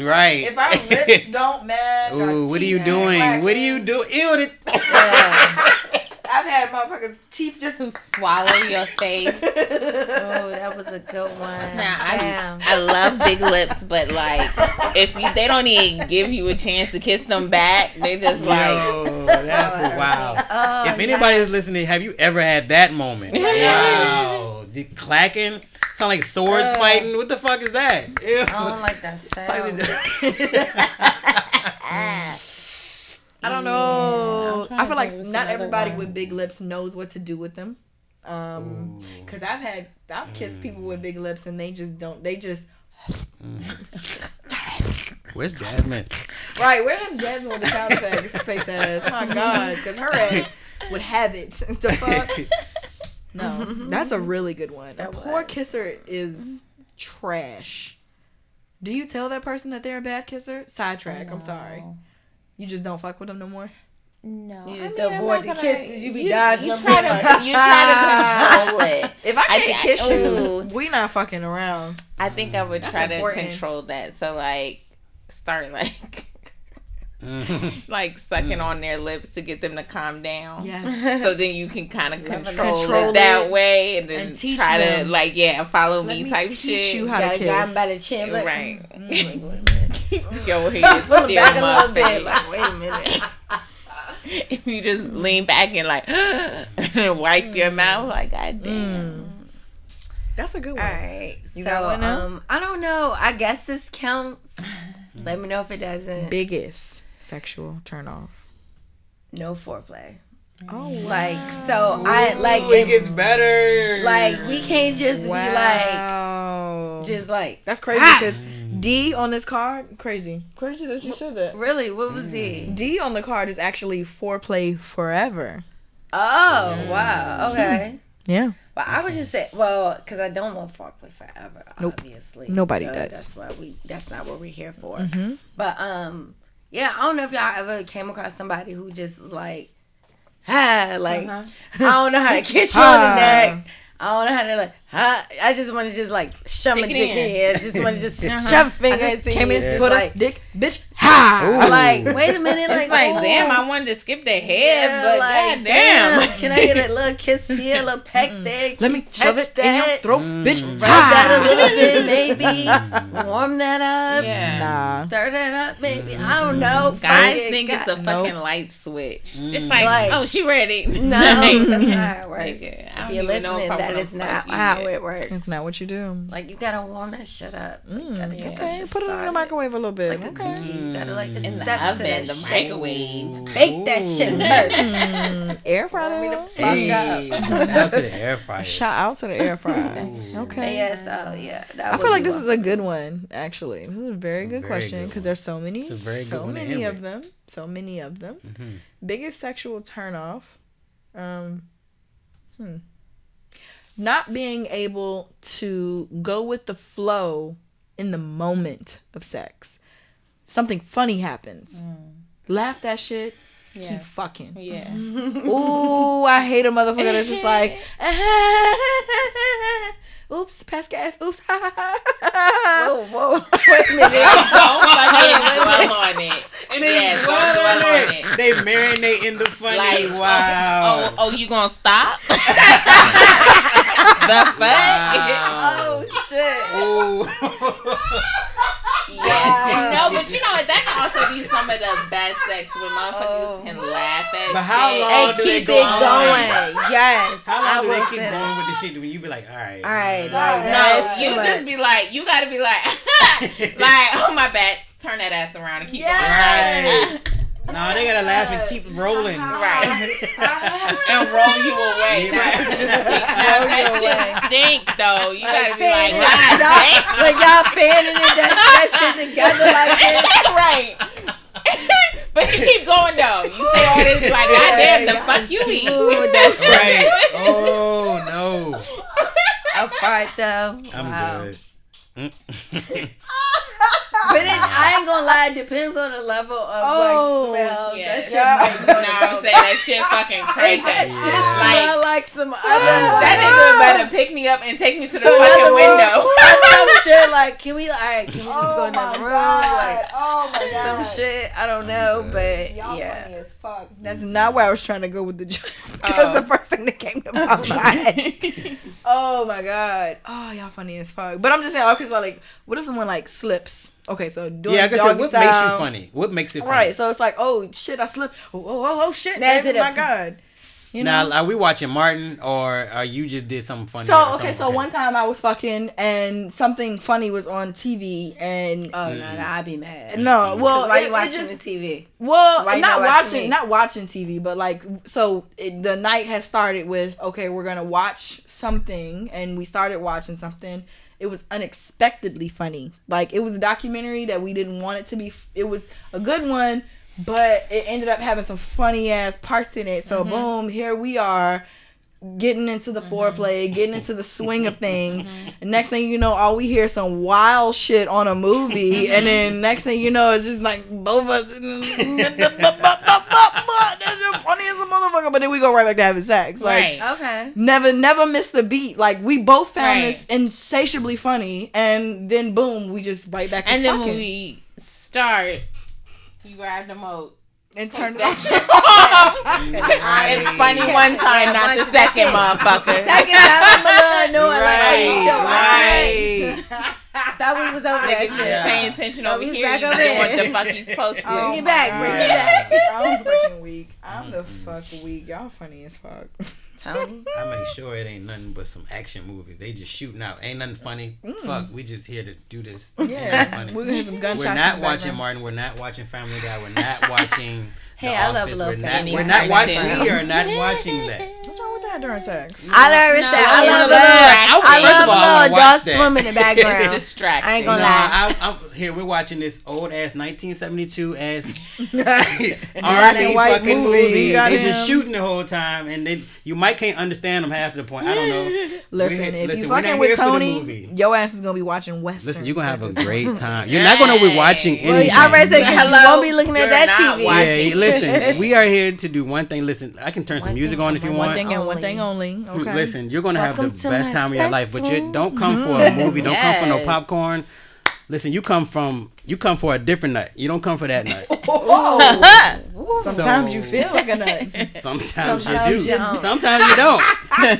Right. If our lips don't match, our Ooh, what are you doing? ain't What are you doing? Ew. it. Yeah. I've had motherfuckers' teeth just. To swallow your face. Oh, that was a good one. Now, I, Damn. I love big lips, but like, if you, they don't even give you a chance to kiss them back, they just like, Yo, that's wow. Oh, if anybody is listening, have you ever had that moment? Wow. The clacking sound like swords Uh. fighting. What the fuck is that? Ew. I don't like that sound. I don't know. trying I feel like not everybody one. with big lips knows what to do with them. Um, Ooh. cause I've had I've kissed people with big lips and they just don't. They just Where's Jasmine? right. Where's Jasmine with the sound effects face ass? My God, cause her ass would have it. the fuck. No, that's a really good one. A poor was. kisser is trash. Do you tell that person that they're a bad kisser? Sidetrack. I'm sorry. You just don't fuck with them no more. No, You just I'm avoid the gonna- kisses. You be dodging you them. Try to, you try to control it. If I I, I- can't kiss you. ooh. We not fucking around. I think I would That's try important. to control that. So like start like. like sucking on their lips to get them to calm down. Yes. So then you can kind of control, control it that it way, and then and teach try to like yeah, follow Let me me type teach shit. you how Gotta kiss. grab by the chin. Like, Right. mm, wait a minute. Go ahead, him back a little up, bit. Like, wait a minute. if you just lean back and like and wipe your mouth, like God damn. That's a good one. All right. You so, got one now? um, I don't know. I guess this counts. Let me know if it doesn't. Biggest sexual turn off. No foreplay. Oh, Like, so I like Ooh, it if- gets better. like we can't just wow. be like just like That's crazy Ah! because D on this card, crazy. Crazy that you said that. really. What was D? D on the card is actually foreplay forever. Oh wow. Okay. Yeah. But I would just say, well, because I don't want foreplay forever. Nope. Obviously, Nobody Duh, does. That's what we. That's not what we're here for. Mhm. But um, yeah, I don't know if y'all ever came across somebody who just like, ah, like Uh-huh. I don't know how to kiss you on the neck. I don't know how to like. Huh? I just want to just like shove my Stick it dick in. in. I just want to just Uh-huh. shove a finger into Came in Just for the like, dick, bitch. Ha! like, wait a minute, like, It's like, oh, damn, I wanted to skip the head, yeah, but like, goddamn. Can I get a little kiss here, a little peck there? Let me Touch shove it in your that. throat, bitch. Mm. Rub that a little bit, maybe. Warm that up. Yeah. Nah. Stir that up, maybe. I don't know. Guys Fuck it, think it's a fucking Nope. light switch. Mm. Just like, Like- oh, she ready. No, Like, that's not how it works. Nigga, I don't If you're even know listening, if I that wanna is not fuck you how it works. That's not what you do. Like you gotta warm that shit up. Like, you gotta get that Okay, shit put it in the microwave a little bit. Like a okay. cookie. You gotta like the in the steps to oven, that the shit. microwave. Bake that shit first. Mm, air fryer. me to though? fuck Hey, up. shout out to the air fryer. Shout out to the air fryer. Ooh. Okay. Yeah, so yeah. I feel like this one. is a good one, actually. This is a very good Very question because there's so many, It's a very good so one many of them, so many of them. Mhm. Biggest sexual turnoff, um, hmm, not being able to go with the flow in the moment of sex. Something funny happens, mm. laugh that shit, Yeah. keep fucking. Yeah. Ooh, I hate a motherfucker that's just like, oops, pass gas, oops. Whoa, whoa. Wait a minute. Don't fucking dwell on it. Yeah, don't dwell on it. They marinate in the funny. Like, wow. oh, oh, you gonna stop? The fuck? Wow. Oh shit. Ooh. Yeah. No, but you know what? That can also be some of the best sex when motherfuckers can oh. laugh at But how long And do they keep go it on? going. Yes. How I long do they keep going that. with the shit when you be like, all right. All right, like, No, you too just be like, you gotta be like, like, oh my bad, turn that ass around and keep Yes. going. No, they gotta laugh and keep rolling. Right. and roll you away. Yeah, Now, right. now that shit stink though. You gotta be like, Fan- God y'all, damn. like y'all fanning it, that, that shit together like this. right. but you keep going though. You say all this like, God damn, the fuck you eat. moving with. Right. Oh no. A part though. I'm Wow. good. But it, I ain't gonna lie, it depends on the level of Oh, like smells. Yeah. That shit Yeah. might No, go I'm saying that shit fucking crazy. That shit Like, smell like some other. that like, nigga better pick me up and take me to the to another fucking window. Or some shit like, can we? All right, can we just go in another oh room? Like oh my god, some shit. I don't know, but Y'all yeah. funny as fuck. That's not where I was trying to go with the jokes oh. because Oh. the first thing that came to my mind. oh my god. Oh, y'all funny as fuck. But I'm just saying, okay, so like, what if someone like slips? Okay, so doing Yeah, I guess doggy what makes you funny? What makes it funny? Right, so it's like, oh shit, I slipped. Oh, oh, oh, oh shit, Now, is baby, it my god. You Now, know. are we watching Martin or are you just did something funny? So or okay, something? so one time I was fucking and something funny was on TV and Oh no, no, I'd be mad. no, well, why it- you watching just- the TV? Well, Why not not watching watching, not watching TV, but like, so it, the night has started with okay, we're gonna watch something, and we started watching something. It was unexpectedly funny. Like it was a documentary that we didn't want it to be. It was a good one, but it ended up having some funny ass parts in it. So mm-hmm. boom, here we are. Getting into the mm-hmm. foreplay, getting into the swing of things. Mm-hmm. And next thing you know, all we hear is some wild shit on a movie, mm-hmm. and then next thing you know, it's just like both of us. That's just funny as a motherfucker. But then we go right back to having sex. Like right. Okay. never, never missed the beat. Like we both found Right. this insatiably funny, and then boom, we just bite back to And then fucking when we start, you grab the moat. And turn it that off. shit off. it's funny one time, not the second, it. motherfucker. Second time, I'm a little annoyed. Like, oh, you still right. that? Thought we was over that Niggas just paying attention Oh, over here. back You over doing what the fuck he's supposed to. Oh Bring oh it my back, bring it God. back. I'm fucking weak. I'm the fuck weak. Y'all funny as fuck. Tony. I make sure it ain't nothing but some action movies. They just shooting out. Ain't nothing funny. Fuck, we just here to do this. Mm. Yeah, we're gonna some gunshots. We're not watching. Martin. We're not watching Family Guy. We're not watching. Hey, the I love Office. Lil We're not. Family We're not watching. We are not watching that. What's wrong with that during sex? I never No, said I I love laugh. little, I I love first I little wanna adult swim in the It's background. distracting. I ain't gonna No, lie. I, I'm here. We're watching this old ass 1972 ass Black R&B white fucking movie, movie. They goddamn. just shooting the whole time, and then you might can't understand them half the point. I don't know. Listen, We're- if listen, you fucking with Tony, your ass is gonna be watching Western. Listen, you're gonna have a great time. You're not gonna be watching anything. I already said 'cause you Hello, won't be looking at that TV. watching. Yeah, listen, we are here to do one thing. Listen, I can turn some music on if you only. One want. thing and one thing only. Hmm, okay. Listen, you're gonna have the best my time of your life, sex but you don't come for a movie. Don't come for no popcorn. Listen, you come from you come for a different nut. You don't come for that nut. Whoa. Sometimes So- you feel like a nut. Sometimes, Sometimes you do. you. Sometimes you don't.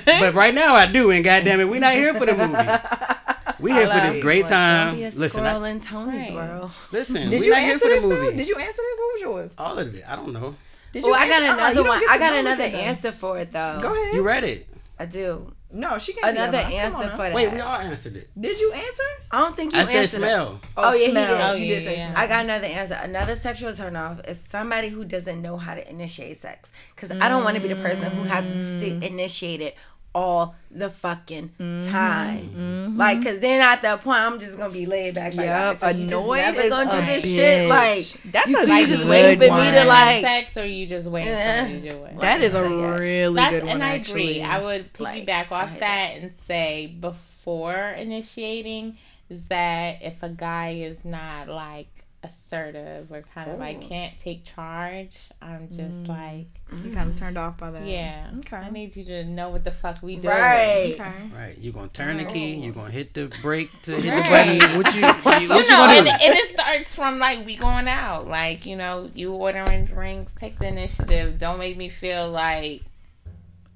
but right now I do, and goddamn it, we're not here for the movie. We here for this great time. be Listen, squirrel I, in Tony's Right. world. listen, Did we're you not here answer for the this? though? movie. Did you answer this? What was yours? All of it. I don't know. Did Oh, I got answer- uh-uh, another don't one. I got another answer for it though. Go ahead. You read it. I do. No, she can't. Another see that, huh? Come answer on for that. Wait, we all answered it. Did you answer? I don't think you I said answered. it. smell. Oh, oh yeah, he did. Oh, You yeah, did say yeah. I got another answer. Another sexual turnoff is somebody who doesn't know how to initiate sex. Because I don't want to be the person who has to mm. initiate it all the fucking mm-hmm. time. Mm-hmm. Like, because then at that point, I'm just going to be laid back. Like, Yup, so annoyed never is gonna a do this bitch. shit. Like, That's you a see, you good just waiting for me one. to like. sex, or you just waiting Yeah. for eh. me to do it. That is a So, really That's good one. and I actually. agree. I would piggyback I off hate that and say before initiating is that if a guy is not like assertive or kind of like Ooh. can't take charge, I'm just mm. like, You kind of turned off by that. yeah, Okay. I need you to know what the fuck we doing. Right. Okay. Right. You're gonna turn the key. You're gonna hit the brake to hit Right. the button. What you, what you, You what you know, gonna and, do? and it starts from like we going out, like you know, you ordering drinks, take the initiative. Don't make me feel like.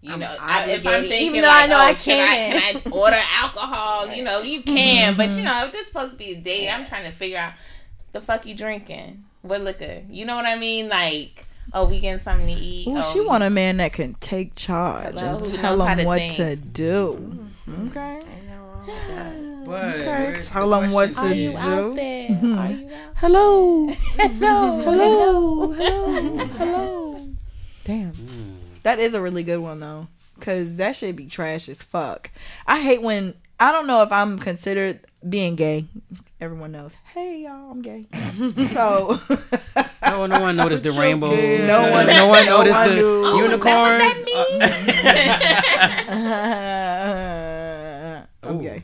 You I'm know, I, if I'm thinking even though like, I know oh, I can I, can't. can I order alcohol? You know, you can, but you know, if this is supposed to be a date, I'm trying to figure out the fuck you drinking, what liquor. You know what I mean? Like, oh, we getting something to eat. Ooh, oh, she want a man that can take charge Hello, and tell knows him to what think. to do. Okay. Ain't no wrong with that. But Okay, tell the 'em what question Are to you is- out do. there? Mhm. Are you out? Hello. Hello, Hello. Hello. Hello. Damn. Hmm. That is a really good one though. Cause that should be trash as fuck. I hate when I don't know if I'm considered being gay. Everyone knows. Hey y'all, I'm gay. so No one, no one noticed the rainbow. No one- no one no noticed one the knew. Oh, is that unicorns. what uh, I'm gay.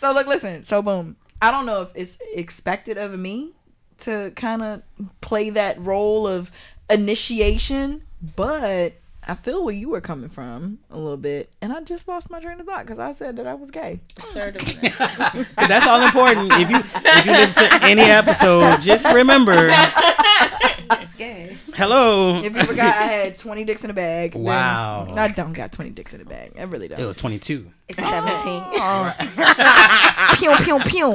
so look, listen. So boom. I don't know if it's expected of me to kind of play that role of initiation, but I feel where you were coming from a little bit, and I just lost my train of thought because I said that I was gay. That's all important. If you if you listen to any episode, just remember. It's gay. Hello. If you forgot, I had twenty dicks in a bag. then- Wow. I don't got twenty dicks in a bag. I really don't. It was 22. It's 17. pew pew pew.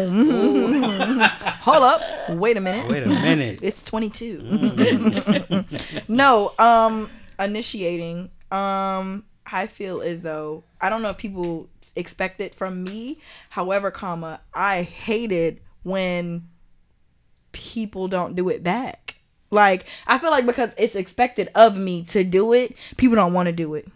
Hold up. Wait a minute. Wait a minute. It's 22. no, um initiating um I feel as though I don't know if people expect it from me. However, comma, I hate it when people don't do it back. Like I feel like because it's expected of me to do it, people don't want to do it.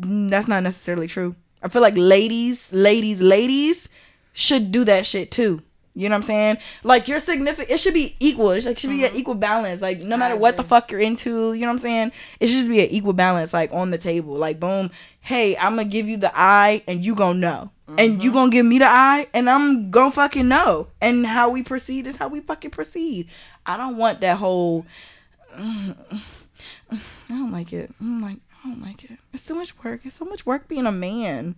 Mm, That's not necessarily true. I feel like ladies, ladies, ladies should do that shit too. You know what I'm saying? Like your significant, it should be equal. It should, should be an mm-hmm. equal balance. Like no matter what the fuck you're into, you know what I'm saying? It should just be an equal balance, like on the table. Like boom, hey, I'm gonna give you the eye, and you gonna know, and you mm-hmm. gonna give me the eye, and I'm gonna fucking know. And how we proceed is how we fucking proceed. I don't want that whole. I don't like it. I'm like, I don't like it. It's so much work. It's so much work being a man.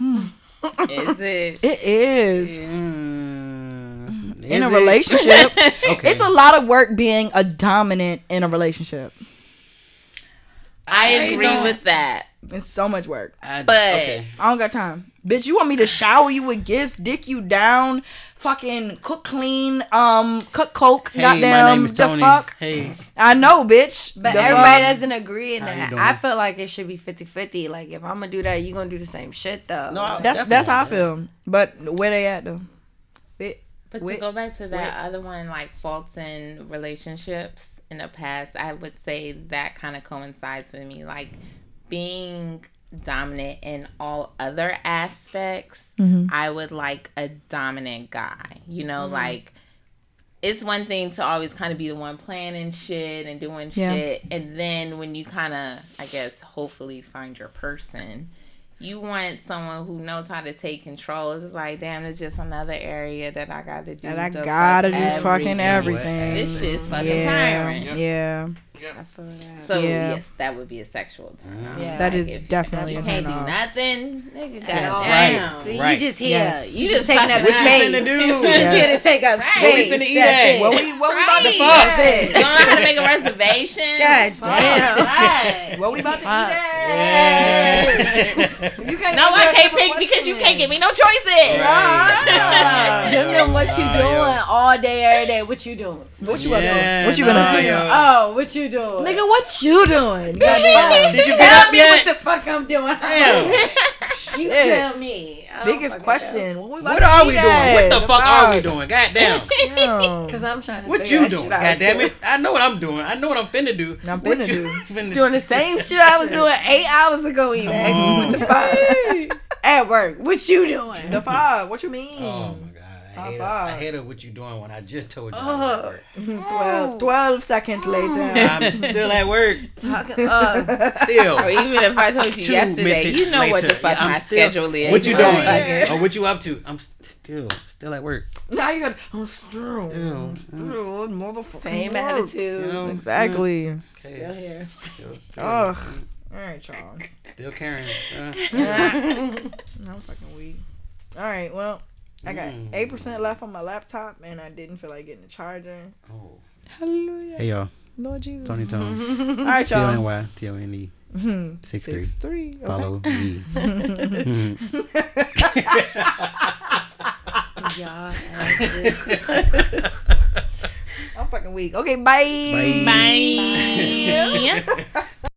Is it? It is Mm, in is a it? relationship. Okay. It's a lot of work being a dominant in a relationship. I agree don't- with that. It's so much work. I- But- okay. I don't got time. Bitch, you want me to shower you with gifts, dick you down, fucking cook clean, um, cook coke, Hey, goddamn my name is the Tony. fuck. Hey, I know, bitch. But The everybody fuck? doesn't agree in that. I feel like it should be 50-50. Like if I'm gonna do that, you gonna do the same shit though. No, I- That's that's how I feel. But where they at though? It, But Wait, to go back to that wait. other one, like faults in relationships in the past, I would say that kind of coincides with me. Like being dominant in all other aspects, Mm-hmm. I would like a dominant guy. You know, like it's one thing to always kind of be the one planning shit and doing Yeah. shit. And then when you kind of, I guess, hopefully find your person, you want someone who knows how to take control. It's like, damn, it's just another area that I got to do. that I gotta fuck do fucking everything. This shit's fucking yeah, tiring. yeah. I feel that. So Yeah. yes, that would be a sexual turn on. Yeah. That Like, is if- definitely if a you can't do off. nothing, nigga. Yeah. Goddamn. Right. See, Right. you just here. Yes. You, You just just taking up fucking- what you space. finna do? You just here to take up Right. space. What we finna eat at? What we what we about to Right. fuck? That's. You don't know how to make a reservation. God damn. Right. What we about to Fuck. eat at? You can't No, I can't simple pick because you can't give me no choices. Right. Them know what you doing all day, every day. What you doing? What you gonna What you nah, gonna do? Oh, what you doing? Nigga, what you doing? Goddamn. Did you get tell up me yet? what the fuck I'm doing. Damn. you Shit. tell me. I Biggest fucking question. What, What are we doing? What the fuck are we doing? Goddamn. Damn. Because I'm trying to What you doing? shit out, God damn it. I know what I'm doing. I know what I'm finna do. I'm What finna you do. finna Doing the same shit I was doing eight hours ago when you asked me what the fuck. At work. What you doing? The five. What you mean? Oh, My god. I hate, it. I hate it what you doing when I just told you. Ugh. I'm 12, 12 seconds later. I'm still at work. Talking uh, Still. Or even if I told you Two yesterday, you know what the fuck Yeah, my still- schedule is. What you Right. doing? Like, Or what you up to? I'm still still at work. now you got oh, still, Still. still, motherfucking same work. attitude. You know? Exactly. Still Okay. here. Still, still, Ugh. All right, y'all. still carrying. Uh, I'm fucking weak. All right, well, I got Mm. eight percent left on my laptop, and I didn't feel like getting the charger. oh. Hallelujah, Hey y'all. Lord Jesus. Tony Tone. All right, T O N y'all. Y T O N E. Six three. Okay. Follow me. Y'all I'm fucking weak. Okay, bye. Bye. Bye.